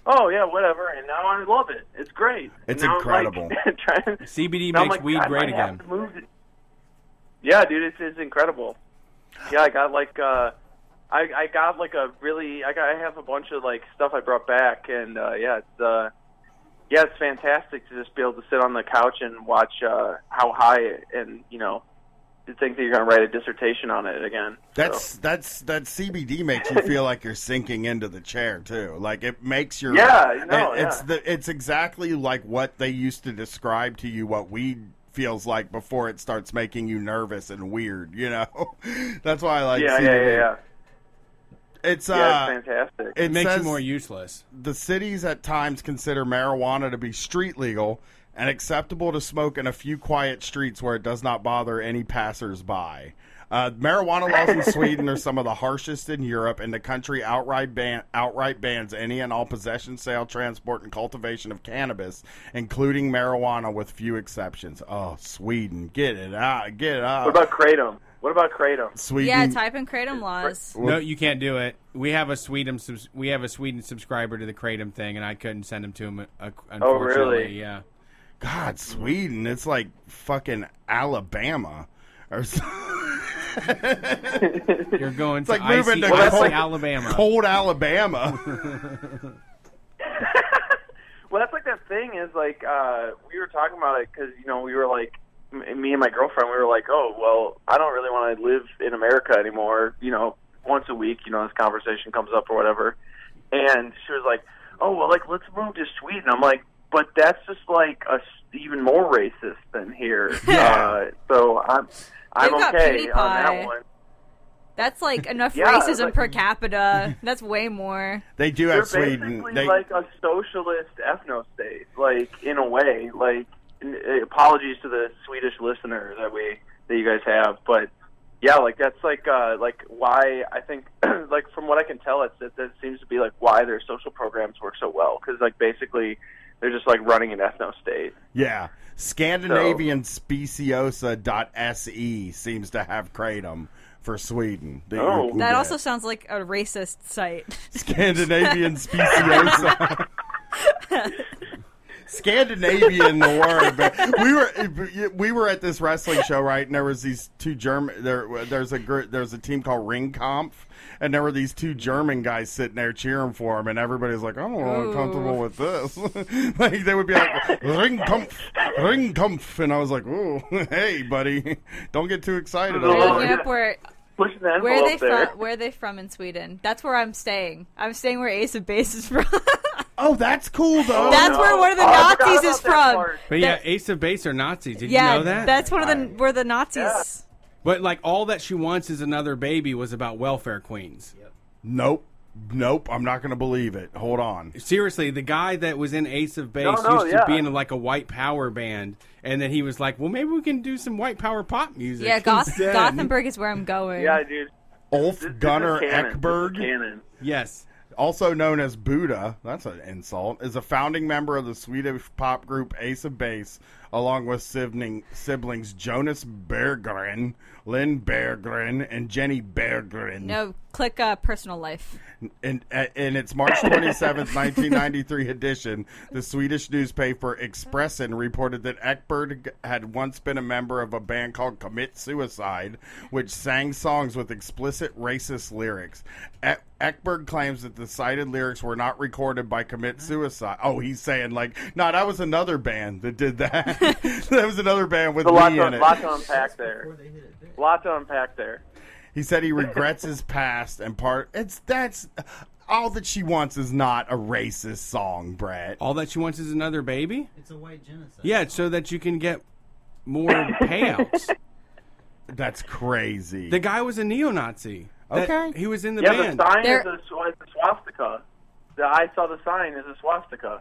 oh yeah, whatever. And now I love it. It's great. It's And now I'm, like, incredible. trying- CBD now I'm makes like, weed I great might have again. to move to- Yeah, dude, it's, it's incredible. Yeah, I got like uh I I got like a really I got I have a bunch of like stuff I brought back and uh yeah, it's uh yeah, it's fantastic to just be able to sit on the couch and watch uh how high and you know to think that you're going to write a dissertation on it again. That's that's that CBD makes you feel like you're sinking into the chair too. Like it makes your Yeah, no, it- it's yeah. the it's exactly like what they used to describe to you what weed feels like before it starts making you nervous and weird. You know, that's why I like. yeah, CBD. yeah, yeah, yeah. It's uh, Yeah, it's fantastic. It makes you more useless. The cities at times consider marijuana to be street legal and acceptable to smoke in a few quiet streets where it does not bother any passersby. Uh, marijuana laws in Sweden are some of the harshest in Europe, and the country outright ban outright bans any and all possession, sale, transport, and cultivation of cannabis, including marijuana, with few exceptions. Oh, Sweden, get it out, get it out. What about kratom? What about kratom? Sweden? Yeah, type in kratom laws. No, you can't do it. We have a Sweden subs- we have a Sweden subscriber to the kratom thing, and I couldn't send him to him. Uh, Oh, unfortunately, really? Yeah. God, Sweden, it's like fucking Alabama or something. You're going It's to like moving icy, to icy cold, Alabama. cold Alabama. Well, that's like that thing is like uh we were talking about it because you know we were like m- me and my girlfriend we were like oh well I don't really want to live in America anymore you know once a week you know this conversation comes up or whatever and she was like oh well like let's move to Sweden I'm like but that's just like a s- even more racist than here uh, so I'm I'm They've got okay on PewDiePie. that one That's like enough Yeah, racism but- per capita. That's way more. They do They're have Sweden. basically They, like a socialist ethno state, like in a way. Like, n- apologies to the Swedish listener that we that you guys have, but yeah, like that's like uh like why I think like from what I can tell, it's that, that seems to be like why their social programs work so well because like basically they're just like running an ethno state. yeah, Scandinavian Speciosa.se seems to have kratom for Sweden. They- Oh. Google That it. also sounds like a racist site. Scandinavian Speciosa. Scandinavian the word, but we were we were at this wrestling show, right? And there was these two German there there's a there's a team called Ringkampf, and there were these two German guys sitting there cheering for him, and everybody's like, oh, "I'm not Ooh. comfortable with this." like they would be like, "Ringkampf, Ringkampf," and I was like, "Ooh, hey, buddy, don't get too excited." Oh, You're over looking it." up where the where are they there. from? Where are they from in Sweden? That's where I'm staying. I'm staying where Ace of Base is from. Oh, that's cool though. That's where one of the Oh, I forgot Nazis about is that from. part. But yeah, Ace of Base are Nazis. Did yeah, you know that? that's one of the where the Nazis. But like all that she wants is another baby was about welfare queens. Nope, nope, I'm not going to believe it. Hold on. Seriously, the guy that was in Ace of Base No, no, used to yeah. be in like a white power band, and then he was like, "Well, maybe we can do some white power pop music." Yeah, Goth- instead." Gothenburg is where I'm going. Yeah, dude. Ulf This- this Gunnar canon. This is Ekberg. canon. Yes. Also known as Buddha, that's an insult, is a founding member of the Swedish pop group Ace of Base, along with sibling, siblings Jonas Berggren, Linn Berggren, and Jenny Berggren. No, click uh, personal life. In, uh, in its March 27th, 1993 edition, the Swedish newspaper Expressen reported that Ekberg had once been a member of a band called Commit Suicide, which sang songs with explicit racist lyrics. E- Ekberg claims that the cited lyrics were not recorded by Commit Suicide. Oh, he's saying, like, no, that was another band that did that. that was another band with There's a lot me to, in it. lot to unpack there. Lot to unpack there. He said he regrets his past and part. It's that's all that she wants is not a racist song, Brett. All that she wants is another baby. It's a white genocide. Yeah, it's so that you can get more payouts. That's crazy. The guy was a neo-Nazi. Okay. he was in the yeah, band. the sign There- is a, sw- a swastika. The I saw the sign is a swastika.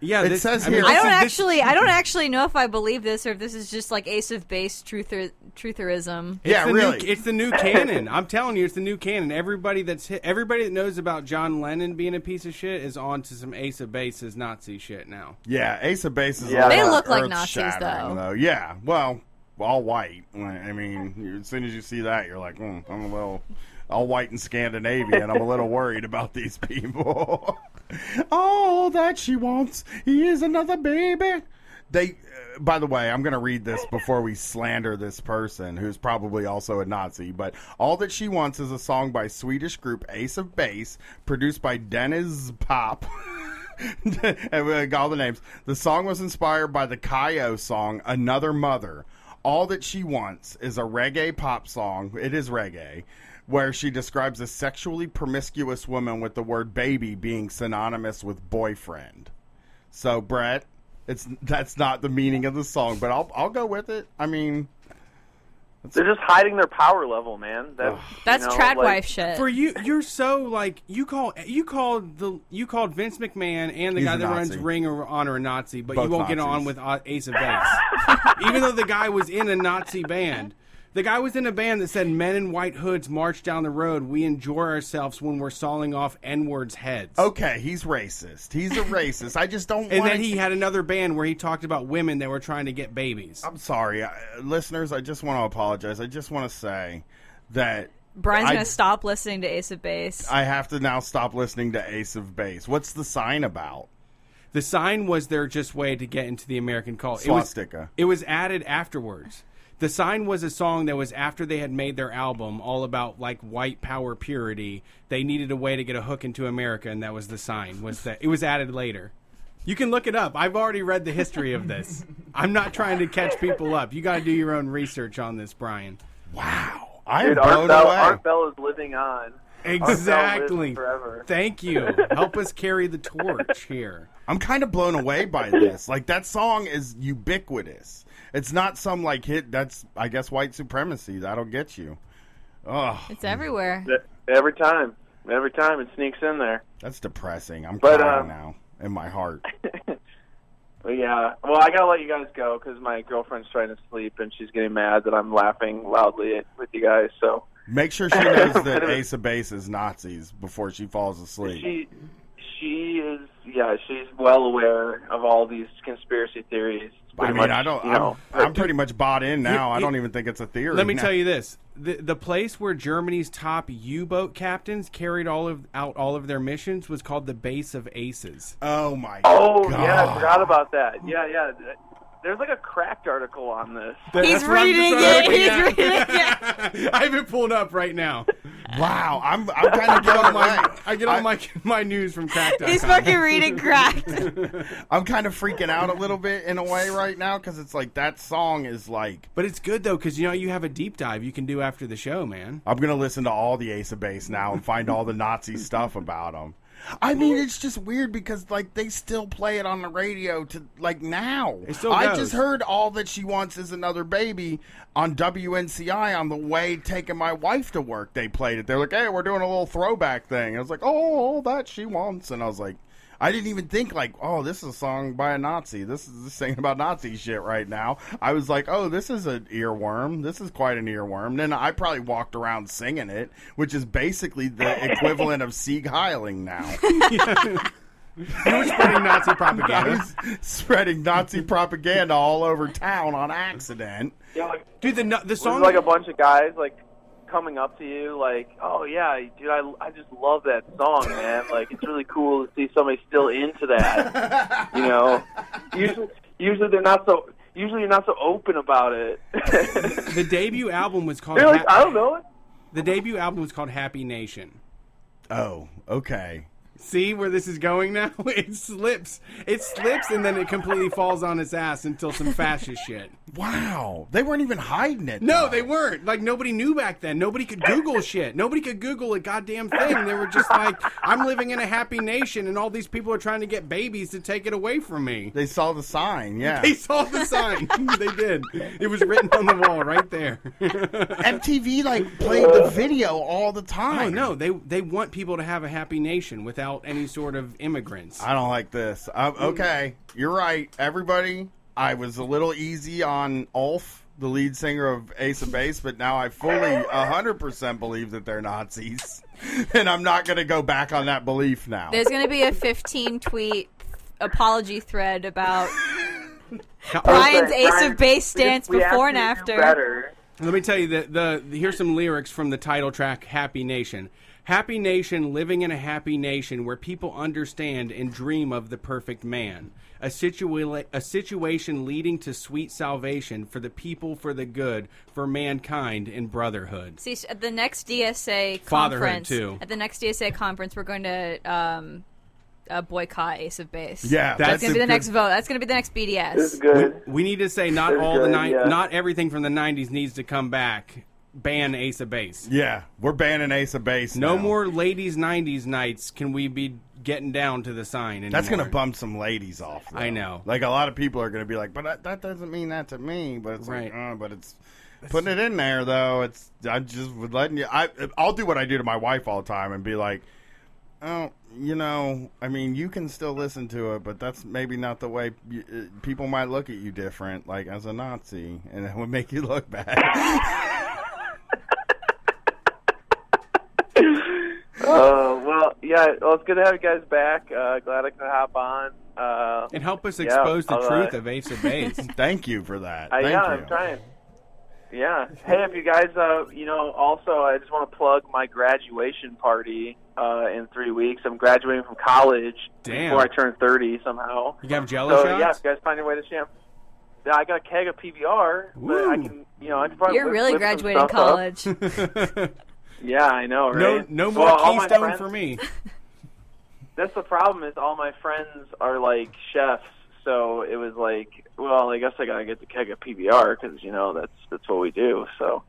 Yeah, It this, says I mean, here- I don't is- this- actually, I don't actually know if I believe this or if this is just like Ace of Base truther, trutherism. It's Yeah, really. New, it's the new canon. I'm telling you, it's the new canon. Everybody that's hit, everybody that knows about John Lennon being a piece of shit is on to some Ace of Base's Nazi shit now. yeah, Ace of Base is. Yeah. a They look like Nazis, earth-shattering, though. Yeah, well, all white. I mean, as soon as you see that, you're like, mm, I'm a little all white and Scandinavian. I'm a little worried about these people. all that she wants is another baby. They, uh, by the way, I'm going to read this before we slander this person who's probably also a Nazi. But all that she wants is a song by Swedish group Ace of Base, produced by Denniz Pop. and all the names. The song was inspired by the Kayo song "Another Mother." All that she wants is a reggae pop song. It is reggae. Where she describes a sexually promiscuous woman with the word baby being synonymous with boyfriend. So, Brett, it's that's not the meaning of the song, but I'll I'll go with it. I mean, They're just hiding their power level, man. That's That's you know, trad like- wife shit. For you, you're so like you call you called the you called Vince McMahon and the He's guy a that runs Ring of Honor a Nazi, but Both you won't get on with uh, Ace of Base, even though the guy was in a Nazi band. The guy was in a band that said "Men in white hoods march down the road. We enjoy ourselves when we're sawing off N words heads." okay, he's racist. He's a racist. I just don't. And wanna... then he had another band where he talked about women that were trying to get babies. I'm sorry, I, listeners. I just want to apologize. I just want to say that Brian's I- gonna stop listening to Ace of Base. I have to now stop listening to Ace of Base. What's the sign about? The sign was their just way to get into the American cult. It was- It was added afterwards. The sign was a song that was after they had made their album, all about like white power purity. They needed a way to get a hook into America, and that was the sign. Was that it was added later? You can look it up. I've already read the history of this. I'm not trying to catch people up. You got to do your own research on this, Brian. Wow, I'm Dude, Art blown Bell, away. Art Bell is living on. Art Bell lives Exactly. forever. Thank you. Help us carry the torch here. I'm kind of blown away by this. Like that song is ubiquitous. It's not some like hit. That's I guess white supremacy. That'll get you. Oh, It's everywhere. Every time, every time it sneaks in there. that's depressing. I'm But, crying um, now in my heart. But yeah, well, I gotta let you guys go because my girlfriend's trying to sleep and she's getting mad that I'm laughing loudly with you guys. So Make sure she knows that Ace of Base is Nazis before she falls asleep. she she is yeah she's well aware of all these conspiracy theories. I mean, much, I don't. You know, I'm, I'm pretty much bought in now. I don't even think it's a theory. Let me now. tell you this: the the place where Germany's top U-boat captains carried all of out all of their missions was called the base of Aces. Oh my Oh god! yeah, I forgot about that. Yeah, yeah. There's like a cracked article on this. He's That's what reading it. He's looking reading it. I have it pulled up right now. Wow, I'm I'm kind I of get all my. I get all my my news from Cracked. He's fucking reading cracked. I'm kind of freaking out a little bit in a way right now because it's like that song is like But it's good though because you know you have a deep dive you can do after the show, man. I'm gonna listen to all the Ace of Base now and find all the Nazi stuff about them. I mean, it's just weird because like they still play it on the radio to like now. It still I goes. just heard all that she wants is another baby on WNCI on the way taking my wife to work. They played it. They're like, "Hey, we're doing a little throwback thing." I was like, "Oh, all that she wants," and I was like. I didn't even think like, oh, this is a song by a Nazi. This is singing about Nazi shit right now. I was like, oh, this is an earworm. This is quite an earworm. Then I probably walked around singing it, which is basically the equivalent of Sieg Heiling now. You were spreading Nazi I propaganda, was spreading Nazi propaganda all over town on accident. Yeah, like, dude. The nu- the There's song like a bunch of guys like coming up to you like, "Oh yeah, dude, I, I just love that song, man. Like it's really cool to see somebody still into that." you know, usually usually they're not so usually you're not so open about it. the debut album was called. Like, Ha- I don't know. the debut album was called Happy Nation. Oh, okay. See where this is going now? It slips. It slips and then it completely falls on its ass until some fascist shit. Wow. They weren't even hiding it. No, though. they weren't. Like nobody knew back then. Nobody could Google shit. Nobody could Google a goddamn thing. They were just like, I'm living in a happy nation and all these people are trying to get babies to take it away from me. They saw the sign, yeah. They saw the sign. they did. It was written on the wall right there. MTV like played the video all the Oh time. no, they they want people to have a happy nation without any sort of immigrants. I don't like this. Uh, okay, you're right. Everybody, I was a little easy on Ulf, the lead singer of Ace of Base, but now I fully 100% believe that they're Nazis. and I'm not going to go back on that belief now. There's gonna be a 15 tweet apology thread about Brian's Ace Brian, of Base stance we have before and after. Better. Let me tell you that the here's some lyrics from the title track "Happy Nation." Happy nation, living in a happy nation where people understand and dream of the perfect man. A, situa- a situation leading to sweet salvation for the people, for the good, for mankind and brotherhood. See, at the next DSA Fatherhood, conference, too. at the next DSA conference, we're going to um, uh, boycott Ace of Base. Yeah, that's, that's gonna be the good- next vote. That's gonna be the next BDS. This is good. We need to say not That's all the good, ni- yeah. not everything from the '90s needs to come back. Ban Ace of Base. Yeah, we're banning Ace of Base. No now. more ladies '90s nights. Can we be getting down to the sign? Anymore? That's gonna bum some ladies off. though. I know. Like a lot of people are gonna be like, but that, that doesn't mean that to me. But it's Right. like, uh, but it's putting it in there though. It's I just would letting you. I I'll do what I do to my wife all the time and be like, oh, you know, I mean, you can still listen to it, but that's maybe not the way you, uh, people might look at you different, like as a Nazi, and it would make you look bad. Uh, well, yeah. Well, it's good to have you guys back. Uh, glad I could hop on. Uh, and help us yeah, expose the truth uh, of Ace of Base. Thank you for that. I, Thank yeah, you. I'm trying. Yeah. Hey, if you guys, uh, you know, also, I just want to plug my graduation party uh, in three weeks. I'm graduating from college Damn. before I turn 30 somehow. You have Jello so, yeah, if you guys find your way to champ. Yeah, I got a keg of PBR, but I can, you know, I can probably. You're whip- really whip graduating college. Yeah, I know, no, right? no more Well, Keystone friends- for me. That's the problem is all my friends are like chefs, so it was like, well, I guess I gotta get the keg of PBR because you know that's that's what we do. So,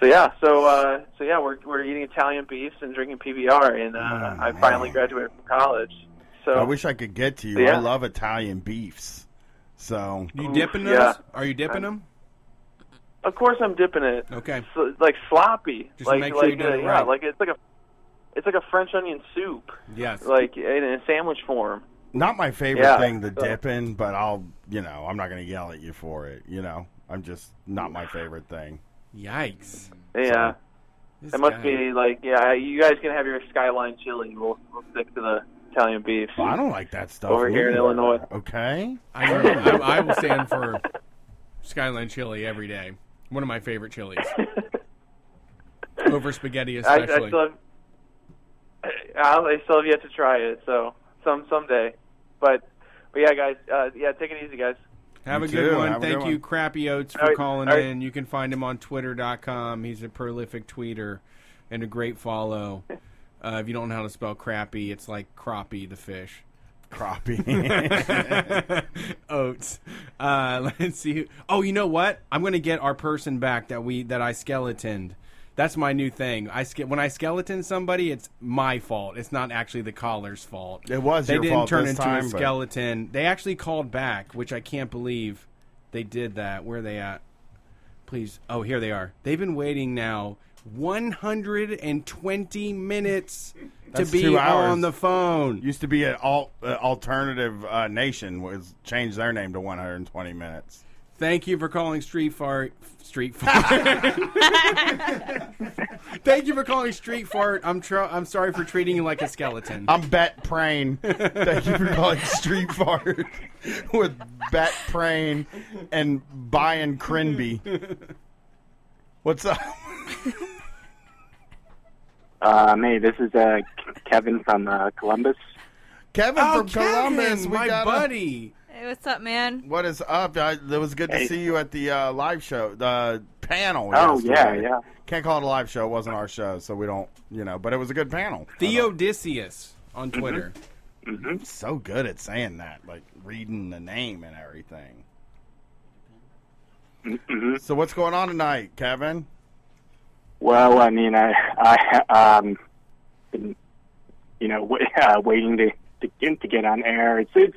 so yeah, so uh, so yeah, we're we're eating Italian beefs and drinking PBR, and uh, Oh, I finally graduated from college. So I wish I could get to you. Yeah. I love Italian beefs. So You dipping those? yeah. Are you dipping them? Of course I'm dipping it. Okay. So, like sloppy, Just like make sure like you do uh, it yeah, right. like it's like a it's like a French onion soup, Yes. like in a sandwich form. Not my favorite Yeah. thing to So- dip in, but I'll, you know, I'm not going to yell at you for it. You know, I'm just not my favorite thing. Yikes. Yeah. This It must guy. be like, yeah, you guys can have your skyline chili. We'll, we'll stick to the Italian beef. Well, I don't like that stuff Over here in. Illinois. Okay. I, I, I will stand for Skyline chili every day. One of my favorite chilies. Over spaghetti, I, I especially. still have, I, I still have yet to try it, so some someday. But but yeah, guys, uh, yeah, take it easy, guys. Have You a good too. one. Have Thank good you, one. Crappy Oats, for All right. calling All right. in. You can find him on Twitter.com. He's a prolific tweeter and a great follow. Uh, if you don't know how to spell crappy, it's like crappie, the fish. Crappie. Oats. Uh, let's see. who- Oh, you know what? I'm going to get our person back that we that I skeletoned. That's my new thing. I ske- when I skeleton somebody, it's my fault. It's not actually the caller's fault. It was They your didn't fault turn this into time, a but- skeleton. They actually called back, which I can't believe they did that. Where are they at? Please. Oh, here they are. They've been waiting now 120 minutes That's to be on the phone. Used to be an alt, uh, alternative uh, nation was changed their name to 120 minutes. Thank you for calling Street Fart. Street Fart. Thank you for calling Street Fart. I'm tr- I'm sorry for treating you like a skeleton. I'm Bet Prain. Thank you for calling Street Fart with Bet Prain and Brian Crinby. What's up? Um, hey, this is uh, Kevin from uh, Columbus. Kevin oh, from Columbus, Kevin, we my got a- buddy. Hey, what's up, man? What is up? I, it was good to see you at the uh, live show, the panel. Oh, yesterday. yeah, yeah. Can't call it a live show. It wasn't our show, so we don't, you know. But it was a good panel. Theodicius on Twitter. Mm-hmm. So good at saying that, like reading the name and everything. Mm-hmm. So what's going on tonight, Kevin? Well, I mean, I, I um, been, you know, w- uh, waiting to to get, to get on air. It's it's.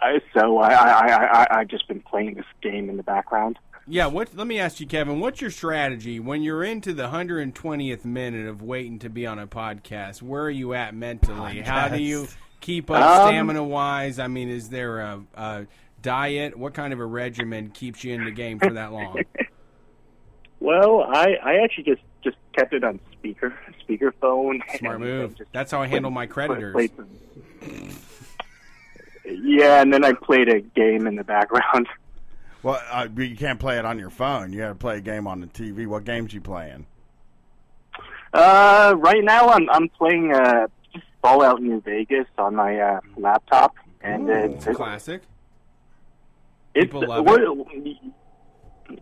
I, so I, I I I I've just been playing this game in the background. Yeah, what? Let me ask you, Kevin. What's your strategy when you're into the 120th minute of waiting to be on a podcast? Where are you at mentally? How do you keep up Um, stamina wise? I mean, is there a, a diet? What kind of a regimen keeps you in the game for that long? Well, I I actually just just kept it on speaker speakerphone. Smart and- move. and just That's how I handle my creditors. played some- yeah, and then I played a game in the background. Well, uh, you can't play it on your phone. You got to play a game on the TV. What games you playing? Uh, right now I'm I'm playing uh Fallout New Vegas on my uh, laptop, and It's it's a classic. it's people love what,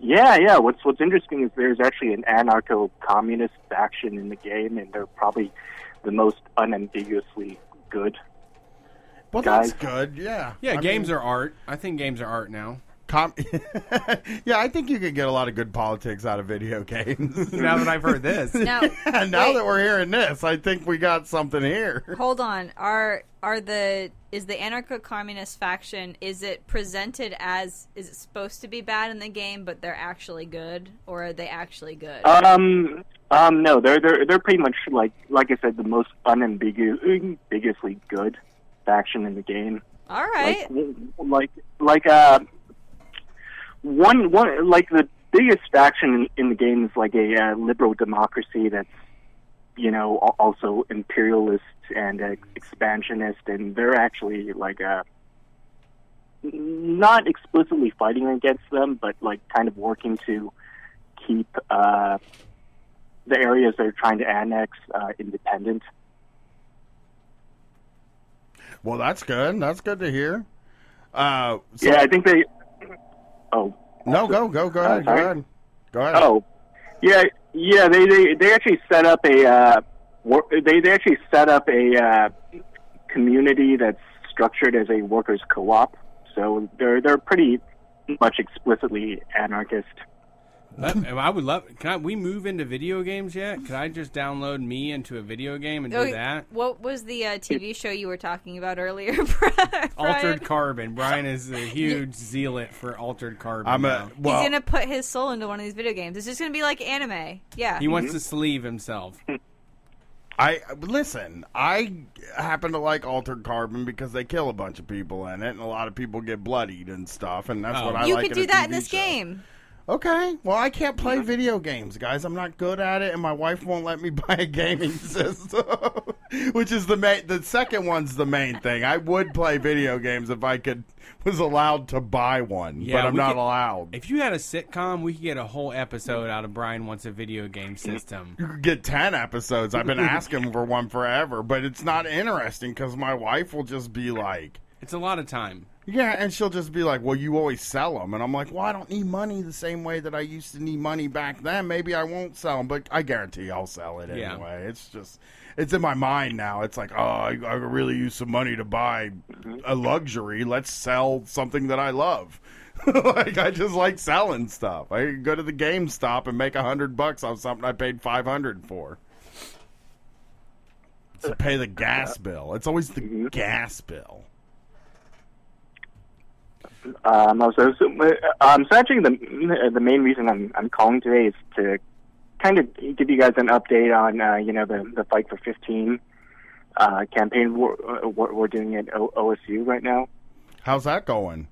Yeah, yeah. What's What's interesting is there's actually an anarcho-communist faction in the game, and they're probably the most unambiguously good. Well, guys. that's good. Yeah. Yeah, I games mean, are art. I think games are art now. Com- yeah, I think you could get a lot of good politics out of video games. Now that I've heard this. Now, Yeah, now that we're hearing this, I think we got something here. Hold on. Are are the is the anarcho communist faction is it presented as is it supposed to be bad in the game but they're actually good or are they actually good? Um, um, no, they're they're they're pretty much like like I said, the most unambiguously good faction in the game. All right. Like like like uh, one one like the biggest faction in, in the game is like a uh, liberal democracy that's you know also imperialist and uh, expansionist, and they're actually like uh not explicitly fighting against them, but like kind of working to keep uh, the areas they're trying to annex uh, independent. Well, that's good. That's good to hear. Uh, so- yeah, I think they. Oh No, go, go, go Uh, ahead. Go ahead. Go ahead. Oh, yeah, yeah. They they they actually set up a uh, wor- they they actually set up a uh, community that's structured as a workers' co-op. So they're they're pretty much explicitly anarchist. That- I would love. Can I, we move into video games yet? Could I just download me into a video game and do Okay, that? What was the uh, TV show you were talking about earlier, Brian? Altered Carbon. Brian is a huge zealot for Altered Carbon. I'm a now. He's gonna put his soul into one of these video games. It's just gonna be like anime. Yeah. He wants to sleeve himself. I listen. I happen to like Altered Carbon because they kill a bunch of people in it, and a lot of people get bloodied and stuff, and that's Oh. what I you like. could in do a that in this show. game. Okay, well, I can't play video games, guys. I'm not good at it, and my wife won't let me buy a gaming system. Which is the main. The second one's the main thing. I would play video games if I could was allowed to buy one, Yeah, but I'm we not could- allowed. If you had a sitcom, we could get a whole episode out of Brian wants a video game system. You could get 10 episodes. I've been asking for one forever, but it's not interesting because my wife will just be like, It's a lot of time. Yeah, and she'll just be like, "Well, you always sell them," and I'm like, "Well, I don't need money the same way that I used to need money back then. Maybe I won't sell them, but I guarantee I'll sell it Yeah. anyway. It's just, it's in my mind now. It's like, oh, I, I really use some money to buy mm-hmm. a luxury. Let's sell something that I love. like I just like selling stuff. I could go to the GameStop and make a hundred bucks on something I paid five hundred for. To pay the gas bill. It's always the mm-hmm. gas bill. Um, so, so, um, so actually, the the main reason I'm I'm calling today is to kind of give you guys an update on uh, you know the the fight for 15 uh, campaign we're, we're, doing at o- OSU right now. How's that going?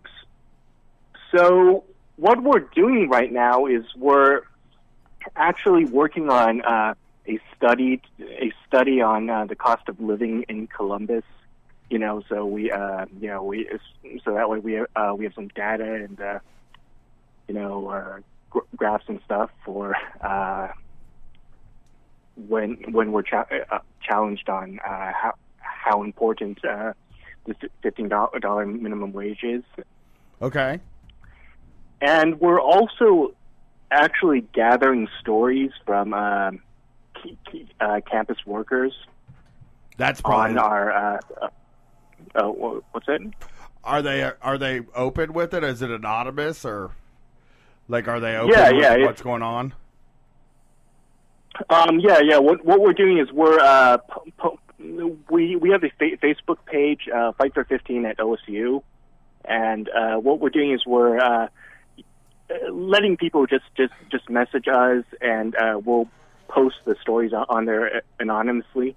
So what we're doing right now is we're actually working on uh, a study a study on uh, the cost of living in Columbus. You know, so we uh, you know we so that way we uh, we have some data and uh, you know uh, gr- graphs and stuff for uh, when when we're cha- uh, challenged on uh, how how important uh, the fifteen dollar minimum wage is. Okay. And we're also actually gathering stories from uh, uh, campus workers That's on probably. our. Uh, uh, what's it? Are they are they open with it? Is it anonymous or like are they open? Yeah, with yeah, What's going on? Um, yeah, yeah. What what we're doing is we're uh, po- po- we we have a fa- Facebook page, uh, Fight for Fifteen at OSU, and uh, what we're doing is we're uh, letting people just just just message us, and uh, we'll post the stories on there anonymously.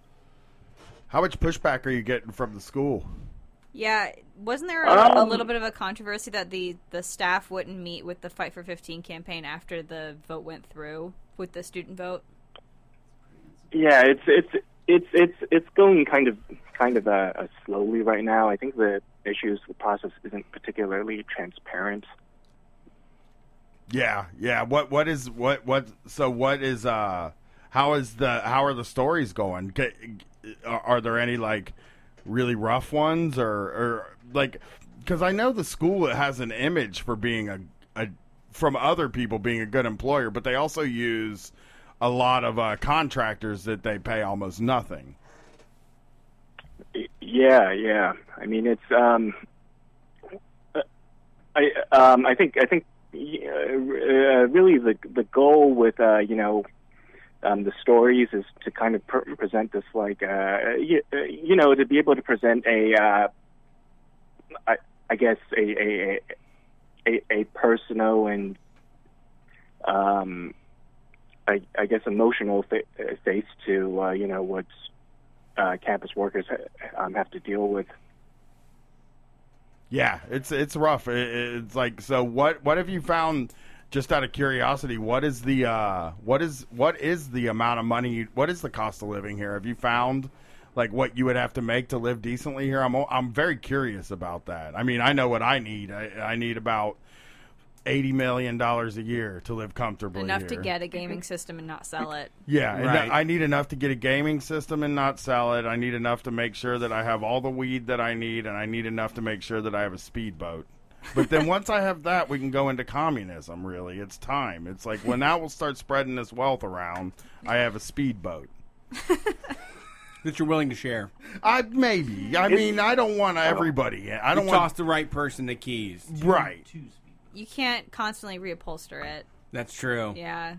How much pushback are you getting from the school? Yeah, wasn't there a, a Um, little bit of a controversy that the the staff wouldn't meet with the Fight for 15 campaign after the vote went through with the student vote? Yeah, it's it's it's it's it's going kind of kind of uh, uh, slowly right now. I think the issues the process isn't particularly transparent. Yeah, yeah. What what is what what? So what is uh? How is the how are the stories going? Ca- Are, are there any like really rough ones or or like? Because I know the school has an image for being a a from other people being a good employer, but they also use a lot of uh, contractors that they pay almost nothing. Yeah, Yeah. I mean, it's um, uh, I um, I think I think uh, uh, really the the goal with uh, you know um, the stories is to kind of pr- present this like uh, you, you know to be able to present a uh, I, I guess a a, a a personal and um, I, I guess emotional fa- uh, face to uh, you know what uh, campus workers ha- um, have to deal with. Yeah, it's it's rough. It, it's like so. What what have you found? Just out of curiosity, what is the uh, what is what is the amount of money? What is the cost of living here? Have you found like what you would have to make to live decently here? I'm I'm very curious about that. I mean, I know what I need. I, I need about eighty million dollars a year to live comfortably. Enough to get a gaming system and not sell it. Yeah, Right. I need enough to get a gaming system and not sell it. I need enough to make sure that I have all the weed that I need, and I need enough to make sure that I have a speedboat. But then once I have that, we can go into communism. Really, it's time. It's like when now we'll start spreading this wealth around. I have a speedboat. that you're willing to share. I maybe. I mean, I don't want everybody. I don't you want toss the right person the keys. right. You can't constantly reupholster it. That's true. Yeah.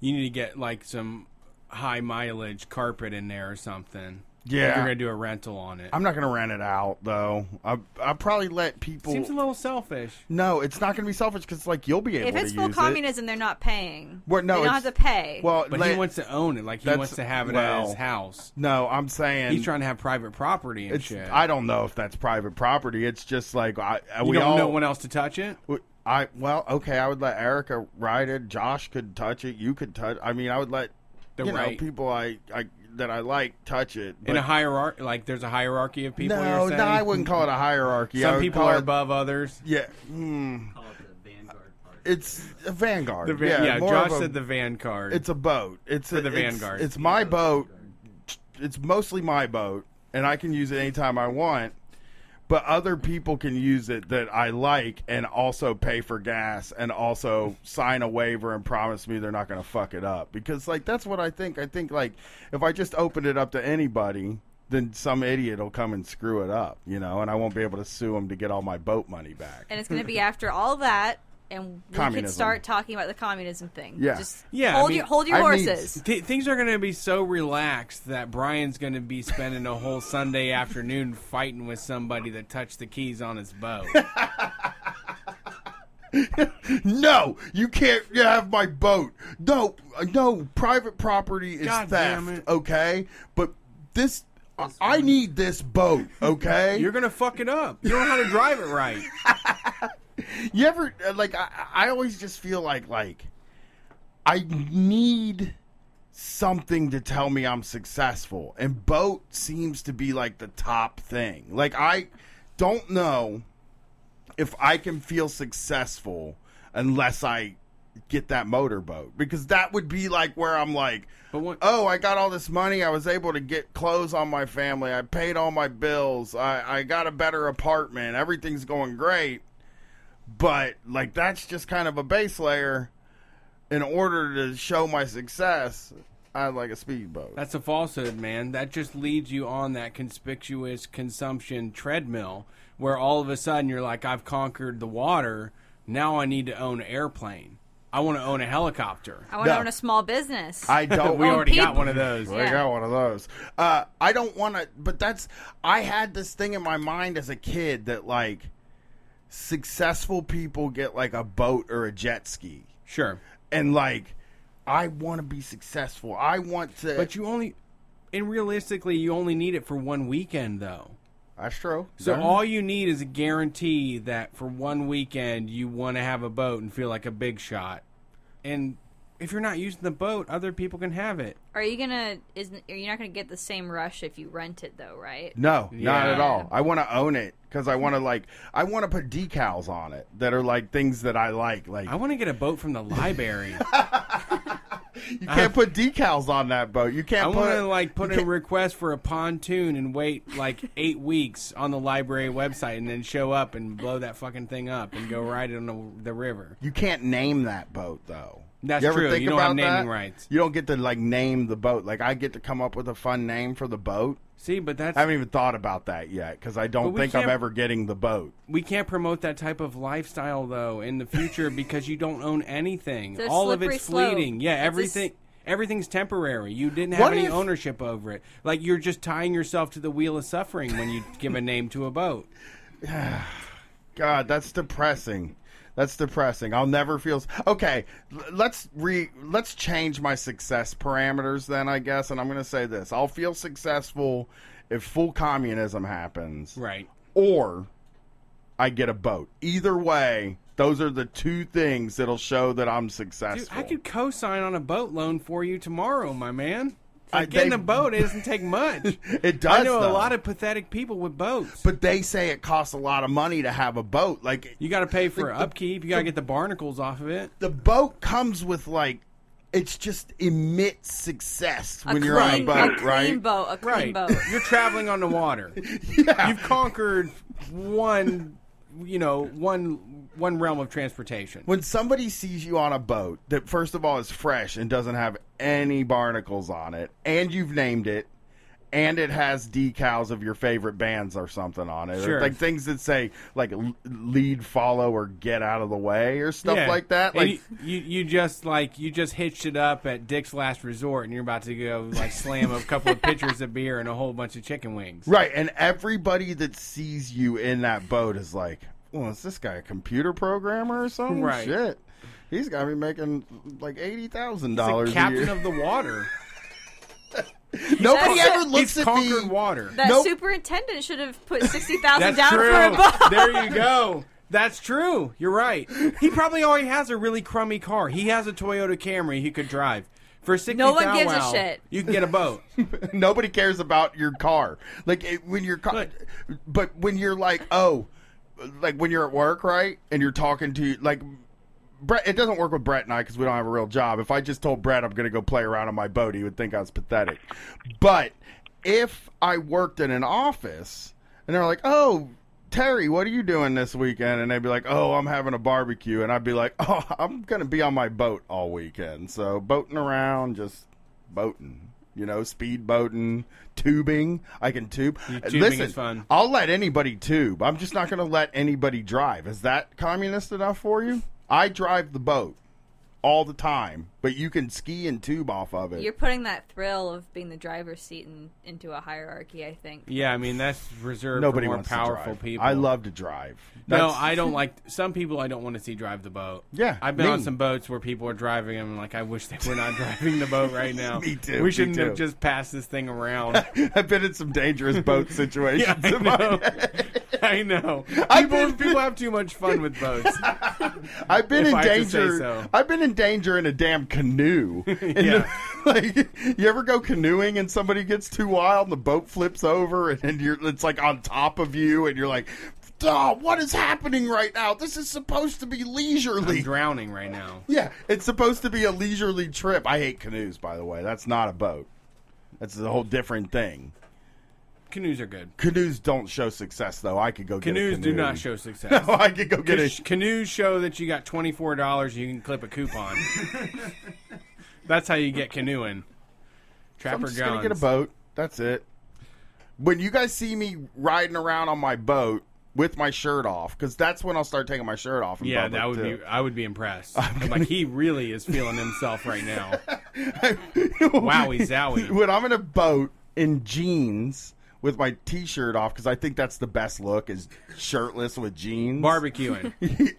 You need to get like some high mileage carpet in there or something. Yeah. If you're gonna do a rental on it. I'm not going to rent it out though. I I probably let people. Seems a little selfish. no, it's not going to be selfish because like you'll be able to. If it's to full use it. communism, they're not paying. Well, no, they don't have to pay. Well, But let- he wants to own it. Like he wants to have it at his house. No, I'm saying He's trying to have private property and shit. I don't know if that's private property. It's just like I. Uh, you we don't all. know one else to touch it. I well, okay. I would let Erica ride it. Josh could touch it. You could touch. I mean, I would let The you know people I, I that I like touch it. In a hierarchy, like there's a hierarchy of people. no, you're no. I wouldn't call it a hierarchy. Some people are it- above others. Yeah. Hmm. It's a vanguard. The van- yeah, more Josh a- said the vanguard. It's a boat. It's For a, the it's- vanguard. It's my boat. It's mostly my boat, and I can use it anytime I want. But other people can use it that I like, and also pay for gas, and also sign a waiver and promise me they're not going to fuck it up. Because like that's what I think. I think like if I just open it up to anybody, then some idiot will come and screw it up, you know, and I won't be able to sue them to get all my boat money back. and it's going to be after all that, and we can Communism. start talking about the communism thing. Yeah. Just Yeah, hold I mean, your hold your I mean, horses. th- things are going to be so relaxed that Brian's going to be spending a whole Sunday afternoon fighting with somebody that touched the keys on his boat. no, you can't have my boat. No, no, private property is God theft. damn it. Okay, but this, I- I need this boat. Okay, You're going to fuck it up. You don't know how to drive it right. you ever uh, like? I, I always just feel like like I need something to tell me I'm successful, and boat seems to be like the top thing. Like I don't know if I can feel successful unless I get that motorboat because that would be like where I'm like, oh, I got all this money. I was able to get clothes on my family. I paid all my bills. I, I got a better apartment. Everything's going great. But like that's just kind of a base layer. In order to show my success, I'd like a speedboat. That's a falsehood, man. That just leads you on that conspicuous consumption treadmill where all of a sudden you're like, I've conquered the water. Now I need to own an airplane. I want to own a helicopter. I want to own a small business. I don't. we Own already got people. one of those. We got one of those. Uh, I don't want to, but that's. I had this thing in my mind as a kid that like successful people get like a boat or a jet ski. Sure. And like, I want to be successful. I want to. But you only, and realistically, you only need it for one weekend, though. That's true. So all you need is a guarantee that for one weekend you want to have a boat and feel like a big shot. And if you're not using the boat, other people can have it. Are you gonna? Isn't you're not gonna get the same rush if you rent it though, right? No, not at all. I want to own it because I want to like. I want to put decals on it that are like things that I like. Like I want to get a boat from the library. you can't put decals on that boat. You can't I put want to like put in a request for a pontoon and wait like eight weeks on the library website and then show up and blow that fucking thing up and go ride it on the, the river. You can't name that boat though. That's you ever true. Think You don't about have naming that? rights. You don't get to like name the boat. Like I get to come up with a fun name for the boat. See, but that's I haven't even thought about that yet because I don't think I'm ever getting the boat. we can't promote that type of lifestyle though in the future because you don't own anything. It's All of it's slope. fleeting. Yeah, It's a s- everything everything's temporary. You didn't have What any if- ownership over it. Like you're just tying yourself to the wheel of suffering when you give a name to a boat. God, that's depressing. That's depressing. I'll never feel okay. Let's re let's change my success parameters then. I guess, and I'm going to say this: I'll feel successful if full communism happens, Right. or I get a boat. Either way, those are the two things that'll show that I'm Dude, successful. I could co-sign on a boat loan for you tomorrow, my man. I- Like, getting they- a boat it doesn't take much. It does. I know though. a lot of pathetic people with boats. but they say it costs a lot of money to have a boat. Like You got to pay for the- upkeep. You got to get the barnacles off of it. the boat comes with like it's just emits success A when you're on a boat, a clean right? boat, a clean Right. boat. You're traveling on the water. Yeah. You've conquered one, you know, one one realm of transportation. When somebody sees you on a boat that first of all is fresh and doesn't have any barnacles on it, and you've named it, and it has decals of your favorite bands or something on it, Sure. like things that say like lead, follow, or get out of the way, or stuff Yeah. like that. Like you, you, you just like you just hitched it up at Dick's Last Resort, and you're about to go like slam a couple of pitchers of beer and a whole bunch of chicken wings. Right, and everybody that sees you in that boat is like, "Well, is this guy a computer programmer or something?" Right. Shit, he's got to be making like eighty thousand dollars. captain of the water. Nobody That's ever it. looks He's at conquered me. water. That Nope. superintendent should have put sixty thousand That's down true. for a boat. there you go. That's true. You're right. He probably already has a really crummy car. He has a Toyota Camry he could drive. For sixty No one gives a wow, shit. You can get a boat. Nobody cares about your car. Like it, when you're, car, Look. but when you're like, oh, like when you're at work, right, and you're talking to like. Brett, it doesn't work with Brett and I because we don't have a real job. If I just told Brett I'm going to go play around on my boat, he would think I was pathetic. But if I worked in an office and they're like, "Oh, Terry, what are you doing this weekend?" and they'd be like, "Oh, I'm having a barbecue," and I'd be like, "Oh, I'm going to be on my boat all weekend, so boating around, just boating." You know, speed boating, tubing. I can tube. Yeah, uh, tubing Listen, is fun. I'll let anybody tube. I'm just not going to let anybody drive. Is that communist enough for you? I drive the boat all the time, but you can ski and tube off of it. You're putting that thrill of being the driver's seat in, into a hierarchy. I think. Yeah, I mean that's reserved Nobody for more wants powerful to drive. people. I love to drive. No, I don't like some people. I don't want to see drive the boat. Yeah, I've been me. on some boats where people are driving them. Like I wish they were not driving the boat right now. Me too, We shouldn't too. have just passed this thing around. I've been in some dangerous boat situations. Yeah, I know. I know. I've People, been- people have too much fun with boats. I've been If in I have to say danger. so. I've been in danger in a damn canoe. And Yeah. like you ever go canoeing and somebody gets too wild and the boat flips over and, and you're it's like on top of you and you're like, oh, what is happening right now? This is supposed to be leisurely. I'm drowning right now. Yeah, it's supposed to be a leisurely trip. I hate canoes, by the way. That's not a boat. That's a whole different thing. Canoes are good. Canoes don't show success, though. I could go get a Canoes do not show success. No, I could go get a. Canoes show that you got twenty four dollars. You can clip a coupon. That's how you get canoeing. Trapper I'm just gonna get a boat. That's it. When you guys see me riding around on my boat with my shirt off, because that's when I'll start taking my shirt off. Yeah, that would too. be. I would be impressed. Like he really is feeling himself right now. Wowie zowie. when I'm in a boat in jeans with my t-shirt off, because I think that's the best look is shirtless with jeans. Barbecuing.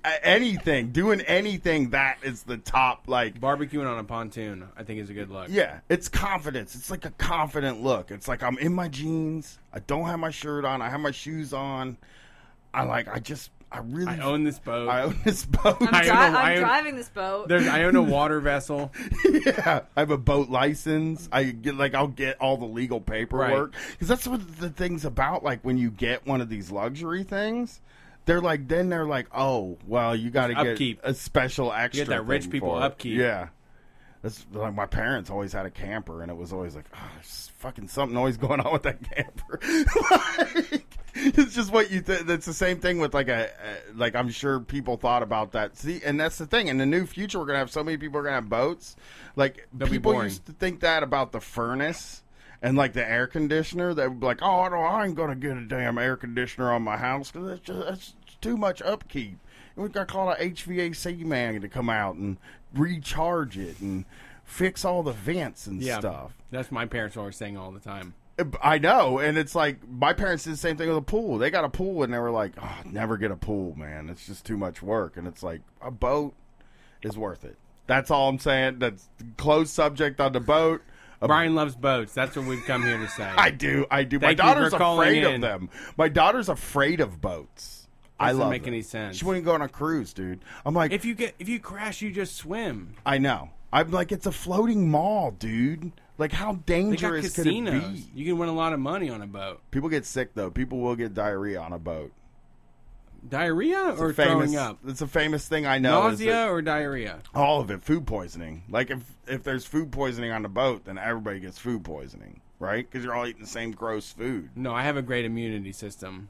anything, doing anything that is the top. Like Barbecuing on a pontoon, I think is a good look. Yeah, it's confidence. It's like a confident look. It's like I'm in my jeans. I don't have my shirt on. I have my shoes on. I like. I just. I really. I own this boat. I own this boat. I'm, I dri- own a- I'm I own- driving this boat. There's, I own a water vessel. yeah, I have a boat license. I get like I'll get all the legal paperwork because that's what the things about. Like when you get one of these luxury things, they're like then they're like, oh well, you got to get Upkeep. a special extra. get that rich thing people for it. upkeep. Yeah. That's like my parents always had a camper, and it was always like, oh, there's fucking something always going on with that camper. like, it's just what you. Th- that's the same thing with like a, a like. I'm sure people thought about that. See, and that's the thing. In the new future, we're gonna have so many people are gonna have boats. Like people used to think that about the furnace and like the air conditioner. They would be like, "Oh, no, I ain't gonna get a damn air conditioner on my house because that's just that's too much upkeep." And we got to call an HVAC man to come out and recharge it and fix all the vents and yeah, stuff. That's my parents always saying all the time. I know, and it's like my parents did the same thing with a pool. They got a pool, and they were like, oh, "Never get a pool, man. It's just too much work." And it's like a boat is worth it. That's all I'm saying. That's closed subject on the boat. Brian loves boats. That's what we've come here to say. I do. I do. Thank my daughter's afraid in. of them. My daughter's afraid of boats. I Doesn't love make them. any sense. She wouldn't go on a cruise, dude. I'm like, If you get if you crash, you just swim. I know. I'm like, it's a floating mall, dude. Like, how They got dangerous could it casinos. be? You can win a lot of money on a boat. People get sick though. People will get diarrhea on a boat. Diarrhea or famous, throwing up? It's a famous thing I know. is Nausea that- or diarrhea? all of it, food poisoning. Like if if there's food poisoning on the boat, then everybody gets food poisoning, right? Because you're all eating the same gross food. No, I have a great immunity system.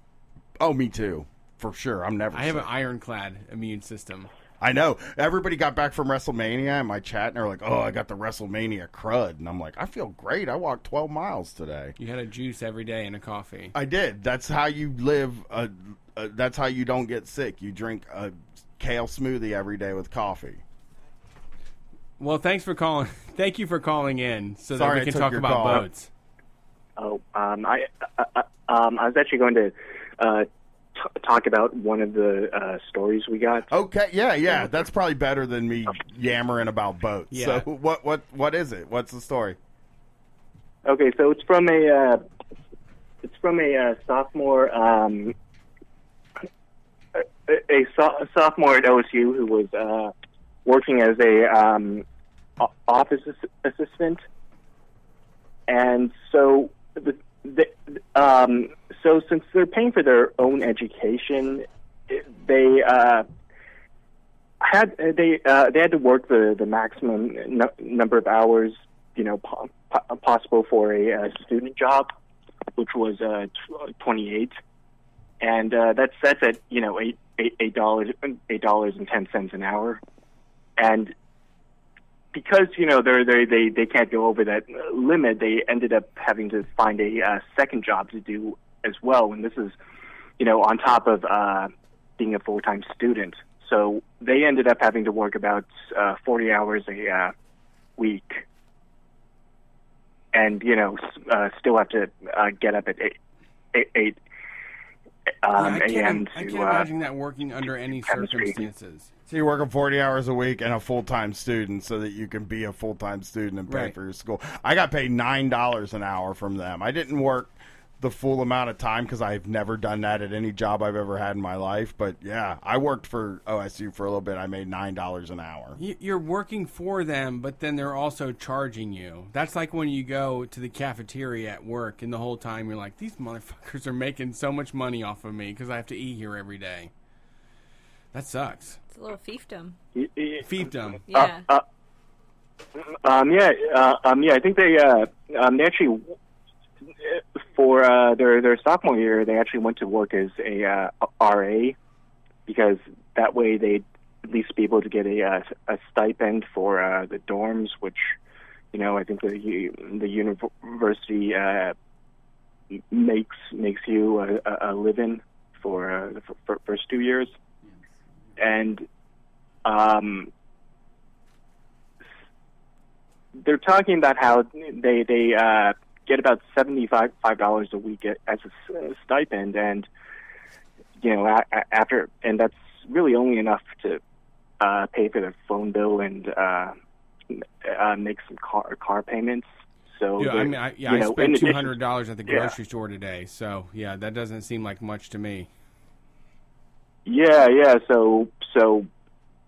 Oh, me too, for sure. I'm never. I have sick. an ironclad immune system. I know. Everybody got back from WrestleMania in my chat, and they're like, "Oh, I got the WrestleMania crud," and I'm like, "I feel great. I walked 12 miles today." You had a juice every day and a coffee. I did. That's how you live. A, a, that's how you don't get sick. You drink a kale smoothie every day with coffee. Well, thanks for calling. Thank you for calling in so Sorry I that we can talk about call. boats. Oh, um, I, uh, uh, um, I was actually going to uh, t- talk about one of the uh, stories we got. Okay, yeah, yeah. That's probably better than me yammering about boats. Yeah. So what what what is it? What's the story? Okay, so it's from a uh, it's from a uh, sophomore um, a, a, so- a sophomore at OSU who was uh, working as a um, office ass- assistant, and so the, the um, so since they're paying for their own education, they uh, had they uh, they had to work the the maximum n- number of hours you know po- po- possible for a, uh student job, which was uh, tw- 28, and uh, that's that's at you know eight eight eight dollars eight dollars and ten cents an hour, and because you know they're they they they can't go over that limit, they ended up having to find a uh, second job to do as well, and this is you know on top of uh, being a full time student. So they ended up having to work about uh, 40 hours a uh, week and you know uh, still have to uh, get up at eight. um, Yeah, I a.m. can't, I can't uh, imagine that working under any chemistry. circumstances. So you're working 40 hours a week and a full time student so that you can be a full time student and pay Right. for your school. I got paid nine dollars an hour from them. I didn't work the full amount of time because I've never done that at any job I've ever had in my life. But yeah, I worked for OSU for a little bit. I made nine dollars an hour. You- You're working for them, but then they're also charging you. That's like when you go to the cafeteria at work, and the whole time you're like, "These motherfuckers are making so much money off of me because I have to eat here every day." That sucks. It's a little fiefdom. Fiefdom. Yeah. Uh, um, yeah, uh, um, yeah. I think they uh, um, they actually for uh, their their sophomore year they actually went to work as a uh, RA because that way they'd at least be able to get a uh, a stipend for uh, the dorms, which you know I think the the university uh, makes makes you a, a- a living for uh, the for first two years, and um, they're talking about how they they uh, get about seventy five five dollars a week as a stipend, and you know after and that's really only enough to uh, pay for their phone bill and uh, uh, make some car car payments. So Yeah, I mean, I, yeah, I know, spent two hundred dollars at the Yeah. grocery store today. So yeah, that doesn't seem like much to me. Yeah, yeah. So, so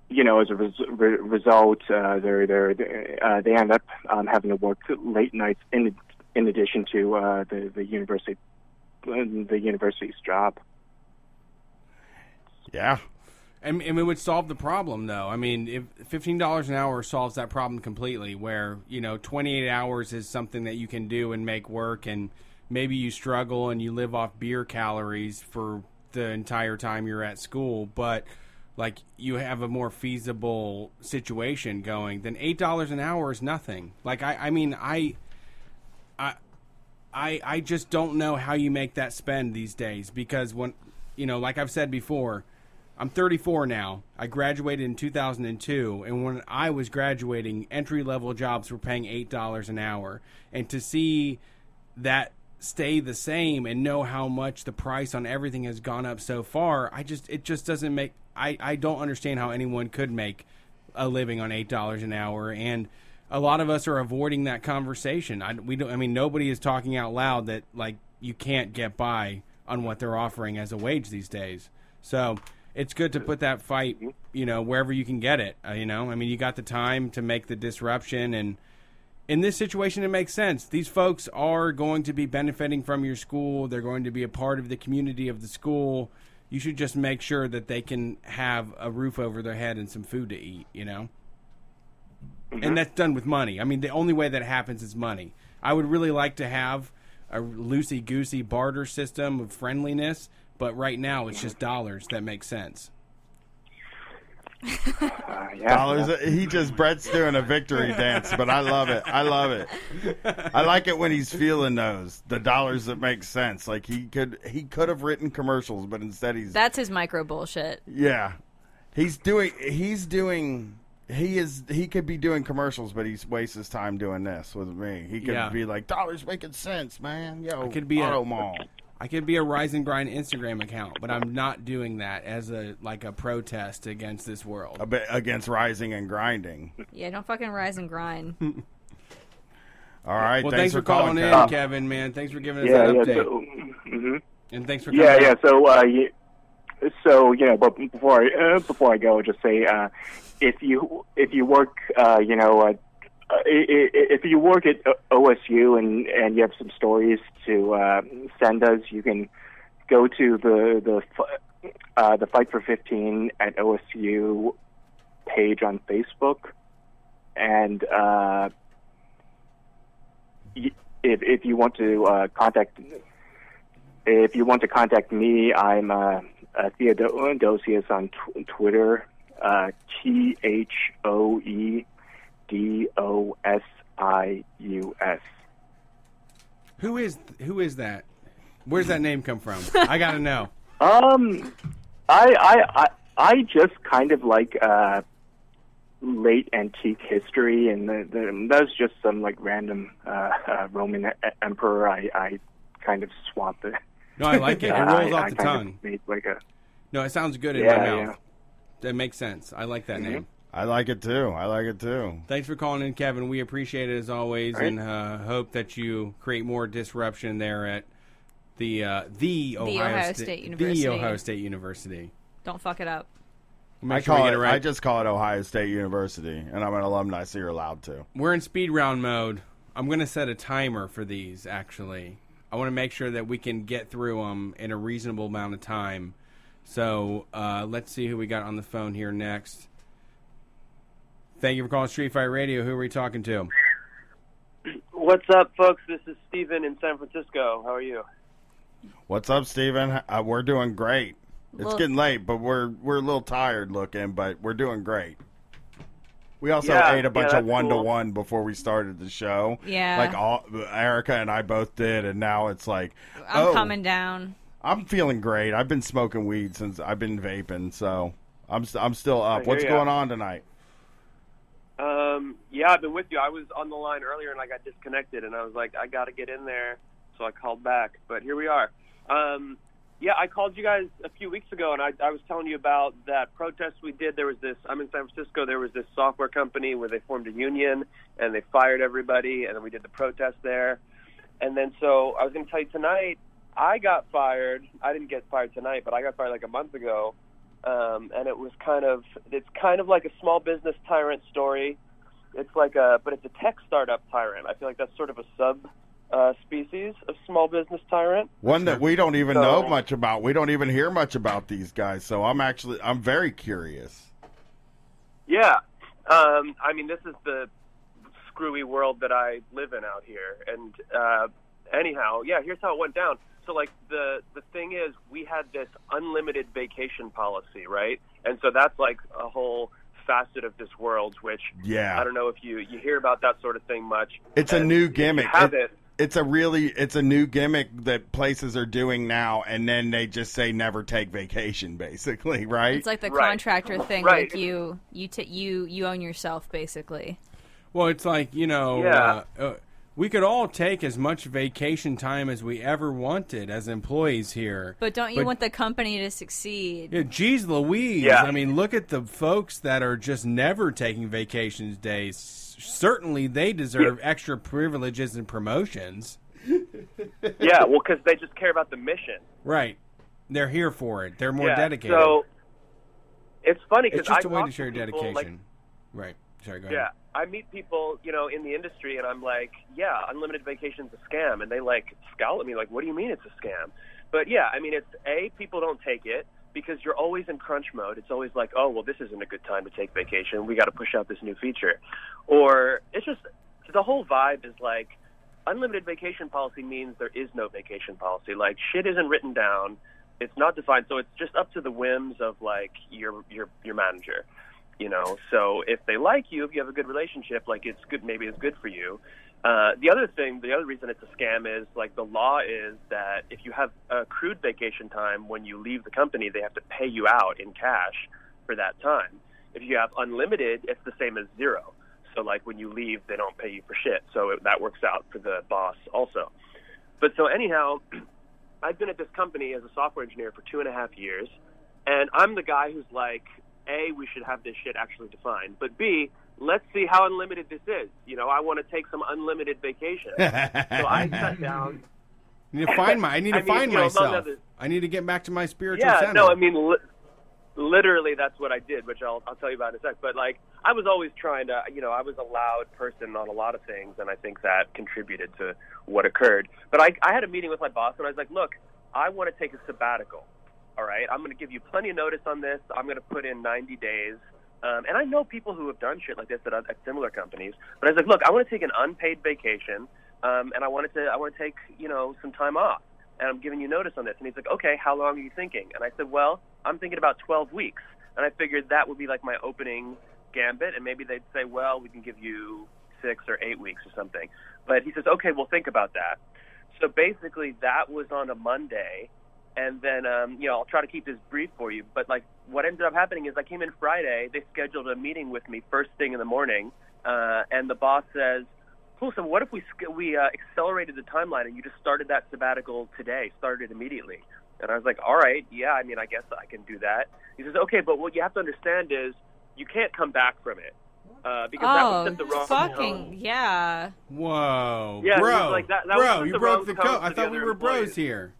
you know, as a res- re- result, uh, they're they're uh, they end up um, having to work late nights in in addition to uh, the the university the university's job. Yeah. And, and it would solve the problem, though. I mean, if fifteen dollars an hour solves that problem completely, where you know twenty eight hours is something that you can do and make work, and maybe you struggle and you live off beer calories for the entire time you're at school, but like you have a more feasible situation going, then eight dollars an hour is nothing. Like I, I mean, I, I, I, I just don't know how you make that spend these days because when, you know, like I've said before, I'm 34 now. I graduated in 2002, and when I was graduating, entry level jobs were paying eight dollars an hour, and to see that stay the same and know how much the price on everything has gone up so far, I just it just doesn't make I I don't understand how anyone could make a living on eight dollars an hour and a lot of us are avoiding that conversation. I, we don't. I mean, nobody is talking out loud that like you can't get by on what they're offering as a wage these days. So it's good to put that fight, you know, wherever you can get it. Uh, you know, I mean, you got the time to make the disruption, and in this situation, it makes sense. These folks are going to be benefiting from your school. They're going to be a part of the community of the school. You should just make sure that they can have a roof over their head and some food to eat. You know Mm-hmm. and that's done with money. I mean, the only way that happens is money. I would really like to have a loosey goosey barter system of friendliness, but right now it's just dollars that make sense. Uh, dollars. He just Brett's doing a victory dance, but I love it. I love it. I like it when he's feeling those the dollars that make sense. Like he could he could have written commercials, but instead he's That's his micro bullshit. yeah. He's doing he's doing he is he could be doing commercials, but he wastes his time doing this with me. He could Yeah. be like dollars making sense, man. Yo, I could be auto a mall. I could be a Rise and Grind Instagram account, but I'm not doing that as a like a protest against this world. A bit against rising and grinding. Yeah, don't fucking rise and grind. All right. Well, thanks, thanks, for calling in, Kevin. Kevin. Man, thanks for giving us Yeah, that yeah. update. So, mhm. and thanks for coming Yeah, yeah. out. So, uh, you, so you know, but before I, uh, before I go, just say uh, if you if you work, uh, you know, uh, if you work at OSU and and you have some stories to uh, send us, you can go to the the uh, the Fight for Fifteen at OSU page on Facebook, and uh, if if you want to uh, contact if you want to contact me, I'm uh, uh, Theodosius on tw- Twitter. T H O E D O S I U S. Who is who is that? Where's that name come from? I gotta know. Um, I I I I just kind of like uh, late antique history, and the, the, that's just some like random uh, uh, Roman e- emperor. I I kind of swapped it. No, I like it. It rolls I- off I the tongue. made like a No, it sounds good in Yeah, my yeah. Mouth. That makes sense. I like that Mhm. name. I like it too. I like it too. Thanks for calling in, Kevin. We appreciate it as always, All right. and uh, hope that you create more disruption there at the uh, the Ohio, Ohio Sta- State The University. Ohio State University. Don't fuck it up. Make I sure we call get it. it right. I just call it Ohio State University, and I'm an alumni, so you're allowed to. We're in speed round mode. I'm going to set a timer for these. Actually, I want to make sure that we can get through them in a reasonable amount of time. So uh, let's see who we got on the phone here next. Thank you for calling Street Fight Radio. Who are we talking to? What's up, folks? This is Steven in San Francisco. How are you? What's up, Steven? Uh, we're doing great. It's Well- getting late, but we're we're a little tired looking, but we're doing great. We also Yeah, ate a bunch yeah, of one to one before we started the show. Yeah. like all Erica and I both did, and now it's like I'm oh, coming down. I'm feeling great. I've been smoking weed since I've been vaping, so I'm st- I'm still up. What's going on tonight? Um, yeah, I've been with you. I was on the line earlier and I got disconnected, and I was like, I got to get in there, so I called back. But here we are. Um, yeah, I called you guys a few weeks ago, and I, I was telling you about that protest we did. There was this. I'm in San Francisco. There was this software company where they formed a union, and they fired everybody, and then we did the protest there. And then so I was going to tell you tonight. I got fired. I didn't get fired tonight, but I got fired like a month ago um, and it was kind of it's kind of like a small business tyrant story. It's like a but it's a tech startup tyrant. I feel like that's sort of a sub uh, species of small business tyrant. One that we don't even So- know much about. We don't even hear much about these guys. So I'm actually I'm very curious. Yeah, um, I mean this is the screwy world that I live in out here, and uh, anyhow, yeah, here's how it went down. So like the the thing is, we had this unlimited vacation policy, right? And so that's like a whole facet of this world, which Yeah. I don't know if you you hear about that sort of thing much. It's a new gimmick. have It- it, it's a really it's a new gimmick that places are doing now, and then they just say never take vacation, basically, right? It's like the Right. contractor thing. Right. Like you, you, t- you, you own yourself basically. Well, it's like you know, Yeah. uh, uh, we could all take as much vacation time as we ever wanted as employees here. But don't you want the company to succeed? Yeah, geez, Louise. Yeah. I mean, look at the folks that are just never taking vacations days. Certainly, they deserve extra privileges and promotions. yeah, well, because they just care about the mission. Right. They're here for it. They're more yeah, dedicated. So it's funny because it's just I a way to show your people, like, dedication. right. Sorry, go ahead. Yeah, I meet people, you know, in the industry, and I'm like, yeah, unlimited vacation's a scam, and they like scowl at me, like, what do you mean it's a scam? But yeah, I mean, it's a people don't take it because you're always in crunch mode. It's always like, oh, well, this isn't a good time to take vacation. We got to push out this new feature, or it's just the whole vibe is like unlimited vacation policy means there is no vacation policy. Like shit isn't written down. It's not defined, so it's just up to the whims of like your your your manager you know? So if they like you if you have a good relationship like it's good maybe it's good for you. Uh, the other thing the other reason it's a scam is like the law is that if you have accrued vacation time when you leave the company they have to pay you out in cash for that time. If you have unlimited it's the same as zero. So like when you leave they don't pay you for shit. So it, that works out for the boss also. But so anyhow I've been at this company as a software engineer for two and a half years, and I'm the guy who's like, A, we should have this shit actually defined, but B, let's see how unlimited this is. You know, I want to take some unlimited vacation. so I sat down. I need to find my. I need to I mean, find you know, myself. I need to get back to my spiritual Yeah, center. no, I mean, li- literally, that's what I did, which I'll, I'll tell you about in a sec. But like, I was always trying to, you know, I was a loud person on a lot of things, and I think that contributed to what occurred. But I, I had a meeting with my boss, and I was like, look, I want to take a sabbatical. All right, I'm going to give you plenty of notice on this. I'm going to put in 90 days. Um, and I know people who have done shit like this at, at similar companies. But I was like, look, I want to take an unpaid vacation, um, and I wanted to, I want to take, you know, some time off and I'm giving you notice on this. And he's like, okay, how long are you thinking? And I said, well, I'm thinking about 12 weeks. And I figured that would be like my opening gambit. And maybe they'd say, well, we can give you six or eight weeks or something. But he says, okay, we'll think about that. So basically, that was on a Monday. And then, um, you know, I'll try to keep this brief for you. But like, what ended up happening is I came in Friday. They scheduled a meeting with me first thing in the morning. Uh, and the boss says, cool. So what if we we uh, accelerated the timeline and you just started that sabbatical today, started immediately? And I was like, all right, yeah. I mean, I guess I can do that. He says, okay, but what you have to understand is you can't come back from it uh, because that was Oh, the wrong fucking tone. yeah. Whoa, Yeah, bro, like, that- that bro, you the broke the code. I thought we other were bros here.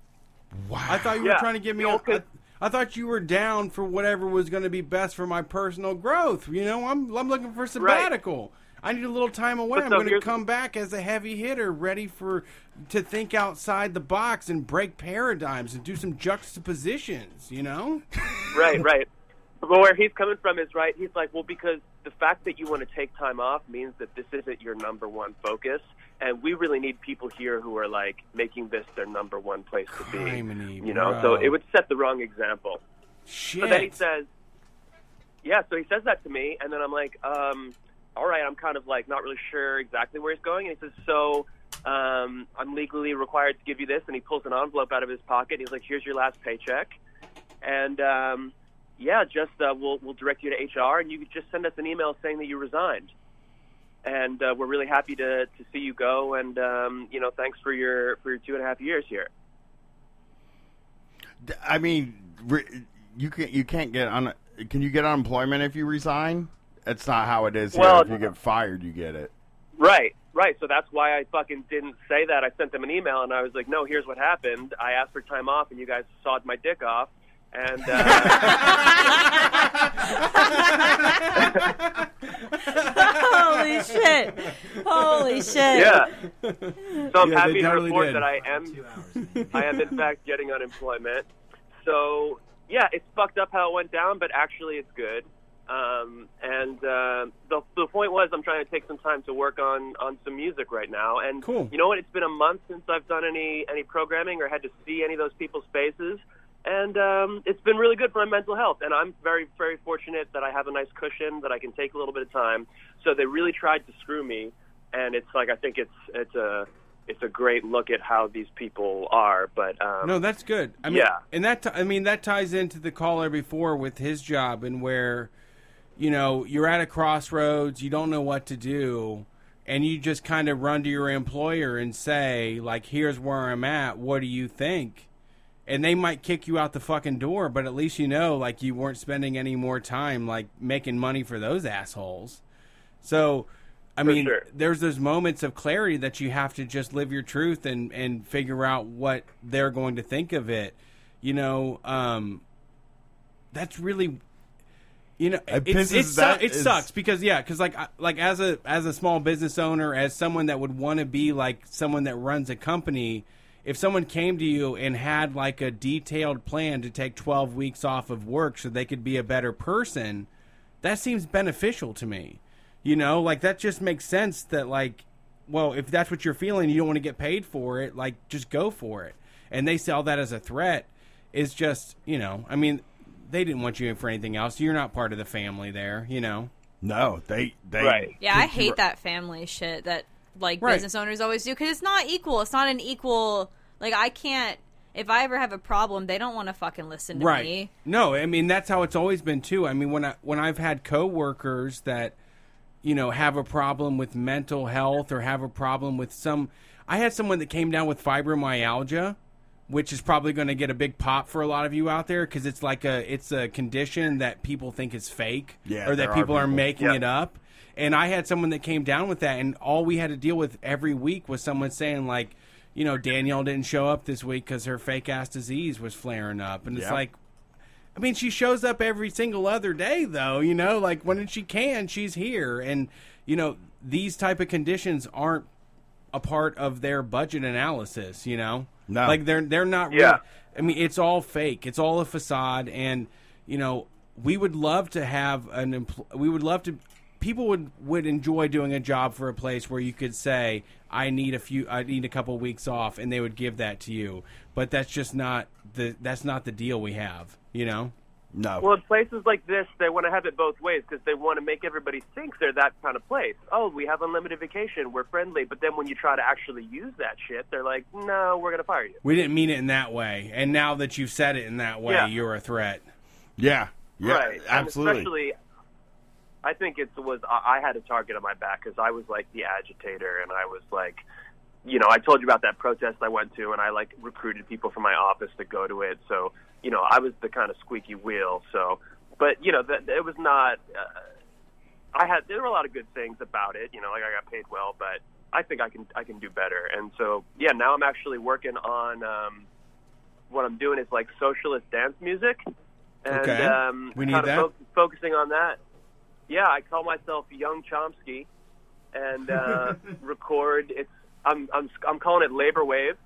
Wow. I thought you Yeah. were trying to give me. You A, I, I thought you were down for whatever was going to be best for my personal growth. You know, I'm I'm looking for sabbatical. I need a little time away. But I'm so going to come back as a heavy hitter, ready for to think outside the box and break paradigms and do some juxtapositions. You know. right, right. But where he's coming from is right. He's like, well, because the fact that you want to take time off means that this isn't your number one focus, and we really need people here who are like making this their number one place to be. Criminy, you know, bro. so it would set the wrong example. Shit. So then he says, yeah. So he says that to me, and then I'm like, um, all right. I'm kind of like not really sure exactly where he's going, and he says, so. Um, I'm legally required to give you this, and he pulls an envelope out of his pocket. And He's like, "Here's your last paycheck," and um, yeah, just uh, we'll we'll direct you to HR, and you could just send us an email saying that you resigned. And uh, we're really happy to to see you go, and um, you know, thanks for your for your two and a half years here. I mean, you can't you can't get on. Can you get unemployment if you resign? That's not how it is here. Well- if you get fired, you get it. Right, right. So that's why I fucking didn't say that. I sent them an email, and I was like, "No, here's what happened. I asked for time off, and you guys sawed my dick off." And uh, Holy shit! Holy shit! Yeah. So I'm Yeah, happy to report did. that I am, I am in fact getting unemployment. So yeah, it's fucked up how it went down, but actually it's good. Um, and uh, the the point was, I'm trying to take some time to work on on some music right now. And Cool. you know what? It's been a month since I've done any any programming or had to see any of those people's faces. And um, it's been really good for my mental health. And I'm very, very fortunate that I have a nice cushion that I can take a little bit of time. So they really tried to screw me, and it's like I think it's it's a it's a great look at how these people are. But um, No, that's good. I mean, Yeah. and that t- I mean that ties into the caller before with his job and where, you know, you're at a crossroads, you don't know what to do, and you just kind of run to your employer and say, like, "Here's where I'm at. What do you think?" And they might kick you out the fucking door, but at least you know, like, you weren't spending any more time like making money for those assholes. So, I For mean, sure. there's those moments of clarity that you have to just live your truth and and figure out what they're going to think of it. You know, um, that's really, you know, It it's, pisses it, su- it is- sucks because yeah, because like like as a as a small business owner, as someone that would want to be like someone that runs a company. If someone came to you and had like a detailed plan to take 12 weeks off of work so they could be a better person, that seems beneficial to me. You know, like that just makes sense that like well, if that's what you're feeling, you don't want to get paid for it, like just go for it. And they sell that as a threat is just, you know, I mean, they didn't want you in for anything else. You're not part of the family there, you know. No, they they Right. Yeah, I hate that family shit that like Right. business owners always do because it's not equal. It's not an equal. Like I can't. If I ever have a problem, they don't want to fucking listen to right. me. No, I mean that's how it's always been too. I mean when I when I've had coworkers that you know have a problem with mental health or have a problem with some I had someone that came down with fibromyalgia which is probably going to get a big pop for a lot of you out there cuz it's like a it's a condition that people think is fake Yeah, or there that are people are making Yeah. it up. And I had someone that came down with that and all we had to deal with every week was someone saying like you know, Danielle didn't show up this week because her fake ass disease was flaring up. And it's like, I mean, she shows up every single other day, though. You know, like when she can, she's here, and you know these type of conditions aren't a part of their budget analysis. You know, No. like they're they're not. Really, Yeah. I mean, it's all fake. It's all a facade, and you know, we would love to have an. Empl- we would love to. People would would enjoy doing a job for a place where you could say, "I need a few. I need a couple weeks off," and they would give that to you. But that's just not the. That's not the deal we have. You know. no. Well, in places like this, they want to have it both ways because they want to make everybody think they're that kind of place. Oh, we have unlimited vacation, we're friendly. But then when you try to actually use that shit, they're like, no, we're going to fire you. We didn't mean it in that way, and now that you've said it in that way, Yeah. you're a threat. yeah. Yeah. right. And Absolutely. especially, I think it was I I had a target on my back because I was like the agitator, and I was like, you know, I told you about that protest I went to, and I like recruited people from my office to go to it. So, you know, I was the kind of squeaky wheel. So, but you know, that it was not. Uh, I had there were a lot of good things about it. You know, like I got paid well, but I think I can I can do better. And so, yeah, now I'm actually working on. Um, what I'm doing is like socialist dance music, and Okay. um, We need kind of that. fo- focusing on that. Yeah, I call myself Young Chomsky, and uh, record. It's I'm I'm I'm calling it Labor Wave,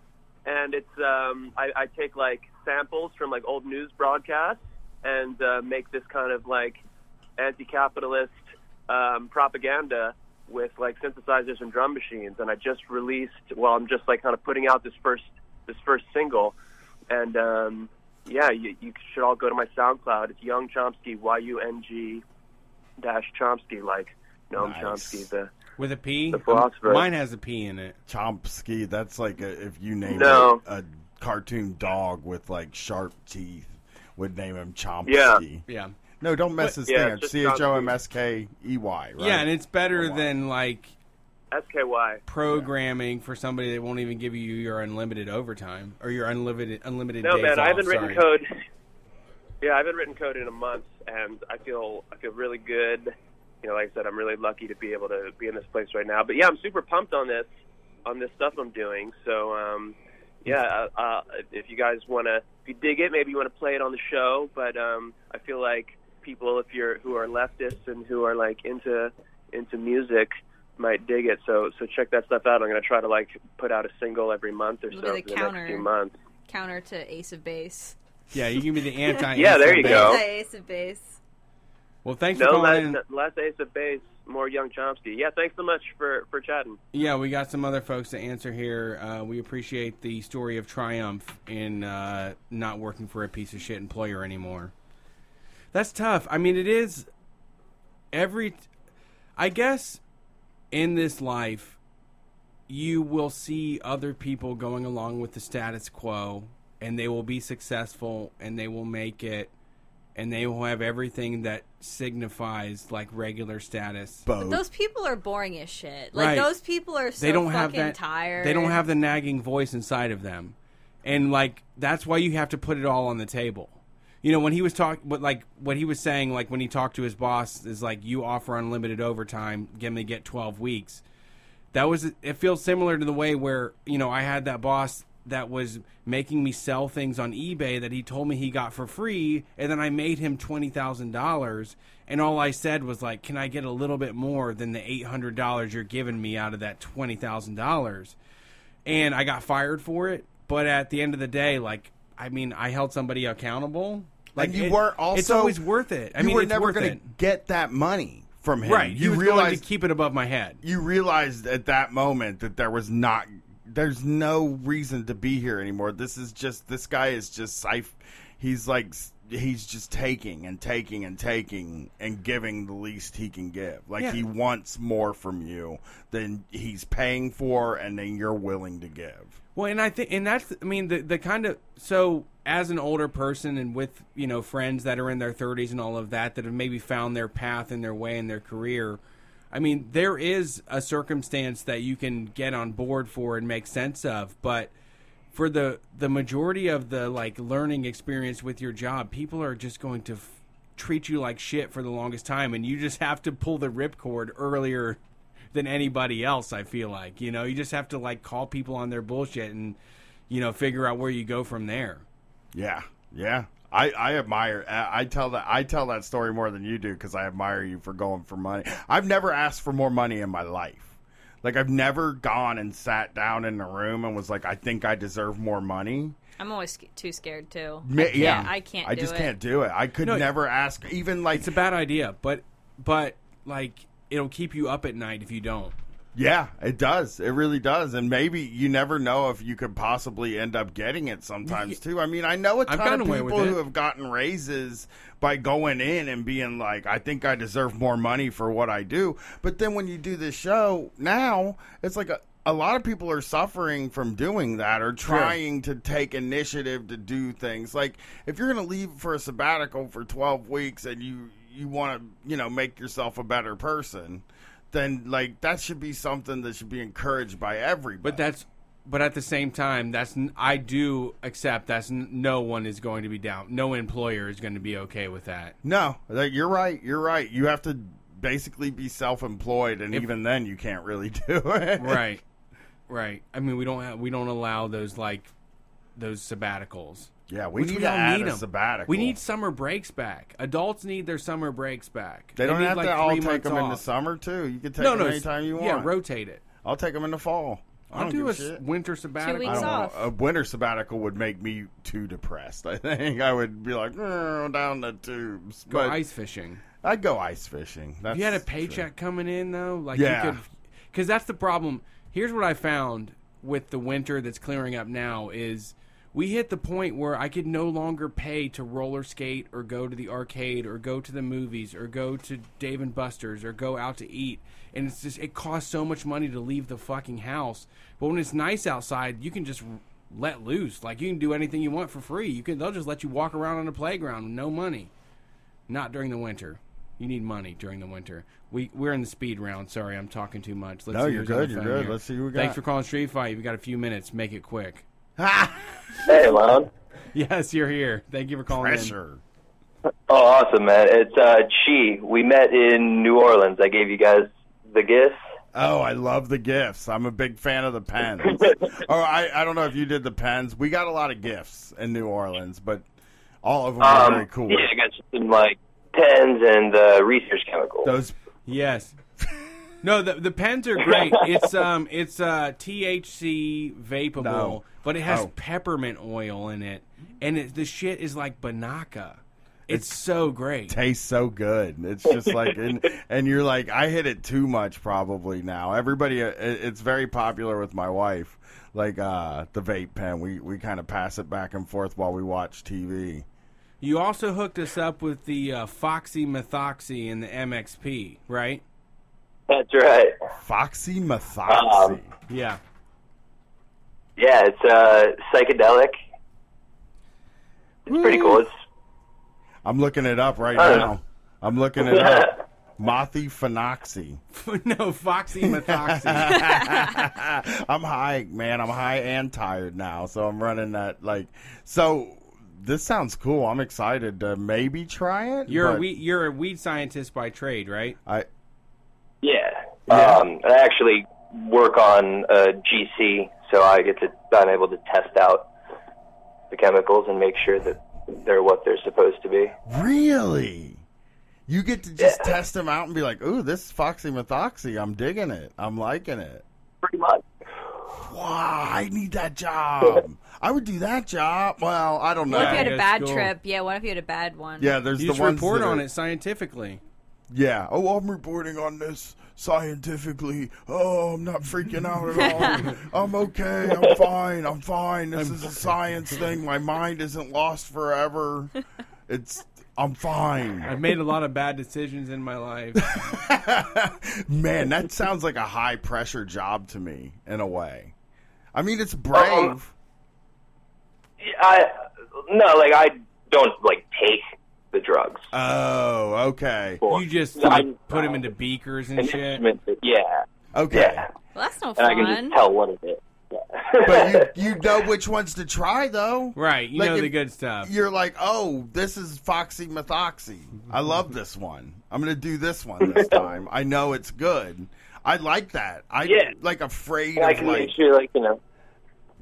and it's um I, I take like samples from like old news broadcasts and uh, make this kind of like anti-capitalist um, propaganda with like synthesizers and drum machines. And I just released. Well, I'm just like kind of putting out this first this first single, and um, yeah, you, you should all go to my SoundCloud. It's Young Chomsky, Y U N G dash Chomsky, like Noam Nice. Chomsky, the With a P? The um, philosopher. Mine has a P in it. Chomsky. That's like a, if you name No. a, a cartoon dog with like sharp teeth, would name him Chomsky. Yeah. Yeah. No, don't mess his Yeah, thing it's up. C H O M S K E Y. Right? Yeah, and it's better than like SKY. programming for somebody that won't even give you your unlimited overtime or your unlimited unlimited No days man, I off, haven't written sorry. code. Yeah, I haven't written code in a month, and I feel I feel really good. You know, like I said, I'm really lucky to be able to be in this place right now. But yeah, I'm super pumped on this on this stuff I'm doing. So um, yeah, uh, uh, if you guys want to, if you dig it, maybe you want to play it on the show. But um, I feel like people, if you're who are leftists and who are like into into music, might dig it. So so check that stuff out. I'm gonna try to like put out a single every month or so for the the counter. next few months. Counter to Ace of Base. Yeah, you give me the anti Yeah, there you go. Anti Ace of Base. Well, thanks no for calling less, in. less ace of base, more young Chomsky. Yeah, thanks so much for for chatting. Yeah, we got some other folks to answer here. Uh, we appreciate the story of triumph in uh, not working for a piece of shit employer anymore. That's tough. I mean, it is every. I guess in this life, you will see other people going along with the status quo, and they will be successful, and they will make it, and they will have everything that signifies like regular status. But those people are boring as shit. Like Right. those people are so they don't have fucking that tired. They don't have the nagging voice inside of them, and like that's why you have to put it all on the table. You know, when he was talking, but like what he was saying, like when he talked to his boss, is like you offer unlimited overtime, give me get twelve weeks. That was it. Feels similar to the way where you know I had that boss that was making me sell things on eBay that he told me he got for free, and then I made him twenty thousand dollars, and all I said was like, "Can I get a little bit more than the eight hundred dollars you're giving me out of that twenty thousand dollars?" And I got fired for it. But at the end of the day, like, I mean, I held somebody accountable. Like and you it- weren't also. it's always worth it. I you mean, were never gonna get that money from him. Right. You going realized to keep it above my head. you realized at that moment that there was not there's no reason to be here anymore this is just this guy is just he's like he's just taking and taking and taking and giving the least he can give like Yeah. he wants more from you than he's paying for and then you're willing to give Well, and I think, and that's, I mean, the the kind of so as an older person and with you know friends that are in their thirties and all of that that have maybe found their path and their way in their career. I mean, there is a circumstance that you can get on board for and make sense of, but for the the majority of the like learning experience with your job, people are just going to f- treat you like shit for the longest time, and you just have to pull the ripcord earlier than anybody else. I feel like you know you just have to like call people on their bullshit and you know figure out where you go from there. Yeah, yeah. I, I admire. I I tell that I tell that story more than you do because I admire you for going for money. I've never asked for more money in my life. Like I've never gone and sat down in a room and was like, I think I deserve more money. I'm always too scared too. Ma- I yeah, I can't. I do just it. can't do it. I could No, never ask. Even like It's a bad idea, but but like it'll keep you up at night if you don't. Yeah, it does. It really does. And maybe you never know if you could possibly end up getting it sometimes too. I mean, I know a ton of people who have gotten raises by going in and being like, I think I deserve more money for what I do. But then when you do this show now, it's like a a lot of people are suffering from doing that or trying to take initiative to do things. Like if you're going to leave for a sabbatical for 12 weeks and you you want to, you know, make yourself a better person, then like that should be something that should be encouraged by everybody. But that's but at the same time, that's I do accept that's no one is going to be down. No employer is going to be okay with that. No, that- you're right. You're right. You have to basically be self-employed, and If- even then, you can't really do it. right, right. I mean, we don't have, we don't allow those like those sabbaticals. Yeah, we Which need we to add need a 'em. sabbatical. We need summer breaks back. Adults need their summer breaks back. They don't need, have like, to all take months them in the summer too. You can take No, them no, anytime you want. yeah, rotate it. I'll take them in the fall. I I'll don't do give a a s- shit. winter sabbatical. I don't know. A winter sabbatical would make me too depressed. I think I would be like "Mm, down the tubes. Go But ice fishing. I'd go ice fishing. That's if you had a true. paycheck coming in though, like Yeah. you could, because that's the problem. Here's what I found with the winter that's clearing up now is we hit the point where I could no longer pay to roller skate or go to the arcade or go to the movies or go to Dave and Buster's or go out to eat, and it's just it costs so much money to leave the fucking house. But when it's nice outside, you can just let loose. Like you can do anything you want for free. You can they'll just let you walk around on the playground with no money. Not during the winter. You need money during the winter. We we're in the speed round. Sorry, I'm talking too much. No, see you're who's on the good, you're good. here. Let's see who we Thanks for calling Street Fight. We've got a few minutes. Make it quick. Hey, Lon. Yes, you're here. Thank you for calling. in. Pressure. Oh, awesome, man. It's uh, Chi. We met in New Orleans. I gave you guys the gifts. Oh, I love the gifts. I'm a big fan of the pens. oh, I, I don't know if you did the pens. We got a lot of gifts in New Orleans, but all of them were Um, very cool. Yeah, I got some like pens and uh, research chemicals. Those Yes. No, the the pens are great. It's um it's uh THC vapable, No. But it has Oh. peppermint oil in it, and it, the shit is like Banaka. It's so great. tastes so good. It's just like, and, and you're like, I hit it too much probably now. Everybody, uh, it's very popular with my wife. Like uh, the vape pen, we we kind of pass it back and forth while we watch TV. You also hooked us up with the uh, Foxy Methoxy and the MXP, right? That's right. Foxy Methoxy. Um, Yeah. Yeah, it's uh, psychedelic. It's pretty cool. It's I'm looking it up right I don't now. I'm looking it up. Mothy Phenoxy. no, Foxy Methoxy. I'm high, man. I'm high and tired now, so I'm running that like. So this sounds cool. I'm excited to maybe try it. You're a weed, you're a weed scientist by trade, right? I yeah. Um, I actually work on uh, GC, so I get to I'm able to test out the chemicals and make sure that they're what they're supposed to be. really. You get to just test them out and be like, "Ooh, this is Foxy Methoxy. I'm digging it. I'm liking it." Pretty much. Wow, I need that job. I would do that job. Well, I don't know. What if you had a bad cool. trip? Yeah, what if you had a bad one? Yeah, there's You the just ones report that on it scientifically. Yeah. Oh, I'm reporting on this scientifically. Oh, I'm not freaking out at all. I'm okay. I'm fine. I'm fine. This is a science thing. My mind isn't lost forever. It's. I'm fine. I've made a lot of bad decisions in my life. Man, that sounds like a high pressure job to me in a way. I mean, it's brave. Uh, uh, I no, like I don't like take the drugs. Oh, okay. You just I- like, put them into beakers and An shit. instrument that- yeah. Okay. Yeah. Well, that's no And I can just tell what it is. But you, you know which ones to try, though. Right, You like know the good stuff. You're like, oh, this is Foxy Methoxy. I love this one. I'm going to do this one this time. I know it's good. I like that. I Yeah. like afraid And I can like, make sure, like you know,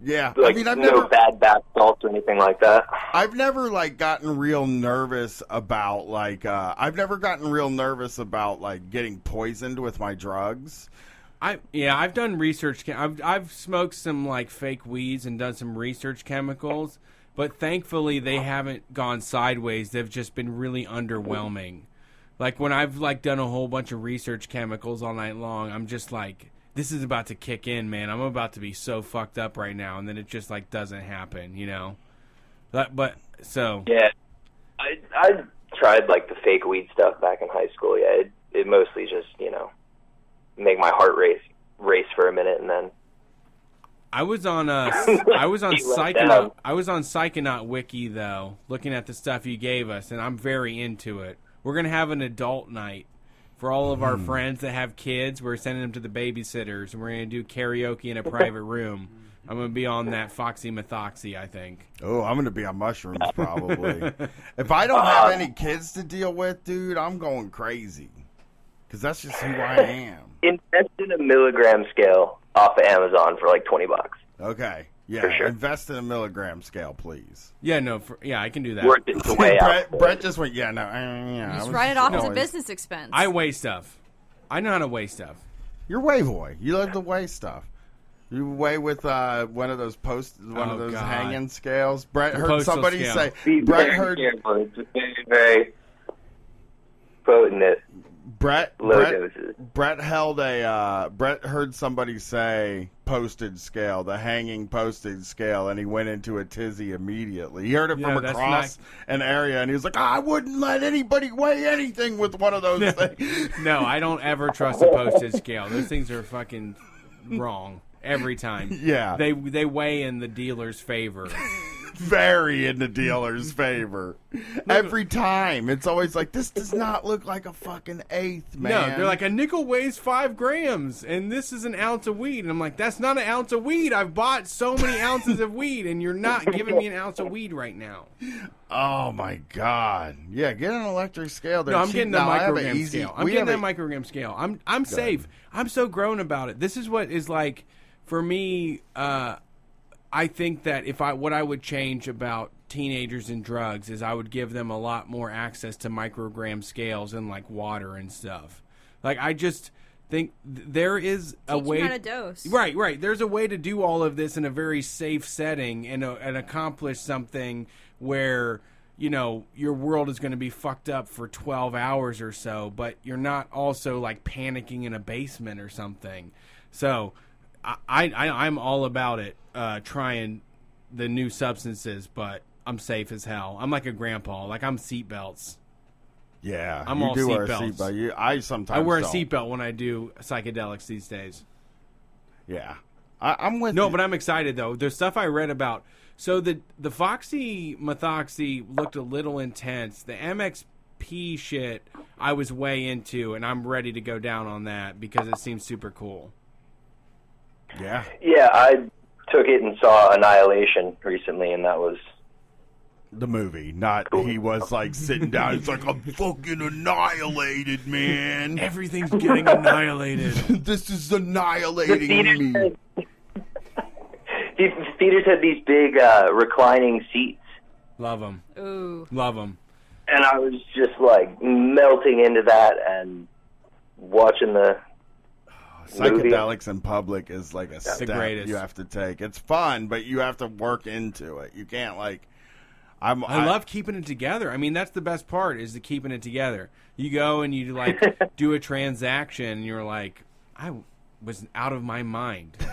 yeah. like I mean, I've no never, bad bath salts or anything like that. I've never like gotten real nervous about like, uh, I've never gotten real nervous about like getting poisoned with my drugs. I yeah, I've done research. I've I've smoked some like fake weeds and done some research chemicals, but thankfully they haven't gone sideways. They've just been really underwhelming. Like when I've like done a whole bunch of research chemicals all night long, I'm just like, this is about to kick in, man. I'm about to be so fucked up right now, and then it just like doesn't happen, you know. But, but so Yeah, I I tried like the fake weed stuff back in high school. Yeah, it it mostly just you know make my heart race race for a minute and then I was on uh, I was on Psychonaut. I was on Psychonaut Wiki though, looking at the stuff you gave us, and I'm very into it. We're gonna have an adult night for all of our Hmm. friends that have kids. We're sending them to the babysitters, and we're gonna do karaoke in a private room. I'm gonna be on that Foxy Methoxy, I think. Oh, I'm going to be on mushrooms probably. if I don't have any kids to deal with, dude, I'm going crazy. Because that's just who I am. invest in a milligram scale off of Amazon for like twenty bucks. Okay. Yeah. Sure. Invest in a milligram scale, please. Yeah, no, for, yeah, I can do that. Work its way out. Brett, Brett just went, yeah, no. uh, yeah, I Just write it off as a business expense. I weigh stuff. I know how to weigh stuff. You're way boy. You love to weigh stuff. You weigh with uh, one of those post, one Oh, of those God. hanging scales. Brett The heard somebody scale. say. Be Brett very heard. careful. It's very, very potent. Brett. Low Brett, doses. Brett held a. Uh, Brett heard somebody say postage scale, the hanging postage scale, and he went into a tizzy immediately. He heard it Yeah, from that's across an area, and he was like, "I wouldn't let anybody weigh anything with one of those things." No, I don't ever trust a postage scale. Those things are fucking wrong every time. Yeah. they they weigh in the dealer's favor. very in the dealer's favor. Every time. It's always like, this does not look like a fucking eighth, man. No, they're like a nickel weighs five grams, and this is an ounce of weed. And I'm like, that's not an ounce of weed. I've bought so many ounces of weed, and you're not giving me an ounce of weed right now. oh my God. Yeah, get an electric scale. They're no, I'm cheap getting the have microgram easy- scale. I'm getting that a- microgram scale. I'm I'm safe. I'm so grown about it. This is what is like for me. Uh, I think that if I what I would change about teenagers and drugs is I would give them a lot more access to microgram scales and like water and stuff. Like I just think th- there is a way to dose. Right, right. There's a way to do all of this in a very safe setting and uh, and accomplish something where you know, your world is going to be fucked up for 12 hours or so, but you're not also like panicking in a basement or something. So, I, I I'm all about it, uh, trying the new substances, but I'm safe as hell. I'm like a grandpa. Like I'm seatbelts. Yeah, I'm you all do wear a seatbelts. seatbelt. You, I sometimes I wear a don't. seatbelt when I do psychedelics these days. Yeah, I, I'm with no, you. but I'm excited though. There's stuff I read about. So the the Foxy Methoxy looked a little intense. The MXP shit I was way into, and I'm ready to go down on that because it seems super cool. Yeah. Yeah, I took it and saw Annihilation recently, and that was the movie. Not he was like sitting down. He's like, I'm fucking annihilated, man. Everything's getting annihilated. this is annihilating me. these theaters had these big uh, reclining seats, Love them. Ooh. Love them. and I was just like melting into that and watching the movie. Psychedelics in public is like a step greatest. you have to take. It's fun, but you have to work into it. You can't like. I'm. I, love keeping it together. I mean, that's the best part is the keeping it together. You go and you like do a transaction, and you're like, I was out of my mind.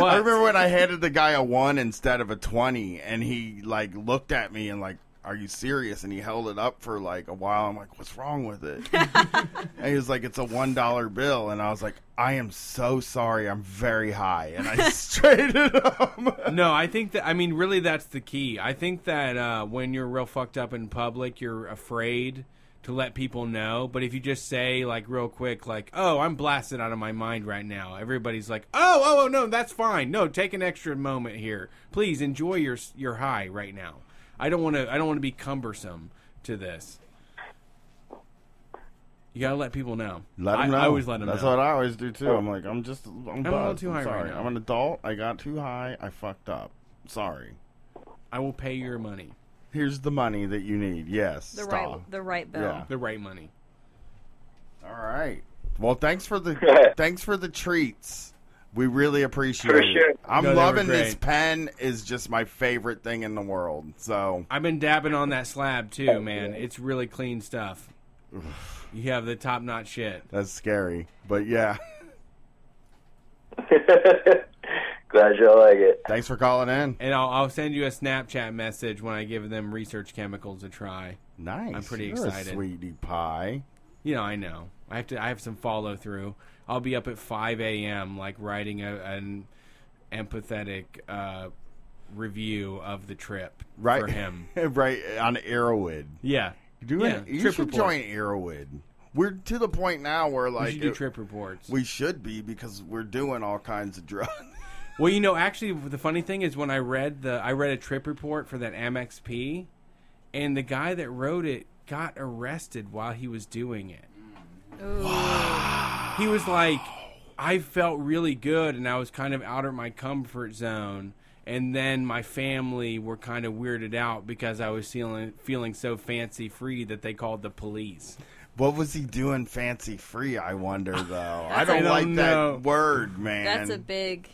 I remember when I handed the guy a one instead of a twenty, and he like looked at me and like, "Are you serious?" And he held it up for like a while. I'm like, "What's wrong with it?" and he was like, "It's a one dollar bill," and I was like, "I am so sorry. I'm very high," and I straightened it up. no, I think that I mean really that's the key. I think that uh, when you're real fucked up in public, you're afraid to let people know. But if you just say like real quick, like, "Oh, I'm blasted out of my mind right now," everybody's like, "Oh, oh, oh, no, that's fine. No, take an extra moment here, please. Enjoy your your high right now. I don't want to. I don't want to be cumbersome to this." You gotta let people know. Let I, know. I always let them know. That's know. what I always do too. I'm like, I'm just, I'm, I'm a little buzzed. too I'm high right sorry. now. I'm an adult. I got too high. I fucked up. Sorry. I will pay your money. Here's the money that you need. Yes. The stop. right, the right bill. Yeah. The right money. All right. Well, thanks for the thanks for the treats. We really appreciate For it. sure. I'm No, loving this pen. is just my favorite thing in the world. So I've been dabbing on that slab too, man. It's really clean stuff. You have the top notch shit. that's scary, but yeah. Glad you like it. Thanks for calling in. And I'll, I'll send you a Snapchat message when I give them research chemicals a try. Nice. I'm pretty You're a excited. sweetie pie. You know, I know. I have to. I have some follow through. I'll be up at 5 a.m. like writing a, an empathetic uh, review of the trip Right. for him. right on Erowid. Yeah. Doing Yeah, you trip should report. join Erowid. We're to the point now where like should do it- trip reports. We should be because we're doing all kinds of drugs. Well, you know, actually, the funny thing is when I read the I read a trip report for that MXP, and the guy that wrote it got arrested while he was doing it. He was like, I felt really good, and I was kind of out of my comfort zone. And then my family were kind of weirded out because I was feeling feeling so fancy free that they called the police. What was he doing fancy free? I wonder though. I don't I like don't that know. word, man. That's a big.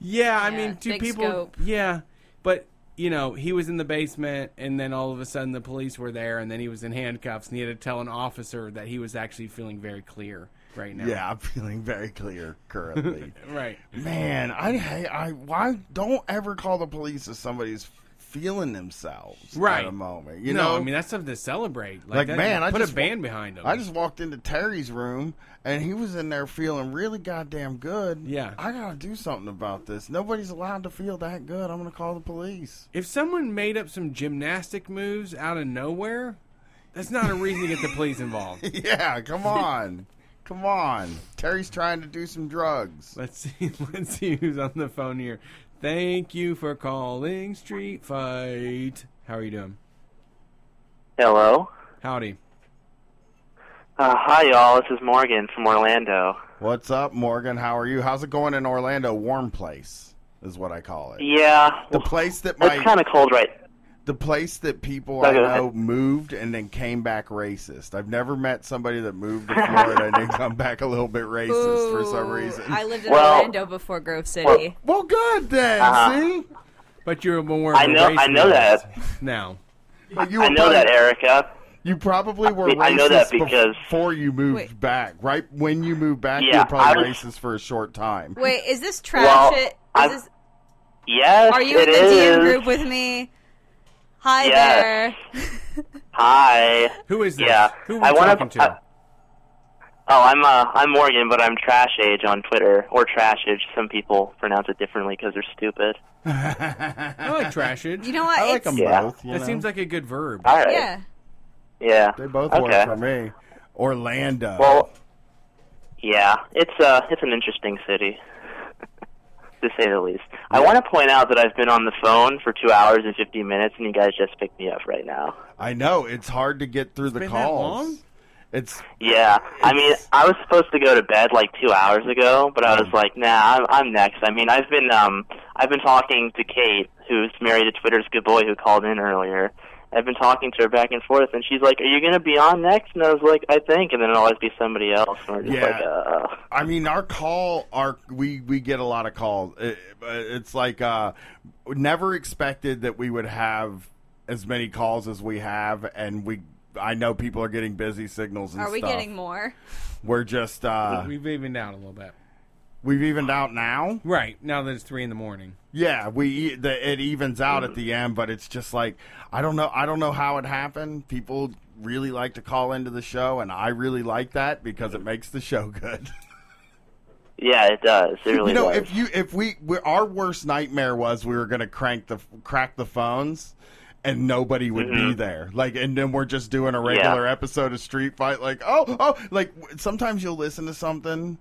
Yeah, I Yeah, mean, do people? scope. Yeah, but you know, he was in the basement, and then all of a sudden the police were there, and then he was in handcuffs, and he had to tell an officer that he was actually feeling very clear right now. Yeah, I'm feeling very clear currently. right. Man, I, I, I, why don't ever call the police if somebody's feeling themselves Right. at a moment? You no, know, I mean that's something to celebrate. Like, like that- man, I put a band wa- behind him. I just walked into Terry's room and he was in there feeling really goddamn good. Yeah. I gotta do something about this. Nobody's allowed to feel that good. I'm gonna call the police. if someone made up some gymnastic moves out of nowhere, that's not a reason to get the police involved. yeah, come on, come on. Terry's trying to do some drugs. Let's see. Let's see who's on the phone here. Thank you for calling Street Fight. How are you doing? Hello. Howdy. Uh, hi, y'all. This is Morgan from Orlando. What's up, Morgan? How are you? How's it going in Orlando? Warm place is what I call it. Yeah. The place that my It's kind of cold right the place that people No, I know ahead. moved and then came back racist. I've never met somebody that moved to Florida and then come back a little bit racist for some reason. I lived in Well- Orlando before Grove City. Well, good then. Uh-huh. See, But you're more. I of know- race I know that. now. But you I were know that, Erica. You probably were I know that racist because- before you moved back, right? When you moved back, you were probably was- racist for a short time. Wait, is this trash? Well, it? Is this, Yes, are you it in the DM group with me? Hi Yes. there. Hi. Who is this? Yeah. Who are we I wanna- talking to? I- oh, I'm uh, I'm Morgan, but I'm Trash Age on Twitter, or Trash Age. Some people pronounce it differently because they're stupid. I like trashage. You know what? I like It's- them Yeah. both. You That know? seems like a good verb. All right. Yeah. Yeah. they both okay. work for me. Orlando. Well, yeah, it's uh, it's an interesting city, to say the least. I want to point out that I've been on the phone for two hours and fifty minutes, and you guys just picked me up right now. I know it's hard to get through the been that calls. long? It's Yeah, I mean, I was supposed to go to bed like two hours ago, but I was like, nah, I'm, I'm next. I mean, I've been um, I've been talking to Kate, who's married to Twitter's good boy who called in earlier. I've been talking to her back and forth, and she's like, "Are you going to be on next?" And I was like, "I think," and then it'll always be somebody else. And we're just Yeah. like, uh, I mean, our call, our we we get a lot of calls. It, it's like uh, never expected that we would have as many calls as we have, and we. I know people are getting busy signals and Are we stuff. getting more? We're just uh, We've evened out a little bit. We've evened out now. Right now that it's three in the morning. Yeah, we the, it evens out at the end, but it's just like I don't know. I don't know how it happened. People really like to call into the show, and I really like that because it makes the show good. yeah, it does. It really you know, does. if you if we we our worst nightmare was we were going to crank the crack the phones. And nobody would be Mhm. there, like, and then we're just doing a regular episode of Street Fight. Like, oh, oh, like sometimes you'll listen to something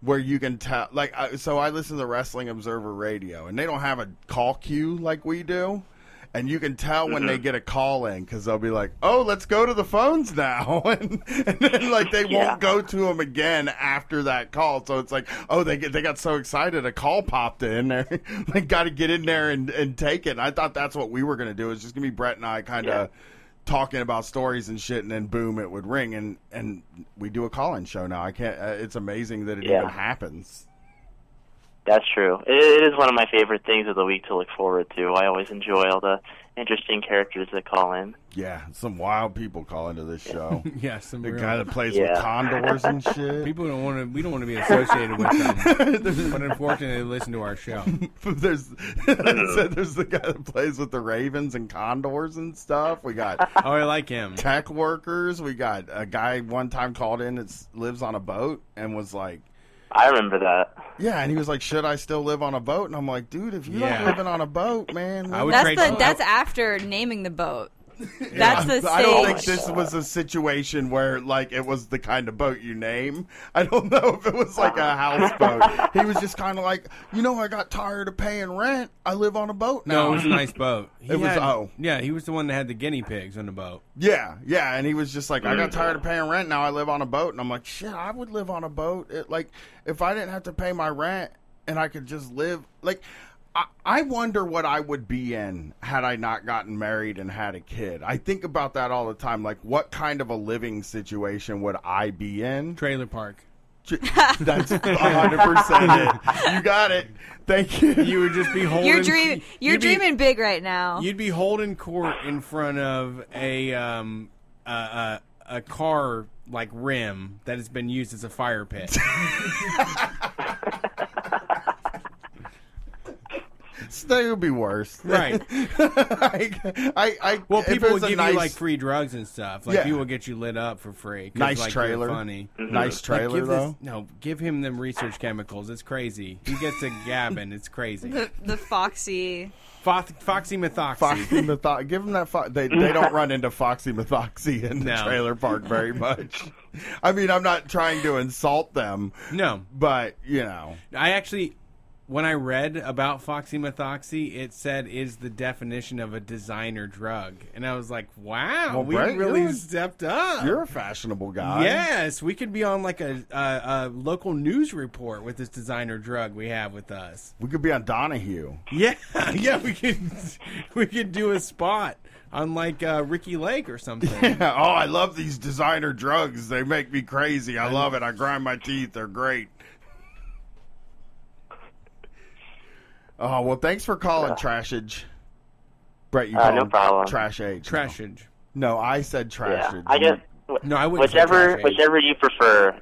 where you can tell. Like, so I listen to Wrestling Observer Radio, and they don't have a call queue like we do. And you can tell when they Mhm. get a call in because they'll be like, "Oh, let's go to the phones now," and, and then like they Yeah. won't go to them again after that call. So it's like, oh, they get they got so excited a call popped in there, they got to get in there and, and take it. And I thought that's what we were gonna do. It's just gonna be Brett and I kind of talking about stories and shit, and then boom, it would ring, and and we do a call-in show now. I can't. Uh, it's amazing that it Yeah. even happens. That's true. It, it is one of my favorite things of the week to look forward to. I always enjoy all the interesting characters that call in. Yeah, some wild people call into this show. Yeah, some the real- guy that plays Yeah. with condors and shit. People don't want to. We don't want to be associated with them. but unfortunately, they listen to our show. there's I said there's the guy that plays with the Ravens and Condors and stuff. We got Oh, I like him. tech workers. We got a guy one time called in that lives on a boat and was like, I remember that. "Yeah," and he was like, "Should I still live on a boat?" And I'm like, "Dude, if you're Yeah. not living on a boat, man, I would That's trade the that's after naming the boat. That's the I don't think this was a situation where like it was the kind of boat you name. I don't know if it was like a houseboat. He was just kind of like, you know, I got tired of paying rent. I live on a boat now. No, it was a nice boat. He It was- oh. yeah. He was the one that had the guinea pigs on the boat. Yeah, yeah, and he was just like, I got mm-hmm. tired of paying rent. Now I live on a boat, and I'm like, shit, I would live on a boat. It, like, if I didn't have to pay my rent and I could just live, like, I, I wonder what I would be in had I not gotten married and had a kid. I think about that all the time. Like, what kind of a living situation would I be in? Trailer park. That's 100 percent it. You got it. Thank you. You would just be holding. You're dreaming. You're you'd be- dreaming big right now. You'd be holding court in front of a um a, a, a car like rim that has been used as a fire pit. That would be worse. Right. I, I, I, Well, people it would give nice, you like free drugs and stuff. Like Yeah. people would get you lit up for free. 'cause, Nice like, trailer. funny. Mhm. Nice Like, trailer, give this- though. no, give him them research chemicals. It's crazy. He gets a gabbing. It's crazy. the the foxy. Fox, Foxy Methoxy. Foxy Methoxy. Give them that. Fo- they they don't run into Foxy Methoxy in the No. trailer park very much. I mean, I'm not trying to insult them. No, but you know, I actually, when I read about Foxy Methoxy, it said is the definition of a designer drug, and I was like, wow, Well, we Brett, really stepped up. you're a fashionable guy. Yes, we could be on like a, a, a local news report with this designer drug we have with us. We could be on Donahue. Yeah, yeah, we could we could do a spot on like uh, Ricki Lake or something. Yeah. oh, I love these designer drugs. They make me crazy. I love it. I grind my teeth. They're great. Oh well, thanks for calling, Trashage. Brett, you Uh, call no him problem. Trash age. Trashage. No, I said trashage. Yeah, I guess. No, I wouldn't say Whichever, whichever you prefer.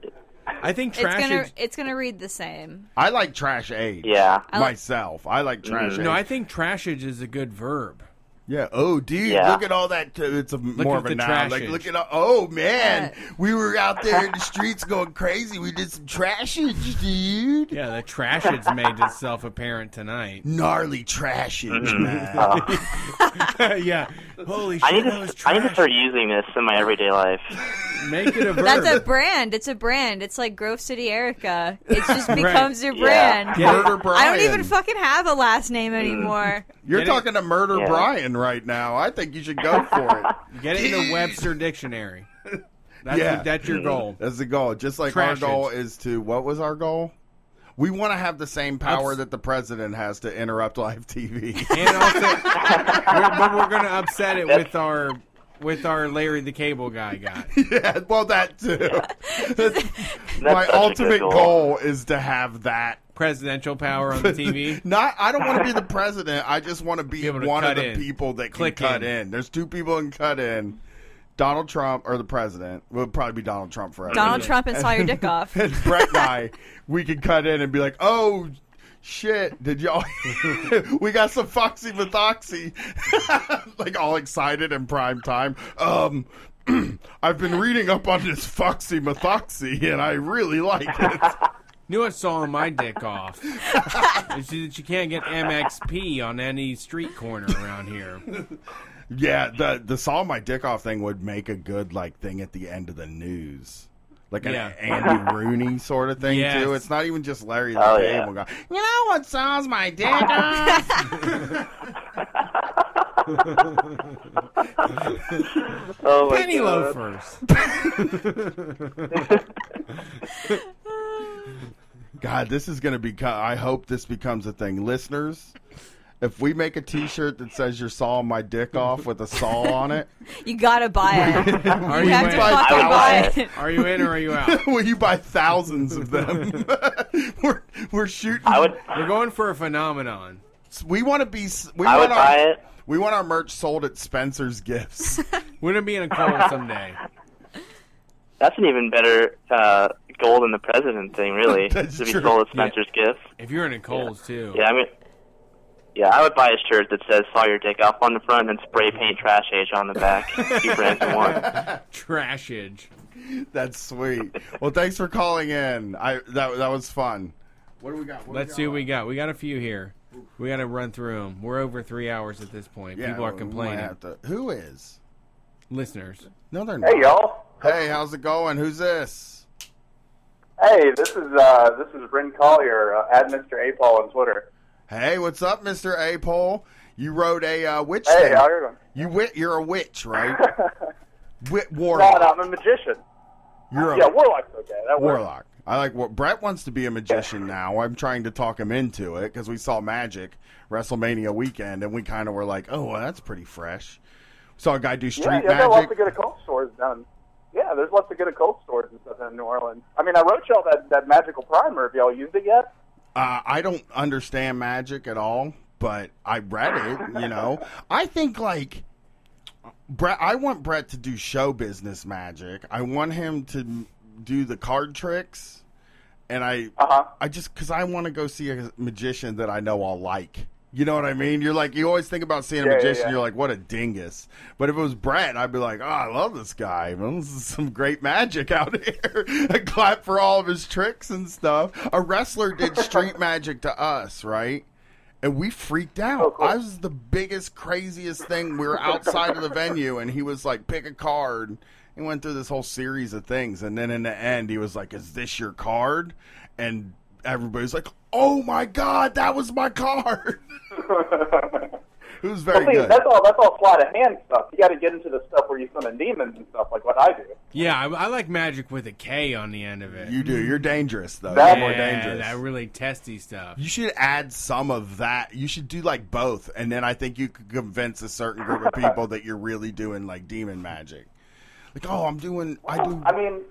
I think It's gonna age. it's gonna read the same. I like trash age. Yeah. I like- myself. I like trash No, age. I think trashage is a good verb. Yeah. Oh, dude, Yeah. look at all that. T- it's a more of a the noun. Like, look at all, oh man, we were out there in the streets going crazy. We did some trashage, dude. Yeah, the trashage made itself apparent tonight. Gnarly trashage, Mhm. man. Uh, yeah. Holy shit, I need that to. was I need to start using this in my everyday life. Make it a verb. That's a brand. It's a brand. It's like Grove City Erica. It just Right. becomes your brand. Get Murder I don't even fucking have a last name anymore. You're Get it- talking to Murder Yeah. Brian right now. I think you should go for it. Get it in the Webster dictionary. That's, yeah, that's your goal. That's the goal. Just like our goal is to. What was our goal? We want to have the same power Ups- that the president has to interrupt live TV. And also, we're, but we're gonna upset it with our with our Larry the Cable Guy guy. yeah, well, that too. My such a ultimate goal. goal. is to have that. Presidential power on the TV. Not, I don't want to be the president. I just want to be, Be one of the in. people that can Click cut in. in. There's two people that can cut in. Donald Trump or the president. Would probably be Donald Trump forever. Donald Trump and saw your dick off. and Brett and I, we could cut in and be like, "Oh shit, did y'all? we got some Foxy Methoxy, like all excited in prime time. Um, I've been reading up on this Foxy Methoxy, and I really like it. Knew what sawing my dick off. is that you can't get MXP on any street corner around here. yeah, the the saw my dick off thing would make a good like thing at the end of the news. Like an Yeah. Andy Rooney sort of thing Yes. too. It's not even just Larry the Oh, Cable Guy. You know what saws my dick off? Oh my Penny God. loafers. God, this is going to be. I hope this becomes a thing, listeners. If we make a T-shirt that says "You're sawing my dick off" with a saw on it, You gotta buy it. Are you you have in? to fucking buy buy it. Are you in or are you out? will you buy thousands of them? we're we're shooting. I would. We're going for a phenomenon. We want to be. We I want would our, buy it. We want our merch sold at Spencer's Gifts. Wouldn't it be in a cold someday? That's an even better uh, goal than the president thing, really. That's to be true. sold at Spencer's Gifts. If you're in a Kohl's too. Yeah, I mean, yeah, I would buy a shirt that says "Saw your dick off" on the front and spray paint "Trash Age" on the back. Two brands in one. Trashage. That's sweet. Well, thanks for calling in. I that that was fun. What do we got? What Let's see what we got. We got a few here. We got to run through them. We're over three hours at this point. Yeah, People are complaining. have to- Who is? Listeners. No, they're not. Hey y'all. Hey, how's it going? Who's this? Hey, this is uh, this is Bryn Collier uh, at Mr. Apol on Twitter. Hey, what's up, Mister A Pole? You wrote a uh, witch. Hey, thing. you wit. You're a witch, right? Wit No, warlock. no, I'm a magician. You're a yeah, warlock's okay. That works. warlock. I like what Brett wants to be a magician now. I'm trying to talk him into it because we saw Magic WrestleMania weekend and we kind of were like, oh, well, that's pretty fresh. Saw a guy do Yeah, street yeah, got lots magic. of good occult stores done. Yeah, there's lots of good occult stores and stuff in New Orleans. I mean, I wrote y'all that, that magical primer. Have y'all used it yet? Uh, I don't understand magic at all, but I read it. You know, I think like Brett. I want Brett to do show business magic. I want him to do the card tricks, and I, Uh-huh. I just because I want to go see a magician that I know I'll like. You know what I mean? You're like you always think about seeing a Yeah, yeah, magician. yeah. You're like, what a dingus. But if it was Brett, I'd be like, oh, I love this guy. Man, this is some great magic out here. I clap for all of his tricks and stuff. A wrestler did street magic to us, right? And we freaked out. Oh, cool. I was the biggest, craziest thing. We were outside of the venue, and he was like, "Pick a card." He went through this whole series of things, and then in the end, he was like, "Is this your card?" And everybody's like, "Oh my god, that was my card!" it was very well, see, good. That's all. That's all sleight of hand stuff. You got to get into the stuff where you summon demons and stuff like what I do. Yeah, I, I like magic with a K on the end of it. You do. You're dangerous, though. That- You're more dangerous. That really testy stuff. You should add some of that. You should do like both, and then I think you could convince a certain group of people that you're really doing like demon magic. Like, oh, I'm doing. I do. I mean,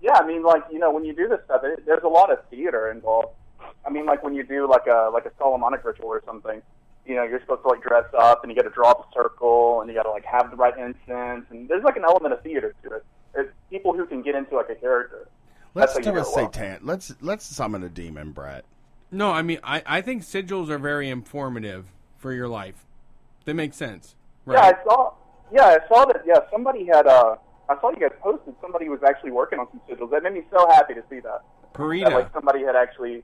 yeah, I mean, like you know, when you do this stuff, it, there's a lot of theater involved. I mean, like when you do like a like a Solomonic ritual or something, you know, you're supposed to like dress up and you got to draw up a circle and you got to like have the right incense and there's like an element of theater to it. It's people who can get into like a character. Let's do a do well. satan. Let's let's summon a demon, Brett. No, I mean I, I think sigils are very informative for your life. They make sense. Yeah, I saw. Yeah, I saw that. Yeah, somebody had. Uh, I saw you guys posted. Somebody was actually working on some sigils. That made me so happy to see that. Parita. That, like somebody had actually.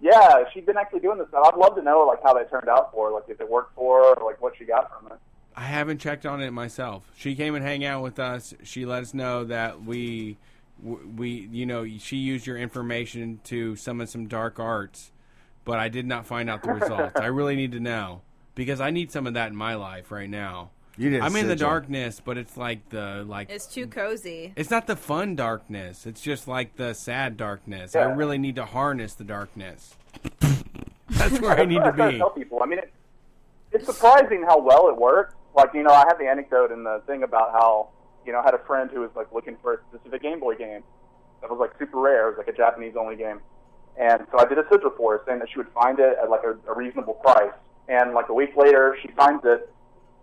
Yeah, she's been actually doing this. I'd love to know like how that turned out for her. Like if it worked for her, or like what she got from it. I haven't checked on it myself. She came and hang out with us. She let us know that we, we, you know, she used your information to summon some dark arts, but I did not find out the results. I really need to know because I need some of that in my life right now. You did I'm in the sigil. darkness, but it's like the like. It's too cozy. It's not the fun darkness. It's just like the sad darkness. I really need to harness the darkness. That's where I need to That's I be. tell people. I mean, it, it's surprising how well it works. Like you know, I had the anecdote in the thing about how you know I had a friend who was like looking for a specific Game Boy game that was like super rare. It was like a Japanese only game, and so I did a sigil for her, saying that she would find it at like a, a reasonable price. And like a week later, she finds it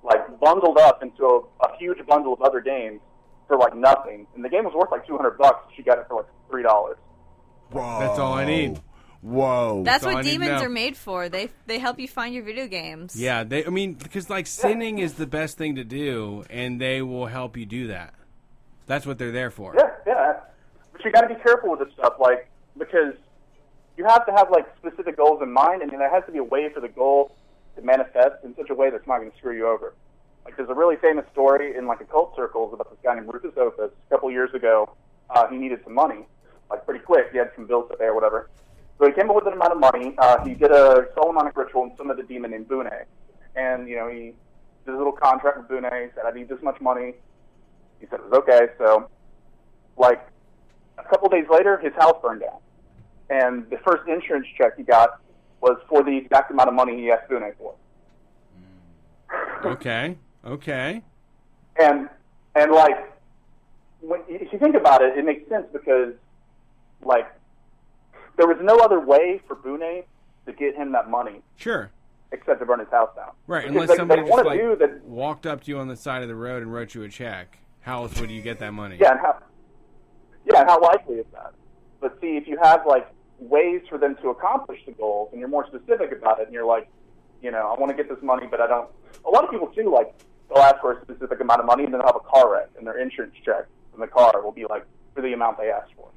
like bundled up into a, a huge bundle of other games for like nothing. And the game was worth like two hundred bucks. She got it for like three dollars. Whoa. That's all I need. Whoa. That's all I what demons are made for. They they help you find your video games. Yeah, they. I mean, because like sinning is the best thing to do, and they will help you do that. That's what they're there for. Yeah, yeah. But you got to be careful with this stuff, like because you have to have like specific goals in mind, and there has to be a way for the goal to manifest in such a way that's not going to screw you over. Like there's a really famous story in like occult circles about this guy named Rufus Opus. A couple years ago, uh, he needed some money, like pretty quick. He had some bills to pay or whatever. So he came up with an amount of money. Uh, he did a Solomonic ritual and summoned a demon named Bune. And, you know, he did a little contract with Bune. Said, I need this much money. He said it was okay. So, like, a couple days later, his house burned down. And the first insurance check he got was for the exact amount of money he asked Bune for. Mm. Okay. Okay. And and like when if you think about it, it makes sense because like there was no other way for Bune to get him that money Sure. except to burn his house down. Right. Because Unless they, somebody they just like that. walked up to you on the side of the road and wrote you a check. How else would you get that money? Yeah, and how yeah, how likely is that? But see, if you have like ways for them to accomplish the goals, and you're more specific about it, and you're like, you know, I want to get this money, but I don't. A lot of people too, like they'll ask for a specific amount of money, and then they'll have a car wreck, and their insurance check from the car will be like for the amount they asked for.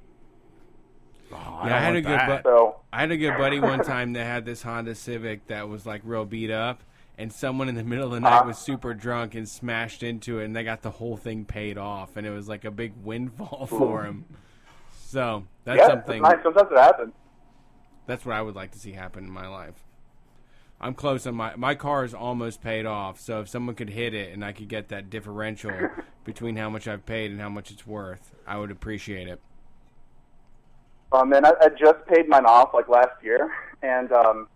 Yeah, I, had a good bu- So- I had a good buddy one time that had this Honda Civic that was like real beat up, and someone in the middle of the night Uh-huh. was super drunk and smashed into it, and they got the whole thing paid off, and it was like a big windfall for him. So that's yeah, something. Nice. Sometimes it happens. That's what I would like to see happen in my life. I'm close on my my car is almost paid off, so if someone could hit it and I could get that differential between how much I've paid and how much it's worth, I would appreciate it. Um, and I, I just paid mine off like last year, and um,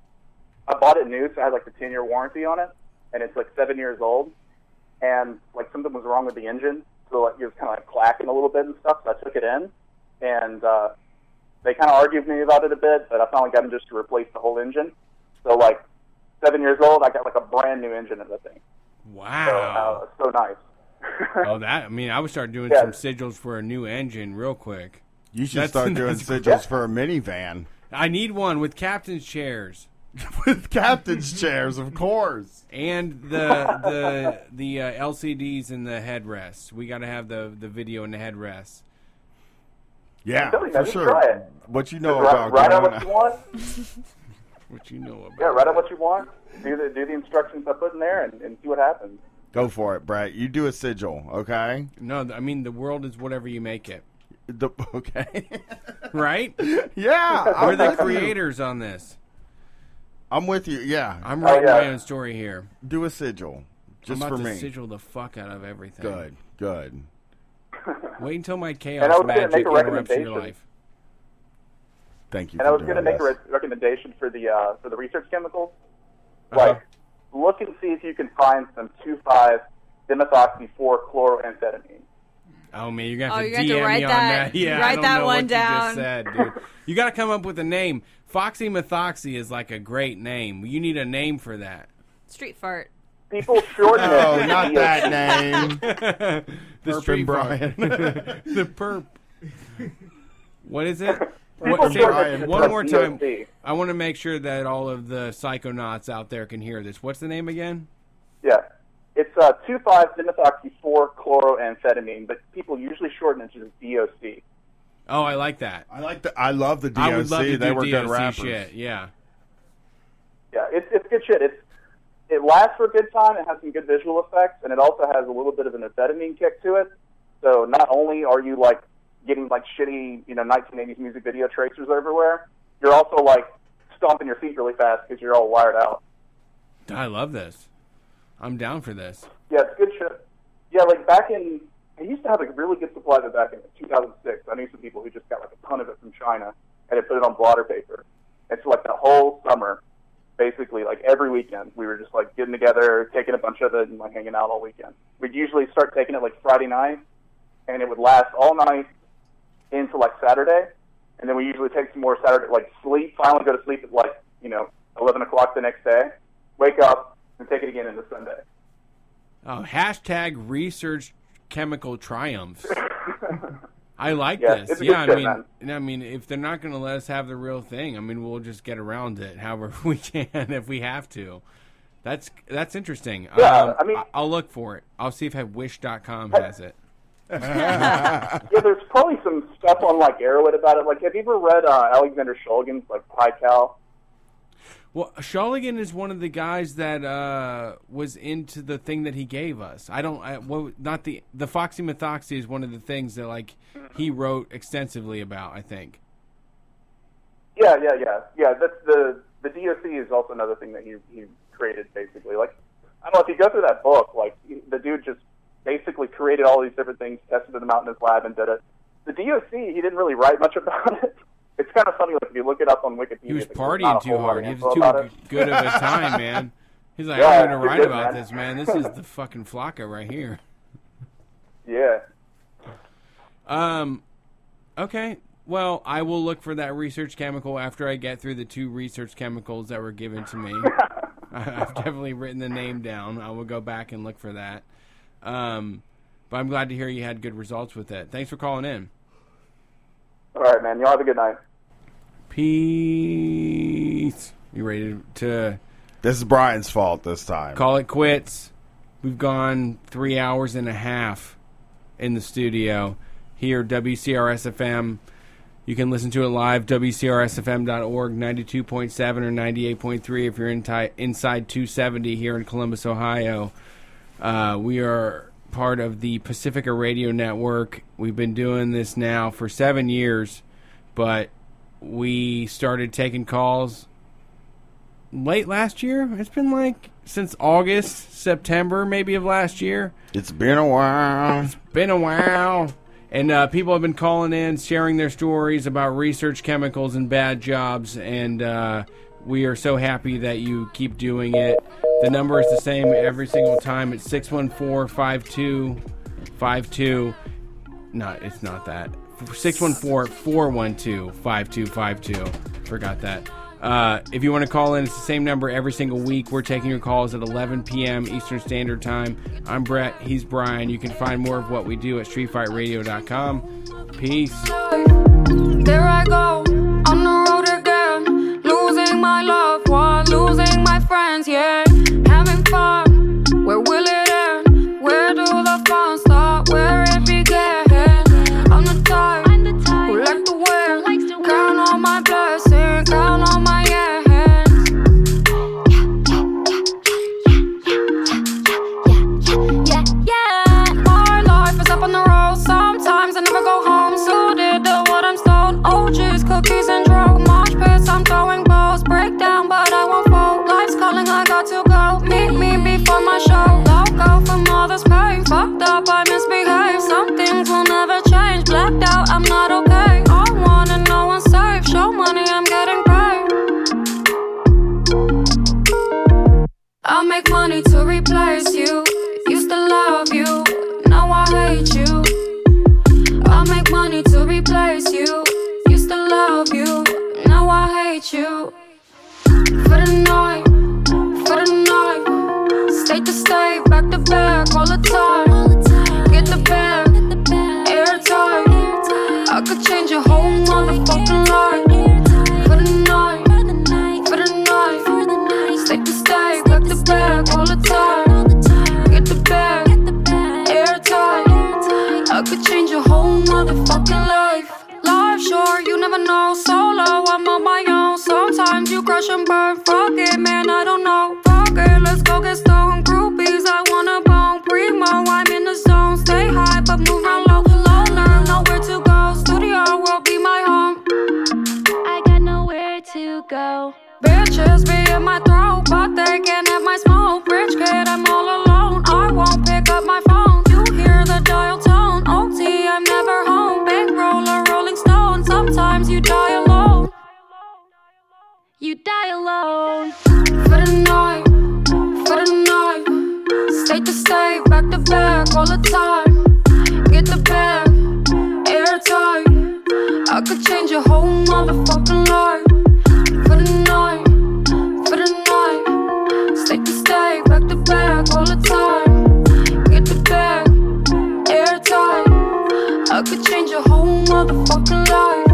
I bought it new, so I had like the ten year warranty on it, and it's like seven years old, and like something was wrong with the engine, so like it was kind of like clacking a little bit and stuff. So I took it in, and uh, they kind of argued with me about it a bit, but I finally got them just to replace the whole engine. So like seven years old, I got like a brand new engine of the thing. Wow. So, uh, so nice. oh, that I mean, I would start doing Yeah. some sigils for a new engine real quick. You should start doing sigils great. for a minivan. I need one with captain's chairs. with captain's chairs, of course. And the the the uh, LCDs and the headrests. We got to have the the video and the headrests. Yeah, you, for man, sure. try it. What you know Just about write, write out what you want. What you know about? Yeah, write out what you want. Do the do the instructions I put in there, and, and see what happens. Go for it, Brett. You do a sigil, okay? No, I mean the world is whatever you make it. The, okay. right? Yeah, We're the with you. creators on this. I'm with you. Yeah, I'm Oh, writing my own story here. Do a sigil, just I'm about for to me. sigil the fuck out of everything. Good, good. Wait until my And I chaos was magic make a interrupts your life. Thank you. And I was going to doing make a re- recommendation for the uh, for the research chemicals. Uh-huh. Like, look and see if you can find some two five dimethoxy four chloroamphetamine. Oh man, you're gonna Oh, have to you're gonna have DM to write me on that- that. Yeah, write I don't that know one what You down. just said, dude. You got to come up with a name. Foxy Methoxy is like a great name. You need a name for that. Street fart. People shorten it. Oh, not that name. the Perp Brian. the perp. What is it? What, say- shorten it to one more time. DOC. I want to make sure that all of the psychonauts out there can hear this. What's the name again? Yeah. It's uh, 2,5-dimethoxy-4-chloroamphetamine, but people usually shorten it to DOC. Oh, I like that. I like the. I love the DOC. I would love to they do were DOC good rappers. shit. Yeah. Yeah, it's it's good shit. It's it lasts for a good time. It has some good visual effects, and it also has a little bit of an amphetamine kick to it. So not only are you like getting like shitty, you know, 1980s music video tracers everywhere, you're also like stomping your feet really fast because you're all wired out. I love this. I'm down for this. Yeah, it's good shit. Yeah, like back in, I used to have a really good supply of it back in 2006. I knew some people who just got like a ton of it from China and had put it on blotter paper. And so like the whole summer, basically like every weekend, we were just like getting together, taking a bunch of it, and like hanging out all weekend. We'd usually start taking it like Friday night, and it would last all night into like Saturday, and then we usually take some more Saturday, like sleep. Finally, go to sleep at like you know 11 o'clock the next day, wake up, and take it again into Sunday. Oh, hashtag research chemical triumphs. I like Yeah, this. Yeah, I good mean, shit, and I mean, if they're not going to let us have the real thing, I mean, we'll just get around it however we can if we have to. That's that's interesting. Yeah, um, I mean- I'll look for it. I'll see if Wish.com has it. yeah, there's probably some stuff on like Erowid about it. Like, have you ever read uh, Alexander Shulgin's like PiHKAL? Well, Shulgin is one of the guys that uh, was into the thing that he gave us. I don't. I, well, not the the Foxy Methoxy is one of the things that like he wrote extensively about. I think. Yeah, yeah, yeah, yeah. That's the the DOC is also another thing that he he created basically. Like, I don't know if you go through that book, like the dude just basically created all these different things, tested them out in his lab, and did it. The DOC, he didn't really write much about it. It's kind of funny, like if you look it up on Wikipedia. He was there's not a partying too hard. He was too good of a time, man. He's like, Yeah, I'm going to write good, about man. this, man. This is the fucking flocka right here. Yeah. Um, okay. Well, I will look for that research chemical after I get through the two research chemicals that were given to me. I've definitely written the name down. I will go back and look for that. Um, but I'm glad to hear you had good results with it. Thanks for calling in. All right, man. Y'all have a good night. Peace. You ready to? This is Brian's fault this time. Call it quits. We've gone three hours and a half in the studio here, WCRS FM. You can listen to it live, WCRSFM.org, 92.7 or 98.3 if you're in inside 270 here in Columbus, Ohio. Uh, we are part of the Pacifica Radio Network. We've been doing this now for seven years, but we started taking calls late last year. It's been like since August, September, maybe of last year. It's been a while. It's been a while. And uh, people have been calling in, sharing their stories about research chemicals and bad jobs. And uh, we are so happy that you keep doing it. The number is the same every single time. It's 614 5252. No, it's not that. 614 412 5252. Forgot that. Uh, if you want to call in, it's the same number every single week. We're taking your calls at 11 p.m. Eastern Standard Time. I'm Brett. He's Brian. You can find more of what we do at StreetFightRadio.com. Peace. There I go on the road again, losing my loved one, losing my friends. Yeah, having fun. Where will it I'm not okay. I wanna know I'm safe. Show money, I'm getting paid. I'll make money to replace you. Used to love you, now I hate you. I'll make money to replace you. Used to love you, now I hate you. For the night, for the night. State to state, back to back all the time. For the night, for the night. Back to back all the time. Get the bag, airtight. I could change your whole motherfucking life. Life short, you never know. Solo, I'm on my own. Sometimes you crush and burn. Fuck it, man, I don't know. Fuck it, let's go get stoned. Groupies, I wanna bone. Primo, I'm in the zone. Stay high, but move around low. Loner, nowhere to go. Studio will be my home. Go. Bitches be in my throat, but they can't have my smoke. Rich kid, I'm all alone. I won't pick up my phone. You hear the dial tone. OT, I'm never home. Bankroller, Rolling Stone. Sometimes you die alone. You die alone. For the night, for the night. State to state, back to back all the time. Get the bag, airtight. I could change your whole motherfucking life. For the night, for the night. To back to back all the time. Get the bag, airtight. I could change your whole motherfucking life.